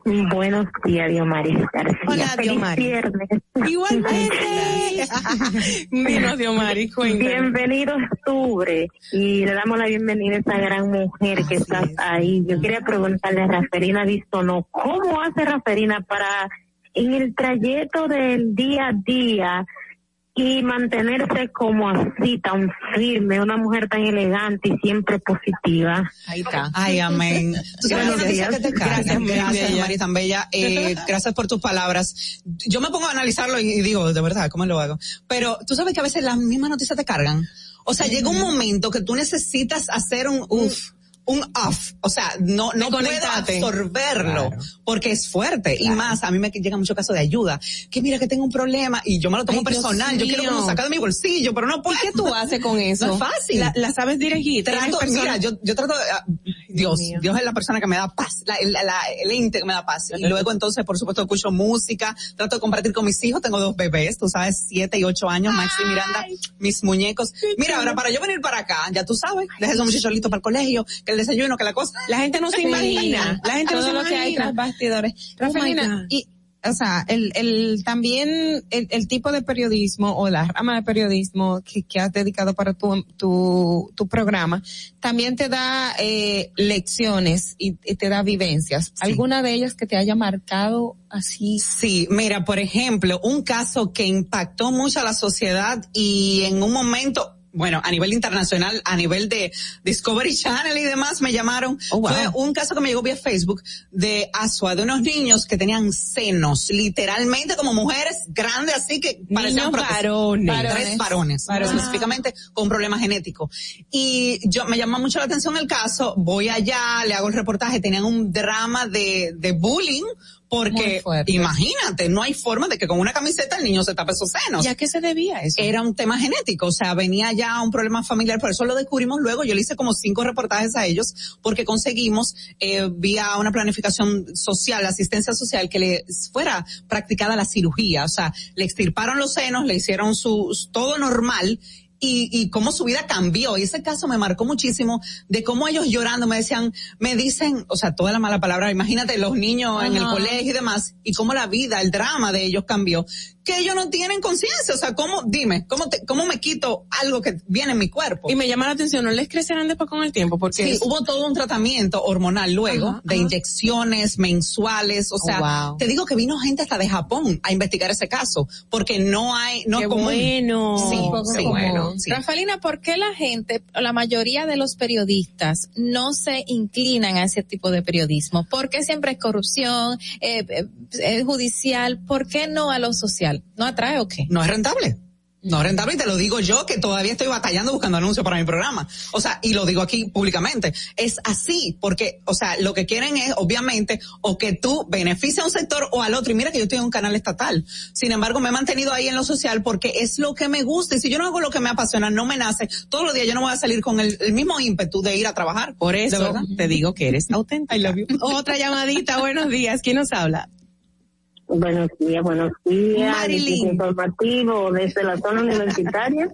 Buenos días, Diomaris García. Hola, Feliz Diomaris. viernes. Igualmente. Dinos, Diomari, cuéntanos. Bienvenido octubre y le damos la bienvenida a esa gran mujer que estás ahí. Yo quería preguntarle a Raferina Bistono, ¿cómo hace Raferina para en el trayecto del día a día y mantenerse como así, tan firme, una mujer tan elegante y siempre positiva? Ahí está. Ay, amén. Tú sabes Buenos días. que te. Gracias, Gracias. Mari, tan bella. Eh, gracias por tus palabras. Yo me pongo a analizarlo y digo, de verdad, ¿cómo lo hago? Pero tú sabes que a veces las mismas noticias te cargan. O sea, llega un momento que tú necesitas hacer un, uf, un off. O sea, no, no puedo absorberlo porque es fuerte. Y más, a mí me llegan muchos casos de ayuda. Que mira que tengo un problema y yo me lo tomo Ay, personal. Yo quiero como sacar de mi bolsillo, pero no puedo. ¿Y qué tú haces con eso? No es fácil. La, la sabes dirigir. ¿Tienes Trato, mira, yo, yo trato de, ah, Dios, Dios es la persona que me da paz, la, el, la- el ente que me da paz. Y luego entonces, por supuesto, escucho música, trato de compartir con mis hijos, tengo dos bebés, tú sabes, siete y ocho años, Maxi y Miranda, mis muñecos. Mira, ahora para yo venir para acá, ya tú sabes, deja esos muchachos listos para el colegio, que el desayuno, que la cosa. La gente no se Sí. imagina. La gente no Todo se lo que hay imagina. tras bastidores. Oh Rafaelina, God. y, o sea, el, el, también el, el tipo de periodismo o la rama de periodismo que, que has dedicado para tu, tu, tu programa, también te da eh, lecciones y, y te da vivencias. ¿Alguna de ellas que te haya marcado así? Sí, mira, por ejemplo, un caso que impactó mucho a la sociedad y en un momento, bueno, a nivel internacional, a nivel de Discovery Channel y demás, me llamaron. Oh, wow. Fue un caso que me llegó vía Facebook de Asua, de unos niños que tenían senos, literalmente como mujeres grandes, así que parecían prótesis. varones. Tres varones, Varones. específicamente con problemas genéticos. Y yo me llama mucho la atención el caso, voy allá, le hago el reportaje, tenían un drama de, de bullying, porque imagínate, no hay forma de que con una camiseta el niño se tape esos senos. ¿Y a qué se debía eso? Era un tema genético, o sea, venía ya un problema familiar, por eso lo descubrimos luego. Yo le hice como cinco reportajes a ellos porque conseguimos, eh, vía una planificación social, asistencia social, que le fuera practicada la cirugía, o sea, le extirparon los senos, le hicieron su, todo normal y, y cómo su vida cambió. Y ese caso me marcó muchísimo de cómo ellos llorando me decían, me dicen, o sea, toda la mala palabra, imagínate los niños en el colegio y demás, y cómo la vida, el drama de ellos cambió, que ellos no tienen conciencia. O sea, cómo, dime, cómo te, cómo me quito algo que viene en mi cuerpo. Y me llama la atención, ¿no les crecerán después con el tiempo? Porque Sí, es- hubo todo un tratamiento hormonal luego, Ajá, de ajá. inyecciones mensuales, o Oh, sea, wow. te digo que vino gente hasta de Japón a investigar ese caso, porque no hay, no Qué es común. bueno. Sí, sí, bueno, sí. Rafaelina, ¿por qué la gente, la mayoría de los periodistas, no se inclinan a ese tipo de periodismo? ¿Por qué siempre es corrupción, eh, eh, eh, judicial? ¿Por qué no a lo social? ¿No atrae o qué? no es rentable. No es rentable y te lo digo yo que todavía estoy batallando buscando anuncios para mi programa. O sea, y lo digo aquí públicamente. Es así porque, o sea, lo que quieren es, obviamente, o que tú beneficies a un sector o al otro. Y mira que yo estoy en un canal estatal. Sin embargo, me he mantenido ahí en lo social porque es lo que me gusta. Y si yo no hago lo que me apasiona, no me nace, todos los días yo no voy a salir con el, el mismo ímpetu de ir a trabajar. por ¿De eso te digo que eres auténtica. Otra llamadita, buenos días, ¿quién nos habla? Buenos días, buenos días. Marilyn. Informativo desde la zona universitaria.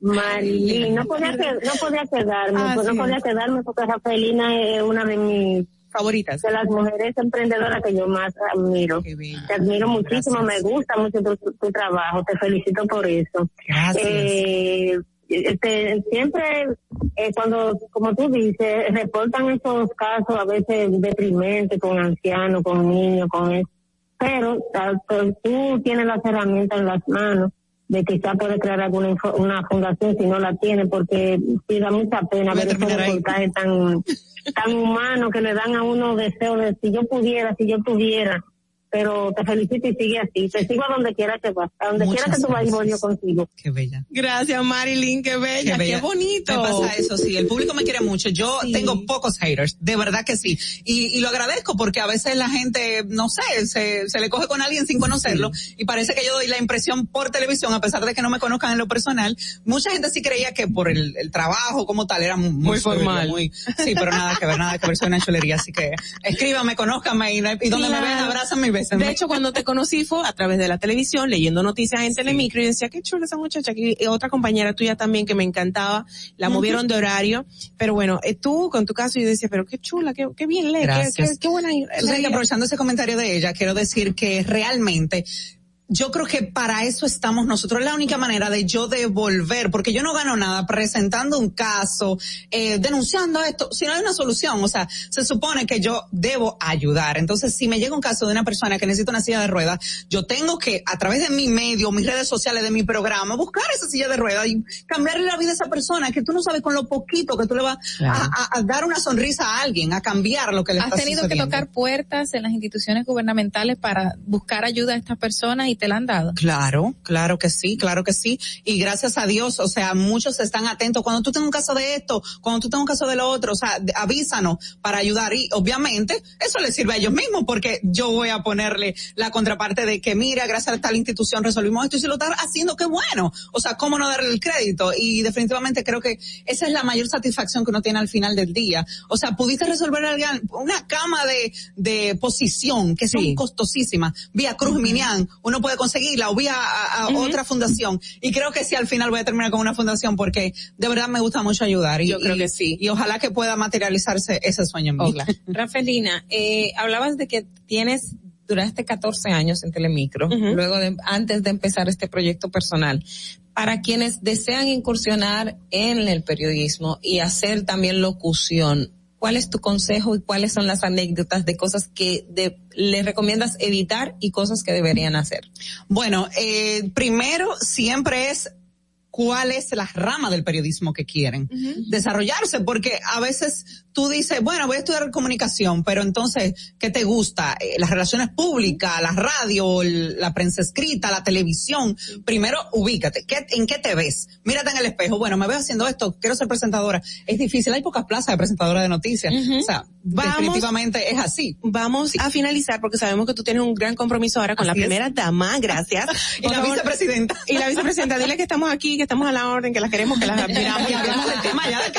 Marilyn, no podía, no podía quedarme, Ah, pues no podía quedarme porque Rafaelina es una de mis favoritas. De las mujeres emprendedoras que yo más admiro. Te admiro muchísimo, me gusta mucho tu, tu trabajo, te felicito por eso. Gracias. Eh, este, siempre, eh, cuando, como tú dices, reportan esos casos a veces deprimentes con ancianos, con niños, con eso. Pero tú tienes las herramientas en las manos de quizá puedes crear alguna una fundación si no la tiene, porque sí da mucha pena ver esos reportajes tan, tan humanos que le dan a uno deseo de si yo pudiera, si yo tuviera. Pero te felicito y sigue así. Te sigo a donde quiera que vas. A donde Muchas quiera que tú vayas, voy yo gracias. contigo. Qué bella. Gracias, Marilyn, qué bella, qué, bella. bonito. Me pasa eso, sí. El público me quiere mucho. Yo tengo pocos haters, de verdad que sí. Y, y lo agradezco porque a veces la gente, no sé, se, se le coge con alguien sin conocerlo y parece que yo doy la impresión por televisión, a pesar de que no me conozcan en lo personal. Mucha gente sí creía que por el, el trabajo como tal era muy, formal. muy- sí, pero nada que ver, nada que ver, soy una chulería. Así que escríbame, conózcanme y, y donde me vean, abrázame y De hecho, cuando te conocí fue a través de la televisión, leyendo noticias en Telemicro y decía, qué chula esa muchacha. Y y otra compañera tuya también que me encantaba, la movieron de horario. Pero bueno, eh, tú con tu caso yo decía, pero qué chula, qué, qué bien lee, qué, qué, qué buena. Que aprovechando ese comentario de ella, quiero decir que realmente yo creo que para eso estamos nosotros. Es la única manera de yo devolver, porque yo no gano nada presentando un caso, eh, denunciando esto, si no hay una solución. O sea, se supone que yo debo ayudar. Entonces, si me llega un caso de una persona que necesita una silla de ruedas, yo tengo que, a través de mi medio, mis redes sociales, de mi programa, buscar esa silla de ruedas y cambiarle la vida a esa persona que tú no sabes con lo poquito que tú le vas a, a- a dar una sonrisa a alguien, a cambiar lo que le Has está tenido que tocar puertas en las instituciones gubernamentales para buscar ayuda a estas personas y te la han dado. Claro, claro que sí, claro que sí. Y gracias a Dios, o sea, muchos están atentos. Cuando tú tengas un caso de esto, cuando tú tengas un caso de lo otro, o sea, avísanos para ayudar. Y obviamente eso les sirve a ellos mismos porque yo voy a ponerle la contraparte de que, mira, gracias a tal institución resolvimos esto y si lo están haciendo, qué bueno. O sea, cómo no darle el crédito. Y definitivamente creo que esa es la mayor satisfacción que uno tiene al final del día. O sea, pudiste resolver una cama de, de posición que son costosísimas. Vía Cruz Minian, uno puede conseguirla o vía a, a otra fundación. Y creo que sí, al final voy a terminar con una fundación porque de verdad me gusta mucho ayudar. Y, Yo creo y- que sí. Y ojalá que pueda materializarse ese sueño en mí. Rafelina, eh, hablabas de que tienes, duraste 14 años en Telemicro, luego de, antes de empezar este proyecto personal. Para quienes desean incursionar en el periodismo y hacer también locución, ¿cuál es tu consejo y cuáles son las anécdotas de cosas que de- les recomiendas evitar y cosas que deberían hacer? Bueno, eh, primero siempre es cuál es la rama del periodismo que quieren desarrollarse, porque a veces tú dices, bueno, voy a estudiar comunicación, pero entonces, ¿qué te gusta? Eh, las relaciones públicas, la radio, el- la prensa escrita, la televisión. Primero, ubícate. ¿Qué, ¿En qué te ves? Mírate en el espejo. Bueno, me veo haciendo esto, quiero ser presentadora. Es difícil, hay pocas plazas de presentadora de noticias. O sea, Vamos- definitivamente es así. Vamos a finalizar porque sabemos que tú tienes un gran compromiso ahora con Así la es. primera dama, gracias. Y la vicepresidenta. Y la vicepresidenta, dile que estamos aquí, que estamos a la orden, que la queremos, que la admiramos. Y hablamos del tema ya de.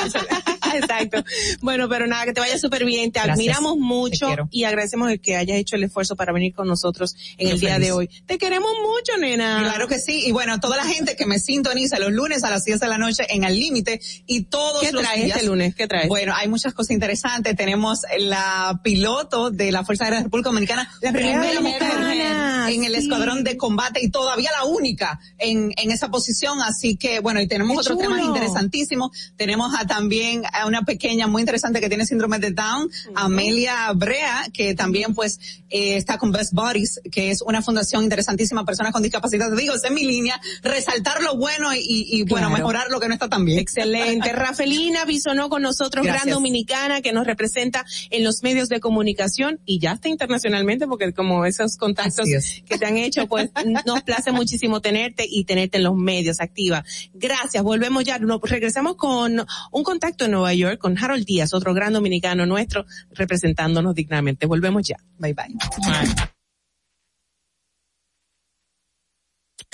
Exacto. Bueno, pero nada, que te vaya súper bien. Te Gracias. admiramos mucho y agradecemos el que hayas hecho el esfuerzo para venir con nosotros en el día de hoy. Te queremos mucho, nena. Claro que sí. Y bueno, toda la gente que me sintoniza los lunes a las 10 de la noche en Al Límite y todos ¿Qué los traes días. este lunes? ¿Qué traes? Bueno, hay muchas cosas interesantes. Tenemos la piloto de la Fuerza Aérea de la República Dominicana. La primera mujer en el sí. escuadrón de combate y todavía la única en, en esa posición. Así que bueno, y tenemos Qué otros chulo. temas interesantísimos. Tenemos a también a una pequeña muy interesante que tiene síndrome de Down, Amelia Brea, que también pues eh, está con Best Bodies, que es una fundación interesantísima, personas con discapacidad. Digo, esa es mi línea, resaltar lo bueno y, y, y, bueno, Claro. mejorar lo que no está tan bien. Excelente. Rafelina Bisonó con nosotros, Gracias. gran dominicana que nos representa en los medios de comunicación y ya está internacionalmente porque como esos contactos es. que te han hecho, pues nos place muchísimo tenerte y tenerte en los medios activa. Gracias. Volvemos ya. Nos regresamos con un contacto en Nueva York con Harold Díaz, otro gran dominicano nuestro, representándonos dignamente. Volvemos ya. Bye bye.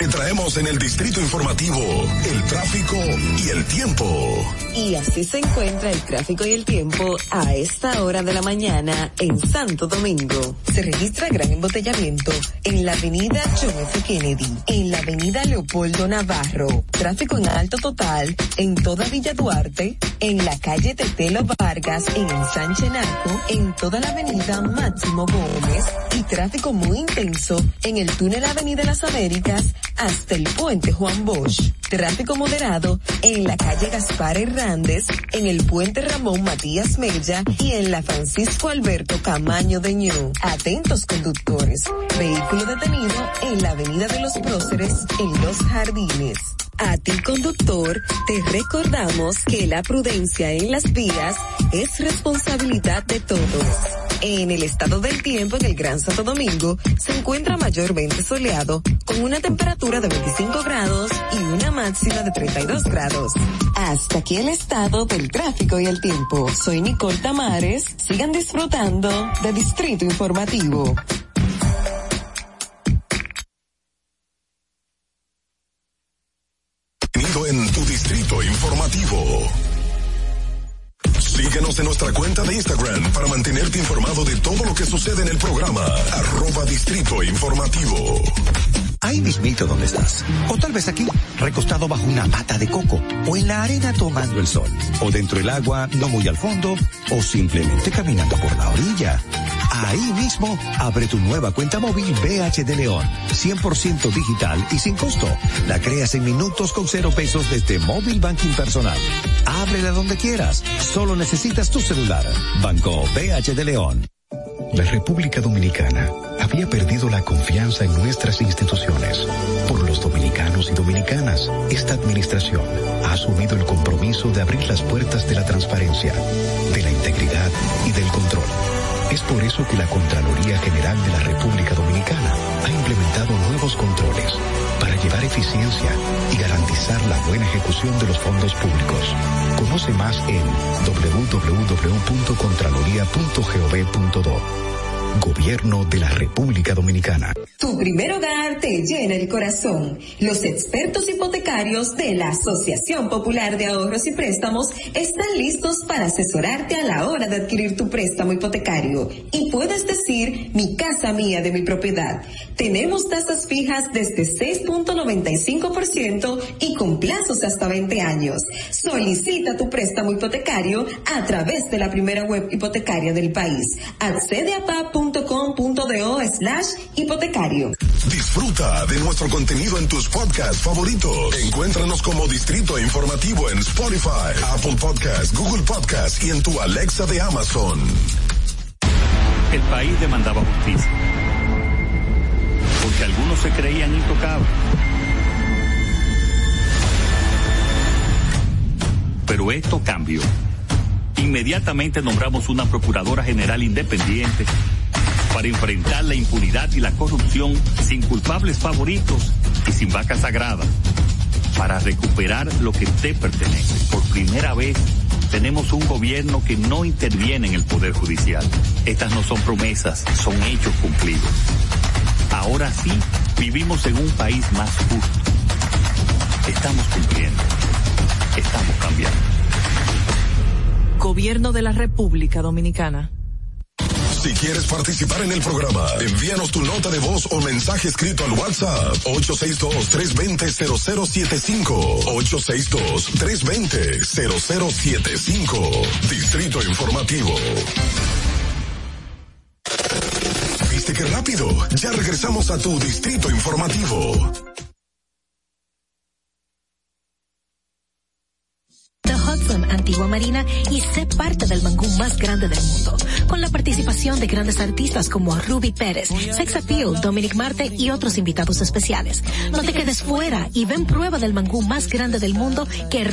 Traemos en el distrito informativo el tráfico y el tiempo. Y así se encuentra el tráfico y el tiempo a esta hora de la mañana en Santo Domingo. Se registra gran embotellamiento en la avenida John F. Kennedy, en la avenida Leopoldo Navarro. Tráfico en alto total en toda Villa Duarte, en la calle Tetelo Vargas, en el Sánchez Naco, en toda la avenida Máximo Gómez y tráfico muy intenso en el túnel Avenida Las Américas hasta el puente Juan Bosch. Tráfico moderado en la calle Gaspar Hernández, en el puente Ramón Matías Mella y en la Francisco Alberto Camaño de Ñu. Atentos conductores. Vehículo detenido en la avenida de los próceres en Los Jardines. A ti conductor, te recordamos que la prudencia en las vías es responsabilidad de todos. En el estado del tiempo en el Gran Santo Domingo se encuentra mayormente soleado con una temperatura de 25 grados y una máxima de 32 grados. Hasta aquí el estado del tráfico y el tiempo. Soy Nicole Tamares. Sigan disfrutando de Distrito Informativo. Bienvenido en tu distrito informativo. Síguenos en nuestra cuenta de Instagram para mantenerte informado de todo lo que sucede en el programa. Arroba Distrito Informativo. Ahí mismito donde estás. O tal vez aquí, recostado bajo una mata de coco. O en la arena tomando el sol. O dentro del agua, no muy al fondo. O simplemente caminando por la orilla. Ahí mismo, abre tu nueva cuenta móvil BH de León. 100% digital y sin costo. La creas en minutos con cero pesos desde Móvil Banking Personal. Ábrela donde quieras. Solo necesitas tu celular. Banco BH de León. La República Dominicana había perdido la confianza en nuestras instituciones. Por los dominicanos y dominicanas, esta administración ha asumido el compromiso de abrir las puertas de la transparencia, de la integridad y del control. Es por eso que la Contraloría General de la República Dominicana ha implementado nuevos controles para llevar eficiencia y garantizar la buena ejecución de los fondos públicos. Conoce más en www.contraloría.gov.do. Gobierno de la República Dominicana. Tu primer hogar te llena el corazón. Los expertos hipotecarios de la Asociación Popular de Ahorros y Préstamos están listos para asesorarte a la hora de adquirir tu préstamo hipotecario. Y puedes decir, mi casa mía de mi propiedad. Tenemos tasas fijas desde 6.95% y con plazos hasta 20 años. Solicita tu préstamo hipotecario a través de la primera web hipotecaria del país. Accede a pap.com.do slash hipotecario. Disfruta de nuestro contenido en tus podcasts favoritos. Encuéntranos como Distrito Informativo en Spotify, Apple Podcasts, Google Podcasts y en tu Alexa de Amazon. El país demandaba justicia. Porque algunos se creían intocables. Pero esto cambió. Inmediatamente nombramos una Procuradora General independiente para enfrentar la impunidad y la corrupción sin culpables favoritos y sin vacas sagradas, para recuperar lo que te pertenece. Por primera vez tenemos un gobierno que no interviene en el Poder Judicial. Estas no son promesas, son hechos cumplidos. Ahora sí, vivimos en un país más justo. Estamos cumpliendo. Estamos cambiando. Gobierno de la República Dominicana. Si quieres participar en el programa, envíanos tu nota de voz o mensaje escrito al WhatsApp 862-320-0075. 862-320-0075. Distrito Informativo. ¿Viste qué rápido? Ya regresamos a tu Distrito Informativo. The Hudson, Antigua Marina y sé parte del mangú más grande del mundo. Con la participación de grandes artistas como Ruby Pérez, Sex Appeal, Dominic Marte y otros invitados especiales. No te quedes fuera y ven prueba del mangú más grande del mundo que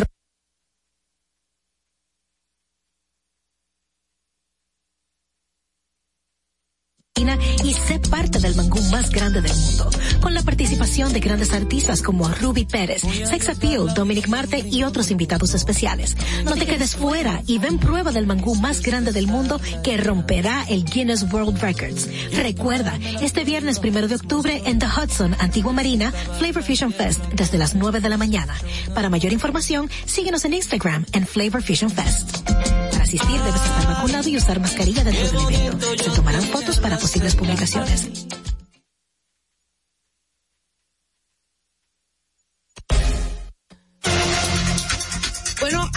y sé parte del mangú más grande del mundo. Con la participación de grandes artistas como Ruby Pérez, Sex Appeal, Dominic Marte y otros invitados especiales. No te quedes fuera y ven prueba del mangú más grande del mundo que romperá el Guinness World Records. Recuerda, este viernes primero de octubre en The Hudson, Antigua Marina, Flavor Fusion Fest, desde las 9 de la mañana. Para mayor información, síguenos en Instagram en Flavor Fusion Fest. Para asistir debes estar vacunado y usar mascarilla dentro del evento. Se tomarán fotos para posibles publicaciones.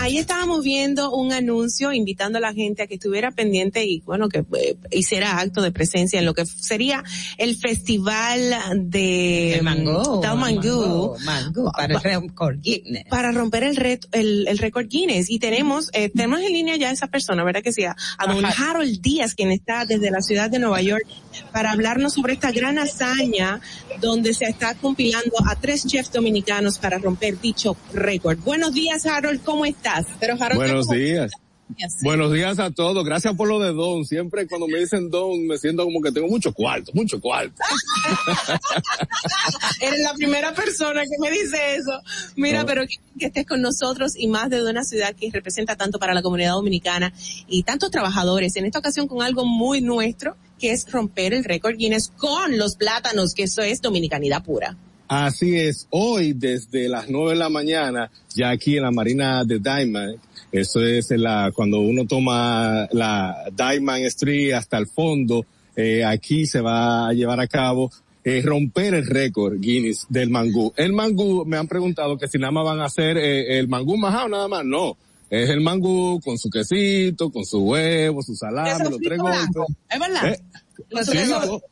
Ahí estábamos viendo un anuncio invitando a la gente a que estuviera pendiente y bueno, que eh, hiciera acto de presencia en lo que sería el festival de mango, Tao Mangú. mango, para el récord Guinness. Para romper el reto, el, el récord Guinness. Y tenemos, eh, tenemos en línea ya esa persona, ¿verdad que sí? A, don. Harold Díaz, quien está desde la ciudad de Nueva York, para hablarnos sobre esta gran hazaña donde se está compilando a tres chefs dominicanos para romper dicho récord. Buenos días, Harold, ¿cómo estás? Pero Buenos días. Buenos días a todos. Gracias por lo de Don. Siempre cuando me dicen Don me siento como que tengo mucho cuarto, mucho cuarto. Eres la primera persona que me dice eso. Mira, No. pero que, que estés con nosotros y más de una ciudad que representa tanto para la comunidad dominicana y tantos trabajadores. En esta ocasión con algo muy nuestro, que es romper el récord Guinness con los plátanos, que eso es dominicanidad pura. Así es. Hoy desde las nueve de la mañana, ya aquí en la Marina de Diamond, eso es la, cuando uno toma la Diamond Street hasta el fondo, eh, aquí se va a llevar a cabo eh, romper el récord Guinness del mangú. El mangú, me han preguntado que si nada más van a hacer eh, el mangú majado nada más, no. Es el mangú con su quesito, con su huevo, su salami, los tres golpes. Es verdad. Eh, Los sí, tres golpes.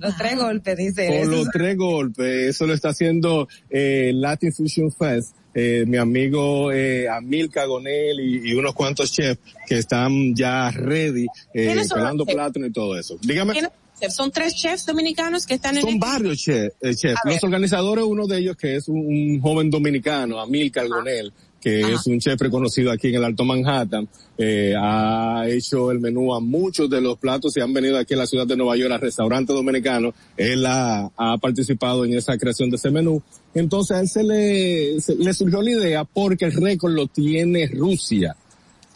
Los tres golpes, dice. por eso. los tres golpes, eso lo está haciendo eh, Latin Fusion Fest, eh, mi amigo eh, Amil Cagonel y, y unos cuantos chefs que están ya ready, eh, ¿Quiénes son pelando plátano y todo eso. Dígame. ¿Quiénes Son tres chefs dominicanos que están en Son el- varios chefs. eh, chef. Ver. Los organizadores, uno de ellos que es un, un joven dominicano, Amil Cargonel, que es un chef reconocido aquí en el Alto Manhattan, eh, ha hecho el menú a muchos de los platos y han venido aquí a la ciudad de Nueva York a restaurantes dominicanos. Él ha, ha participado en esa creación de ese menú. Entonces a él se le, se- le surgió la idea porque el récord lo tiene Rusia.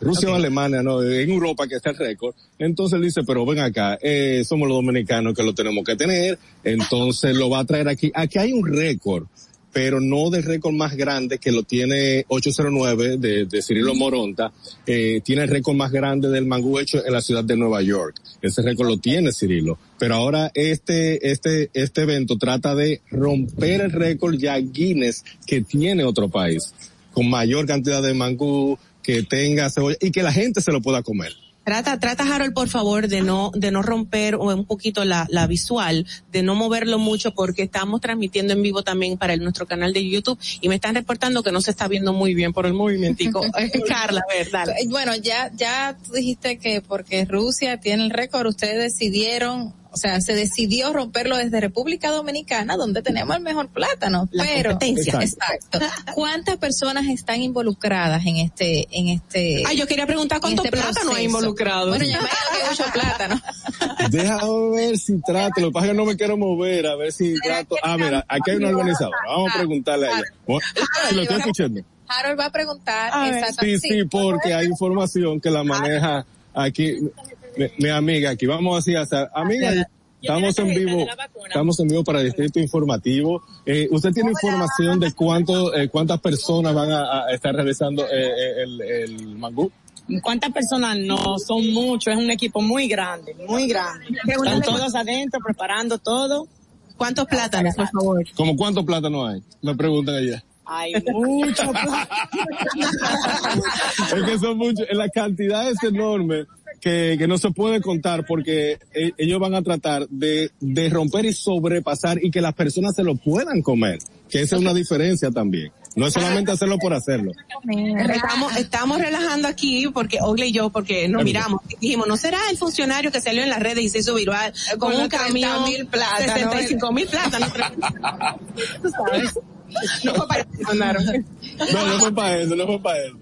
Rusia o Alemania, no, en Europa que está el récord. Entonces él dice, pero ven acá, eh, somos los dominicanos que lo tenemos que tener, entonces lo va a traer aquí. Aquí hay un récord, pero no del récord más grande que lo tiene 809 de, de Cirilo Moronta, eh, tiene el récord más grande del mangú hecho en la ciudad de Nueva York. Ese récord lo tiene Cirilo. Pero ahora este, este, este evento trata de romper el récord ya Guinness que tiene otro país, con mayor cantidad de mangú, que tenga cebolla y que la gente se lo pueda comer. Trata, trata Harold, por favor, de no, de no romper un poquito la, la visual, de no moverlo mucho porque estamos transmitiendo en vivo también para el- nuestro canal de YouTube y me están reportando que no se está viendo muy bien por el movimentico. Carla, a ver, dale. Eh, Bueno, ya, ya tú dijiste que porque Rusia tiene el récord, ustedes decidieron, o sea, se decidió romperlo desde República Dominicana, donde tenemos el mejor plátano. La pero, competencia. exacto. ¿Cuántas personas están involucradas en este, en este? Ah, yo quería preguntar cuántos este plátanos hay involucrados. Bueno, ya me que hay mucho plátano. Déjame ver si trato, lo que pasa es que no me quiero mover, a ver si trato. Ah, mira, aquí hay una organizadora, vamos a preguntarle a ella. Si lo estoy escuchando. Harold va a preguntar A exactamente. Sí, sí, porque hay información que la maneja aquí, mi, mi amiga, aquí vamos así, sea, amiga, estamos en vivo, estamos en vivo para el Distrito Informativo. Eh, ¿Usted tiene información de cuánto, eh, cuántas personas van a, a estar realizando eh, eh, el, el mangú? ¿Cuántas personas? No, son muchos, es un equipo muy grande, muy grande. Están todos adentro preparando todo. ¿Cuántos plátanos, por favor? ¿Cómo cuántos plátanos hay? Me preguntan ella. Hay muchos es que son muchos, la cantidad es enorme que, que no se puede contar porque eh, ellos van a tratar de, de romper y sobrepasar y que las personas se lo puedan comer, que esa es una diferencia también. No es solamente hacerlo por hacerlo. Estamos, estamos relajando aquí porque Ogle y yo, porque nos miramos y dijimos, ¿no será el funcionario que salió en las redes y se hizo viral con, Con un camión 30.000 plátanos? 65 mil plátanos? Tú sabes. No fue para eso. No, no fue para eso, no fue para eso.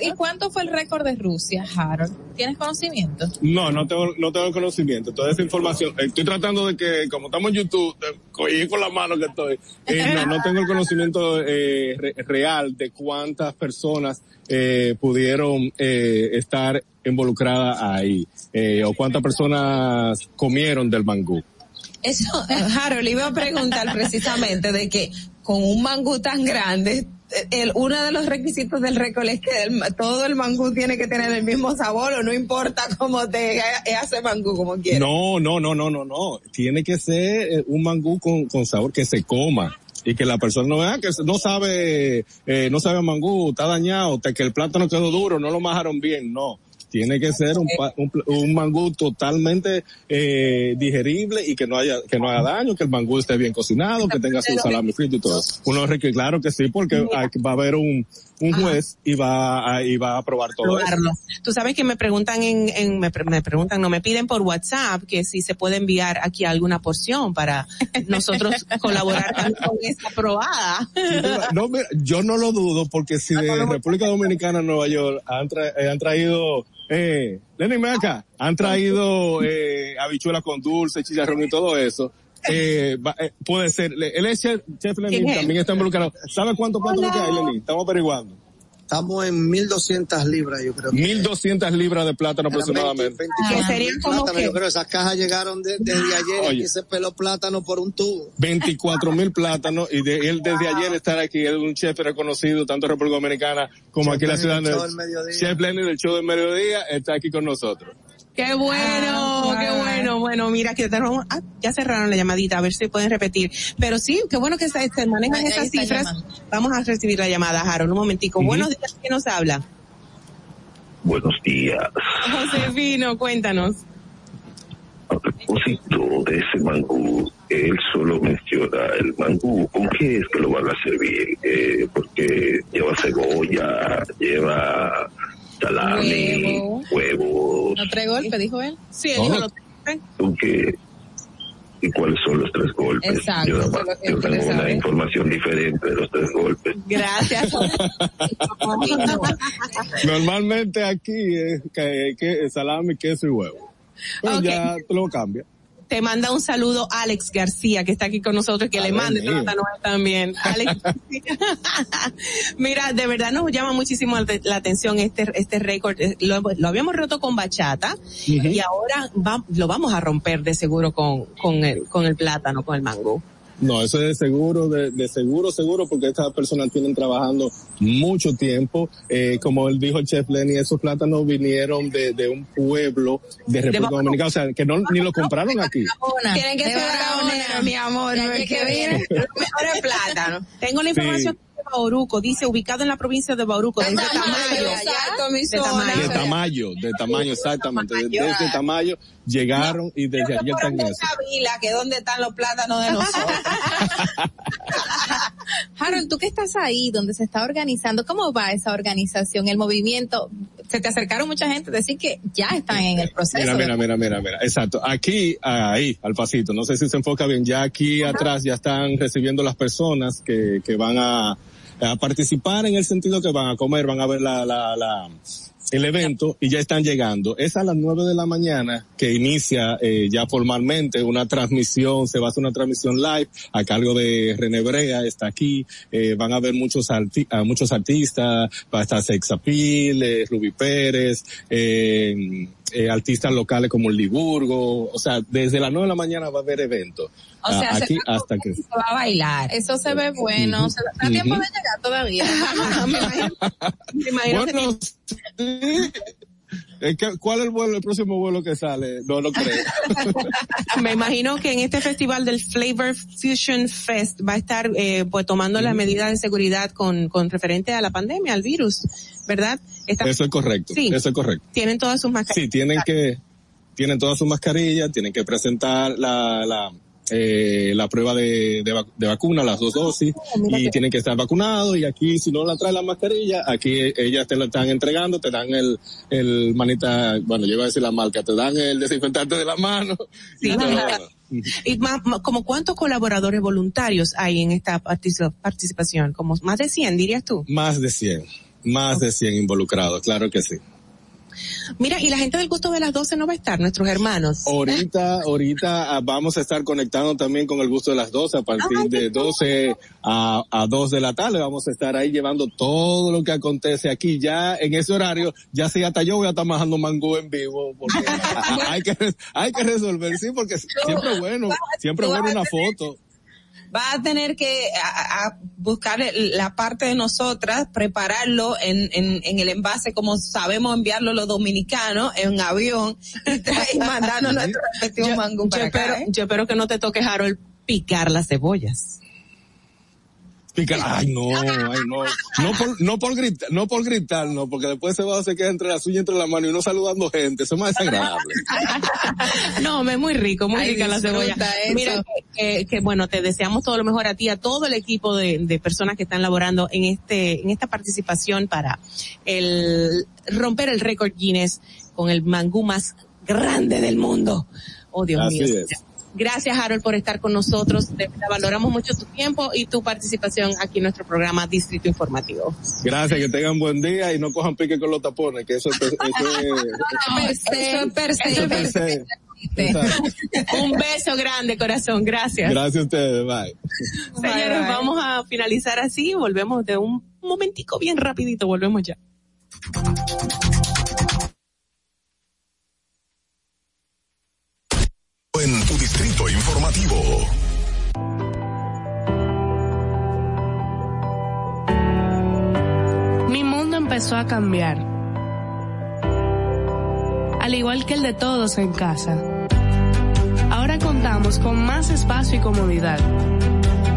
¿Y, cuánto fue el récord de Rusia, Harold? ¿Tienes conocimiento? No, no tengo, no tengo conocimiento. Toda esa información, estoy tratando de que, como estamos en YouTube, cogí con la mano que estoy, eh, no, no tengo el conocimiento eh, real de cuántas personas eh, pudieron eh, estar involucradas ahí, eh, o cuántas personas comieron del mangú. Eso, Harold, iba a preguntar precisamente de que con un mangú tan grande, el, uno de los requisitos del récord es que todo el mangú tiene que tener el mismo sabor o no importa cómo te hace mangú como quieras. No, no, no, no, no, no. Tiene que ser eh, un mangú con, sabor que se coma y que la persona no vea que no sabe, eh, no sabe mangú, está dañado, que el plátano quedó duro, no lo majaron bien, no tiene que ser un, un, mangú totalmente eh, digerible y que no haya que no haga daño, que el mangú esté bien cocinado, que tenga su salami frito y todo eso. Uno que claro que sí, porque va a haber un, un juez y va a, y va a aprobar todo eso. Tú sabes que me preguntan en, en me, me, preguntan, no me piden por WhatsApp que si se puede enviar aquí alguna porción para nosotros colaborar con esta aprobada. No, yo no lo dudo porque si de República Dominicana a Nueva York han, eh, han traído eh, Lenny Meca, han traído eh, habichuelas con dulce, chicharrón y todo eso. Eh, eh, puede ser, el chef, chef Lenin también está involucrado. ¿Sabe cuánto plátanos que hay, Lenin? Estamos averiguando. Estamos en 1200 libras, yo creo. 1200 libras de plátano aproximadamente. 20, ah, Yo creo esas cajas llegaron desde ayer y se peló plátano por un tubo. 24 mil plátanos y de, él desde ayer estar aquí, él es un chef reconocido tanto en República Dominicana como aquí en la ciudad de Chef Lenny del show del mediodía está aquí con nosotros. Qué bueno, ah, qué bueno. Bueno, mira que ah, ya cerraron la llamadita, a ver si pueden repetir. Pero sí, qué bueno que se, manejan esas cifras. Vamos a recibir la llamada, Harold, un momentico. Buenos días, ¿quién nos habla? Buenos días. Josefino, cuéntanos. A propósito de ese mangú, él solo menciona el mangú. ¿Con qué es que lo van a servir? Eh, porque lleva cebolla, lleva salami, huevos. ¿No tres golpes, dijo él? Sí, él dijo los tres. ¿Y cuáles son los tres golpes? Exacto. Yo, tengo una información diferente de los tres golpes. Gracias. Normalmente aquí es que, salami, queso y huevo. Pues ya lo cambia te manda un saludo Alex García, que está aquí con nosotros, que le mande también. Alex, mira, de verdad nos llama muchísimo la atención este, este récord. Eh, lo, habíamos roto con bachata y ahora lo vamos a romper de seguro con, con el, con el plátano, con el mango. No, eso es de seguro, de, de, seguro, seguro, porque estas personas tienen trabajando mucho tiempo. Eh, como él dijo el chef Lenny, esos plátanos vinieron de, de un pueblo de República Dominicana, o sea, que no ni lo compraron aquí. Tienen que ser mi amor, que viene mejor plátano. Tengo la información. Bauruco, dice ubicado en la provincia de Bauruco, de Tamayo. De Tamayo. De Tamayo, de Tamayo, exactamente. Desde Tamayo llegaron y desde allí están eso. Vila, que dónde están los plátanos de nosotros. Harold, tú que estás ahí, donde se está organizando, ¿cómo va esa organización, el movimiento? Se te acercaron mucha gente, decir que ya están en el proceso. Mira, mira, mira, mira, mira, exacto. Aquí, ahí, al pasito, no sé si se enfoca bien, ya aquí atrás ya están recibiendo las personas que, que van a a participar en el sentido que van a comer, van a ver la, la, la el evento y ya están llegando. Es a las nueve de la mañana que inicia eh, ya formalmente una transmisión, se va a hacer una transmisión live a cargo de René Brea, está aquí, eh, van a ver muchos, arti muchos artistas, va a estar Sexapil, eh, Ruby Pérez, eh, eh, artistas locales como el Liburgo, o sea, desde las nueve de la mañana va a haber eventos. O sea, aquí hasta que se va a bailar. Eso se ve bueno. se da tiempo de llegar todavía. me imagino, ¿Cuál es el vuelo, el próximo vuelo que sale? No lo creo. Me imagino que en este festival del Flavor Fusion Fest va a estar eh, pues tomando las medidas de seguridad con, con referente a la pandemia, al virus, ¿verdad? Eso es correcto. Sí. Eso es correcto. Tienen todas sus mascarillas. Sí, tienen que, tienen todas sus mascarillas, tienen que presentar la, la, eh, la prueba de, de, vacuna, las dos dosis, y tienen que estar vacunados, y aquí si no la trae la mascarilla, aquí ellas te la están entregando, te dan el, el manita, bueno, yo iba a decir la marca, te dan el desinfectante de la mano. y, más, como cuántos colaboradores voluntarios hay en esta participación, como más de 100, dirías tú. Más de 100 Más de 100 involucrados, claro que sí. Mira, y la gente del gusto de las 12 no va a estar, nuestros hermanos. Ahorita, ahorita ah, vamos a estar conectando también con el gusto de las 12 a partir de 12 a, a 2 de la tarde. Vamos a estar ahí llevando todo lo que acontece aquí. Ya en ese horario, ya si hasta yo voy a estar majando mango en vivo, porque hay que, hay que resolver, sí, porque siempre es bueno, siempre es bueno una foto va a tener que a, buscar la parte de nosotras, prepararlo en, en, en, el envase como sabemos enviarlo los dominicanos en avión y, mandarnos nuestro respectivo mango para espero, ¿eh? Yo espero que no te toque, Harold, picar las cebollas ay no, ay no, no por, no por gritar, no por gritar, no, porque después se va a se queda entre la suya y entre la mano y uno saludando gente, eso es más desagradable. no, me es muy rico, muy rica la cebolla. Mira, que, que, bueno, te deseamos todo lo mejor a ti, a todo el equipo de, de personas que están laborando en este, en esta participación para el romper el récord Guinness con el mangú más grande del mundo. Oh Dios Así mío. Es. Gracias, Harold, por estar con nosotros. De verdad, valoramos mucho tu tiempo y tu participación aquí en nuestro programa Distrito Informativo. Gracias, que tengan buen día y no cojan pique con los tapones, que eso, eso, es... Eso es per se. Eso. Un beso grande, corazón. Gracias. Gracias a ustedes. Bye. Señores, bye, bye. vamos a finalizar así. Volvemos de un momentico bien rapidito. Volvemos ya. A cambiar. Al igual que el de todos en casa. Ahora contamos con más espacio y comodidad.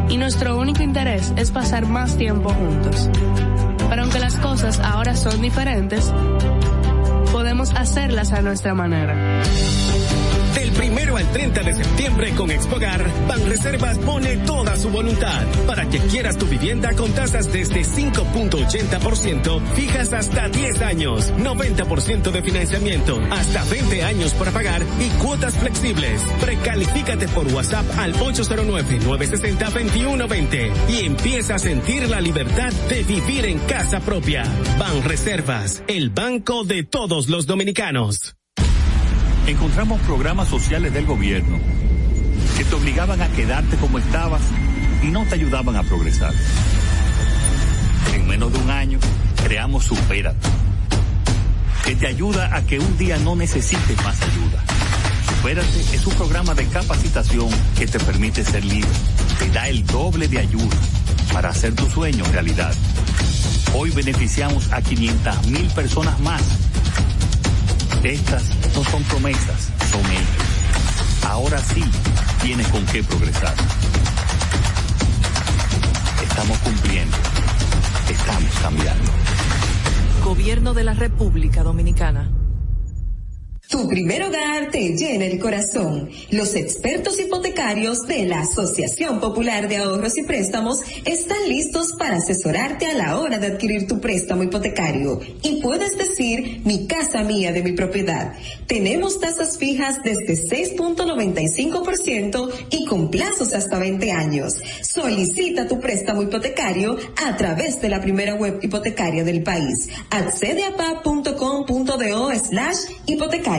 Y nuestro único interés es pasar más tiempo juntos. Pero aunque las cosas ahora son diferentes, podemos hacerlas a nuestra manera. Del primero al 30 de septiembre con Expogar, Banreservas pone toda su voluntad para que quieras tu vivienda con tasas desde 5.80%, fijas hasta 10 años, 90% de financiamiento, hasta 20 años para pagar y cuotas flexibles. Precalifícate por WhatsApp al 809-960-2120 y empieza a sentir la libertad de vivir en casa propia. Banreservas, el banco de todos los dominicanos encontramos programas sociales del gobierno que te obligaban a quedarte como estabas y no te ayudaban a progresar. En menos de un año creamos Supérate, que te ayuda a que un día no necesites más ayuda. Supérate es un programa de capacitación que te permite ser libre, te da el doble de ayuda para hacer tu sueño realidad. Hoy beneficiamos a 500 mil personas más estas no son promesas, son hechos. Ahora sí tienes con qué progresar. Estamos cumpliendo. Estamos cambiando. Gobierno de la República Dominicana. Tu primer hogar te llena el corazón. Los expertos hipotecarios de la Asociación Popular de Ahorros y Préstamos están listos para asesorarte a la hora de adquirir tu préstamo hipotecario. Y puedes decir, mi casa mía de mi propiedad. Tenemos tasas fijas desde 6.95% y con plazos hasta 20 años. Solicita tu préstamo hipotecario a través de la primera web hipotecaria del país. Accede a pa.com.do slash hipotecario.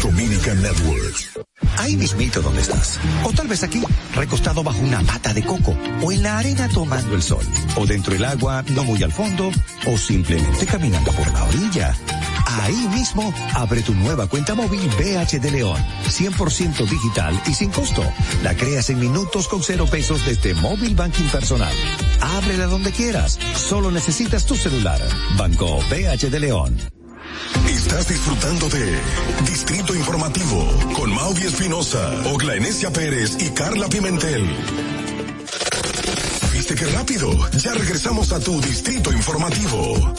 Dominican Networks. Ahí mismito donde estás. O tal vez aquí, recostado bajo una mata de coco. O en la arena tomando el sol. O dentro del agua, no muy al fondo. O simplemente caminando por la orilla. Ahí mismo, abre tu nueva cuenta móvil BH de León. 100% digital y sin costo. La creas en minutos con cero pesos desde móvil banking personal. Ábrela donde quieras. Solo necesitas tu celular. Banco BH de León. Estás disfrutando de Distrito Informativo con Maudie Espinosa, Ogla Enesia Pérez y Carla Pimentel. ¿Viste qué rápido? Ya regresamos a tu Distrito Informativo.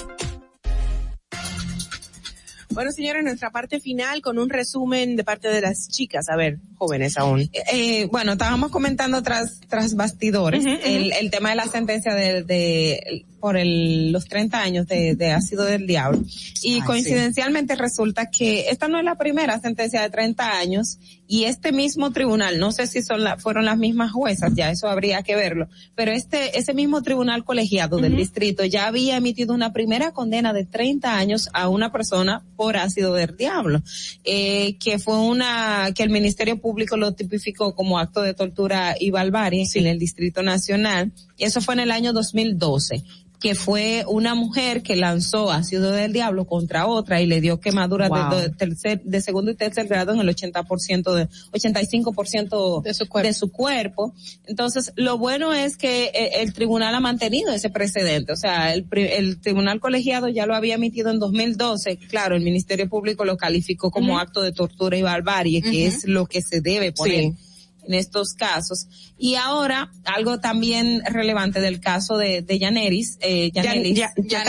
Bueno, señores, nuestra parte final con un resumen de parte de las chicas. A ver, jóvenes aún. Eh, bueno, estábamos comentando tras, tras bastidores el, el tema de la sentencia de, de por el, los 30 años de, de ácido del diablo. Y Ay, coincidencialmente resulta que esta no es la primera sentencia de 30 años y este mismo tribunal, no sé si son la, fueron las mismas juezas, ya eso habría que verlo, pero este, ese mismo tribunal colegiado del distrito ya había emitido una primera condena de 30 años a una persona por ácido del diablo, eh, que fue una, que el Ministerio Público lo tipificó como acto de tortura y barbarie en el Distrito Nacional, y eso fue en el año 2012 que fue una mujer que lanzó ácido del diablo contra otra y le dio quemaduras Wow. de, de tercer, de segundo y tercer grado en el 80% de, 85% de su, de su cuerpo. Entonces, lo bueno es que eh, el tribunal ha mantenido ese precedente. O sea, el, el tribunal colegiado ya lo había emitido en 2012. Claro, el Ministerio Público lo calificó como acto de tortura y barbarie, que es lo que se debe poner Sí. En estos casos. Y ahora, algo también relevante del caso de, de Yaneris, eh, Yanelis. Ya- Ya-.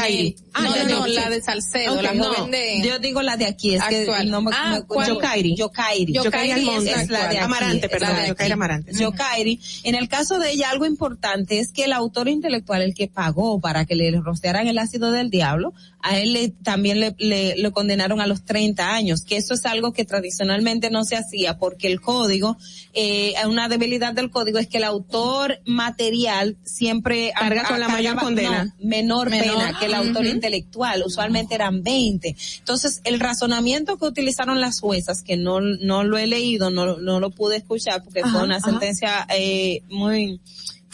Ah, No, no, Yanelis, no, sí. la de Salcedo, Ok, la no, joven de- Yo digo la de aquí, es Actual. que no me, Ah, me-. Yokairi. Yokairi. Yokairi Yokairi es la de aquí, Amarante, perdón, de Yokairi aquí. Amarante. Yokairi. En el caso de ella, algo importante es que el autor intelectual, el que pagó para que le rociaran el ácido del diablo, a él le, también le, le, lo condenaron a los 30 años, que eso es algo que tradicionalmente no se hacía porque el código, eh, una debilidad del código es que el autor material siempre Carga con la mayor condena. no, menor, Menor. pena que el autor intelectual, usualmente eran 20. Entonces, el razonamiento que utilizaron las juezas, que no, no lo he leído, no, no lo pude escuchar porque Ajá, fue una ajá. sentencia eh, muy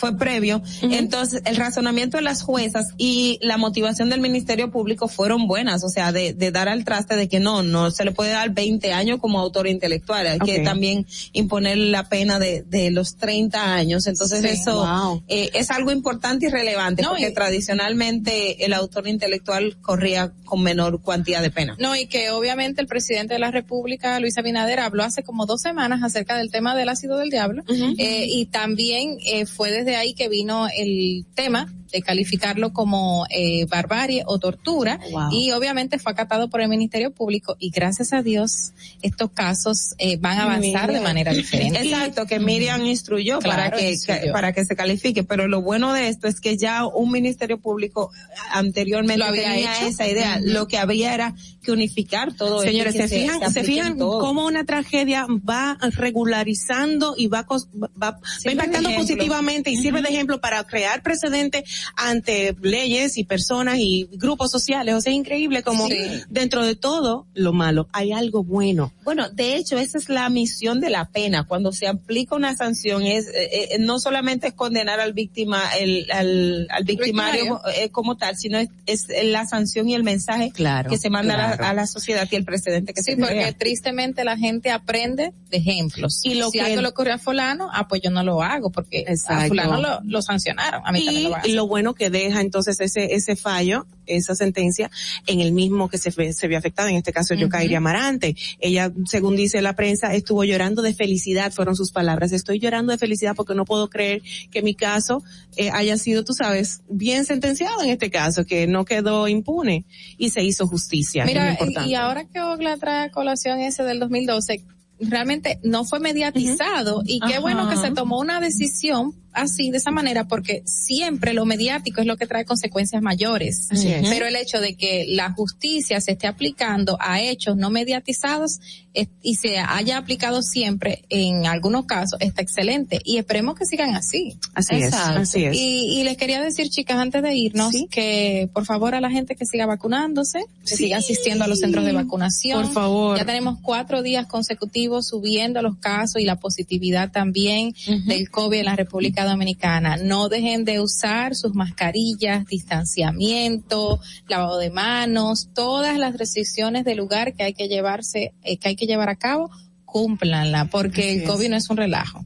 fue previo. Entonces, el razonamiento de las juezas y la motivación del Ministerio Público fueron buenas, o sea, de, de dar al traste de que no, no se le puede dar 20 años como autor intelectual, hay que Ok. también imponer la pena de, de los 30 años. Entonces, Sí. eso Wow. eh, es algo importante y relevante, No, porque y- tradicionalmente el autor intelectual corría con menor cuantía de pena. No, y que obviamente el presidente de la República, Luis Abinader, habló hace como dos semanas acerca del tema del ácido del diablo, eh, y también eh, fue desde ahí que vino el tema de calificarlo como eh, barbarie o tortura, Wow. y obviamente fue acatado por el Ministerio Público, y gracias a Dios estos casos eh, van a avanzar de manera diferente. Exacto, que Miriam instruyó para que, instruyó. para que se califique, pero lo bueno de esto es que ya un ministerio público anteriormente Lo había tenía hecho. esa idea, lo que había era que unificar todo esto Señores, que se fijan, se, en fijan todo. cómo una tragedia va regularizando y va, va, va impactando positivamente y sirve de ejemplo para crear precedente ante leyes y personas y grupos sociales. O sea, es increíble como Sí. dentro de todo lo malo hay algo bueno. Bueno, de hecho, esa es la misión de la pena. Cuando se aplica una sanción, es eh, eh, no solamente es condenar al víctima, el, al, al victimario eh, como tal, sino es, es la sanción y el mensaje Claro, que se manda a la- claro. a, la, sociedad y el precedente que Sí, se porque crea. tristemente la gente aprende de ejemplos. Y lo si que- algo le ocurrió a fulano, ah, pues yo no lo hago porque a Exacto. fulano lo, lo sancionaron. A mí también y lo a hacer. lo bueno que deja entonces ese ese fallo, esa sentencia en el mismo que se, se vio afectado, en este caso Yokairi Amarante. Ella, según dice la prensa, estuvo llorando de felicidad, fueron sus palabras. Estoy llorando de felicidad porque no puedo creer que mi caso eh, haya sido, tú sabes, bien sentenciado en este caso, que no quedó impune y se hizo justicia. lo Mira, importante. y ahora que Ogla trae colación ese del 2012, realmente no fue mediatizado y qué Ajá. bueno que se tomó una decisión así, de esa manera, porque siempre lo mediático es lo que trae consecuencias mayores. Así es. Pero el hecho de que la justicia se esté aplicando a hechos no mediatizados es- y se haya aplicado siempre en algunos casos está excelente y esperemos que sigan así. Así es, así es. Y, y les quería decir, chicas, antes de irnos, Sí. que por favor a la gente que siga vacunándose, que Sí. siga asistiendo a los centros de vacunación. Por favor. Ya tenemos cuatro días consecutivos subiendo los casos y la positividad también del COVID en la República Dominicana. No dejen de usar sus mascarillas, distanciamiento, lavado de manos, todas las restricciones del lugar que hay que llevarse, eh, que hay que llevar a cabo, cúmplanla, porque el. COVID no es un relajo.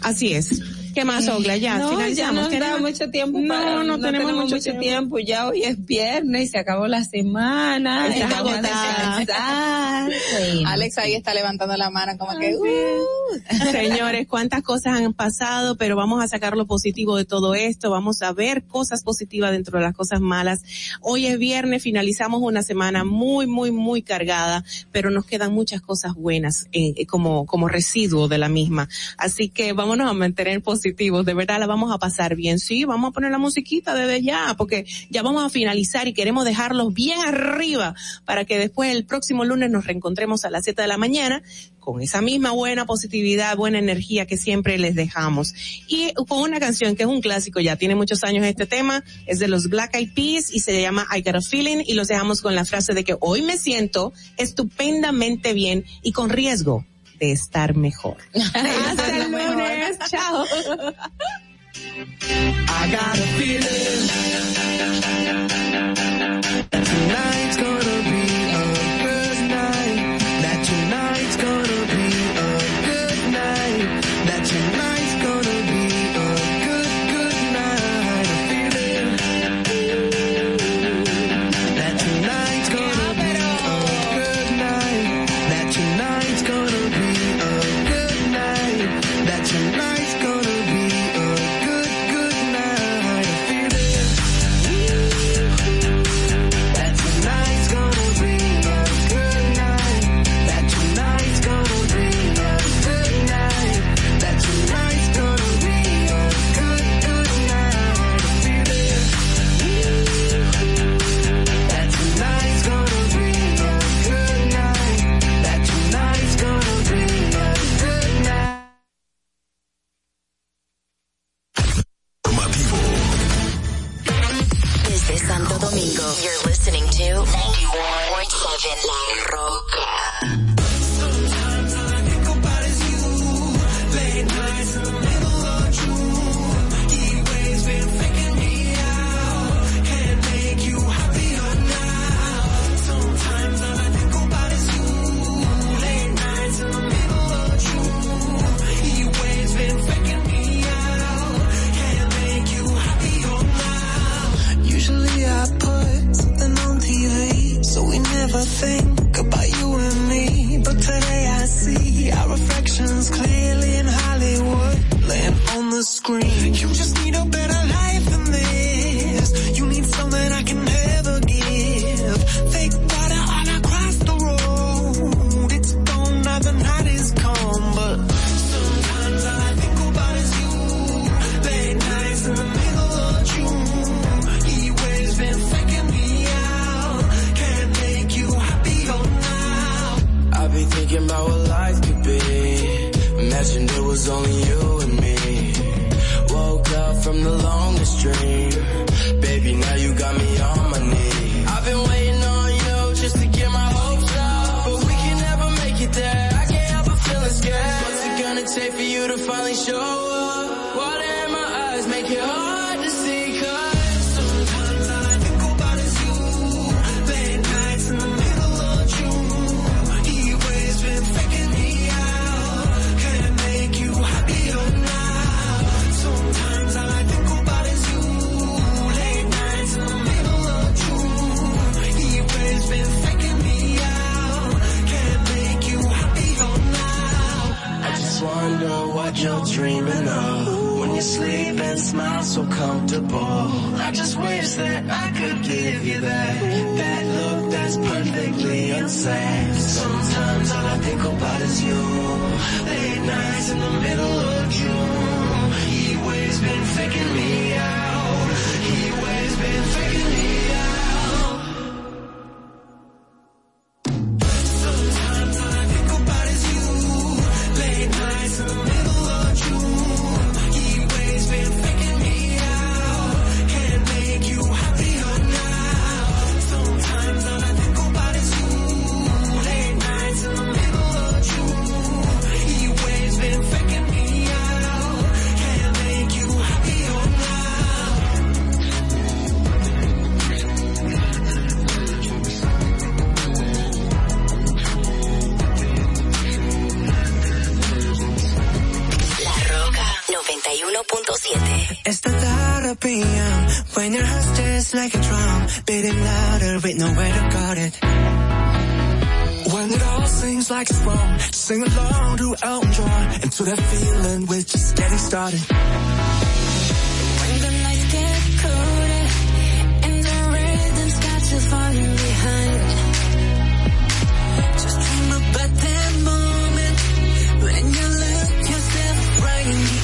Así es. ¿Qué más, Ogla? Ya, no, finalizamos. Ya no mucho tiempo. No, tenemos, mucho, tiempo. Ya hoy es viernes y se acabó la semana. Está y vamos a agotada. Alex ahí está levantando la mano como que, uh. Señores, cuántas cosas han pasado, pero vamos a sacar lo positivo de todo esto, vamos a ver cosas positivas dentro de las cosas malas. Hoy es viernes, finalizamos una semana muy, muy, muy cargada, pero nos quedan muchas cosas buenas eh, como, como residuo de la misma. Así que vámonos a mantener positivos, de verdad la vamos a pasar bien. Sí, vamos a poner la musiquita desde ya, porque ya vamos a finalizar y queremos dejarlos bien arriba para que después el próximo lunes nos reencontremos a las 7 de la mañana con esa misma buena positividad, buena energía que siempre les dejamos. Y con una canción que es un clásico, ya tiene muchos años este tema, es de los Black Eyed Peas y se llama I Got a Feeling y los dejamos con la frase de que hoy me siento estupendamente bien y con riesgo de estar mejor. Hasta el lunes, chao. I got a feeling that tonight's gonna like a drum, beating louder with nowhere to guard it. When it all seems like it's wrong, sing along to Elton John and to that feeling we're just getting started. When the nights get colder and the rhythm starts to falling behind, just dream about that moment when you look yourself right in the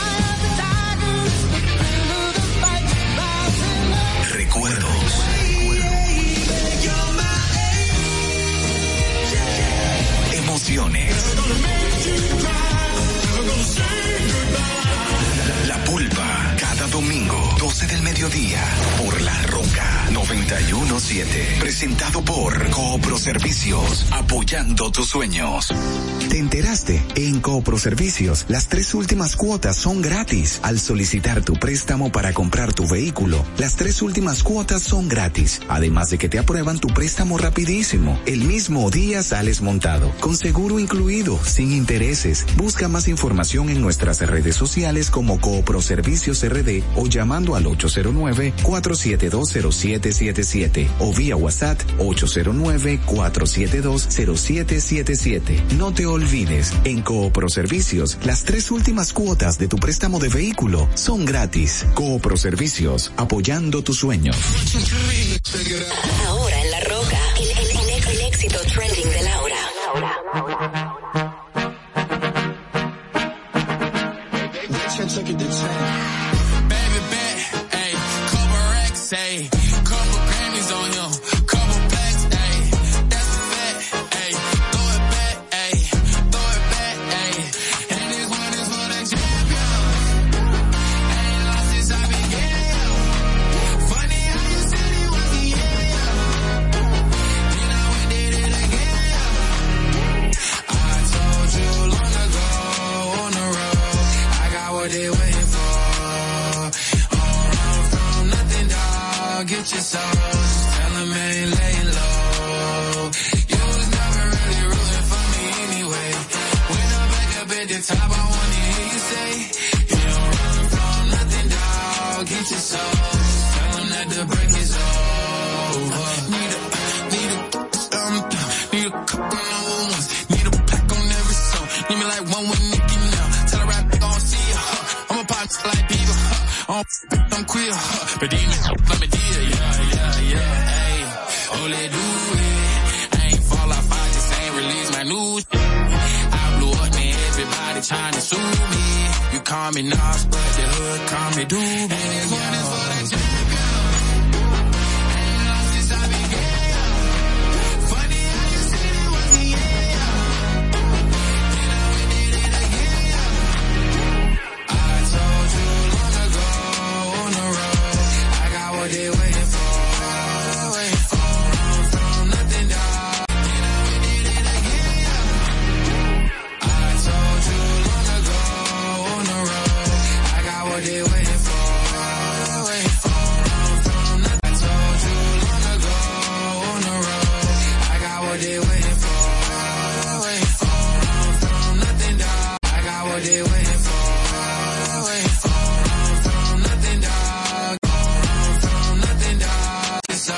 La pulpa, cada domingo, 12 del mediodía, por La Roca 917. Presentado por Coopro Servicios, apoyando tus sueños. ¿Te enteraste? En Coopro Servicios, las tres últimas cuotas son gratis. Al solicitar tu préstamo para comprar tu vehículo, las tres últimas cuotas son gratis. Además de que te aprueban tu préstamo rapidísimo. El mismo día sales montado, con seguro incluido, sin intereses. Busca más información en nuestras redes sociales como Coopro Servicios RD o llamando al 809-4720777 o vía WhatsApp 809-4720777. No te olvides, en Coopro Servicios, las tres últimas cuotas de tu préstamo de vehículo son gratis. Coopro Servicios, apoyando tus sueños.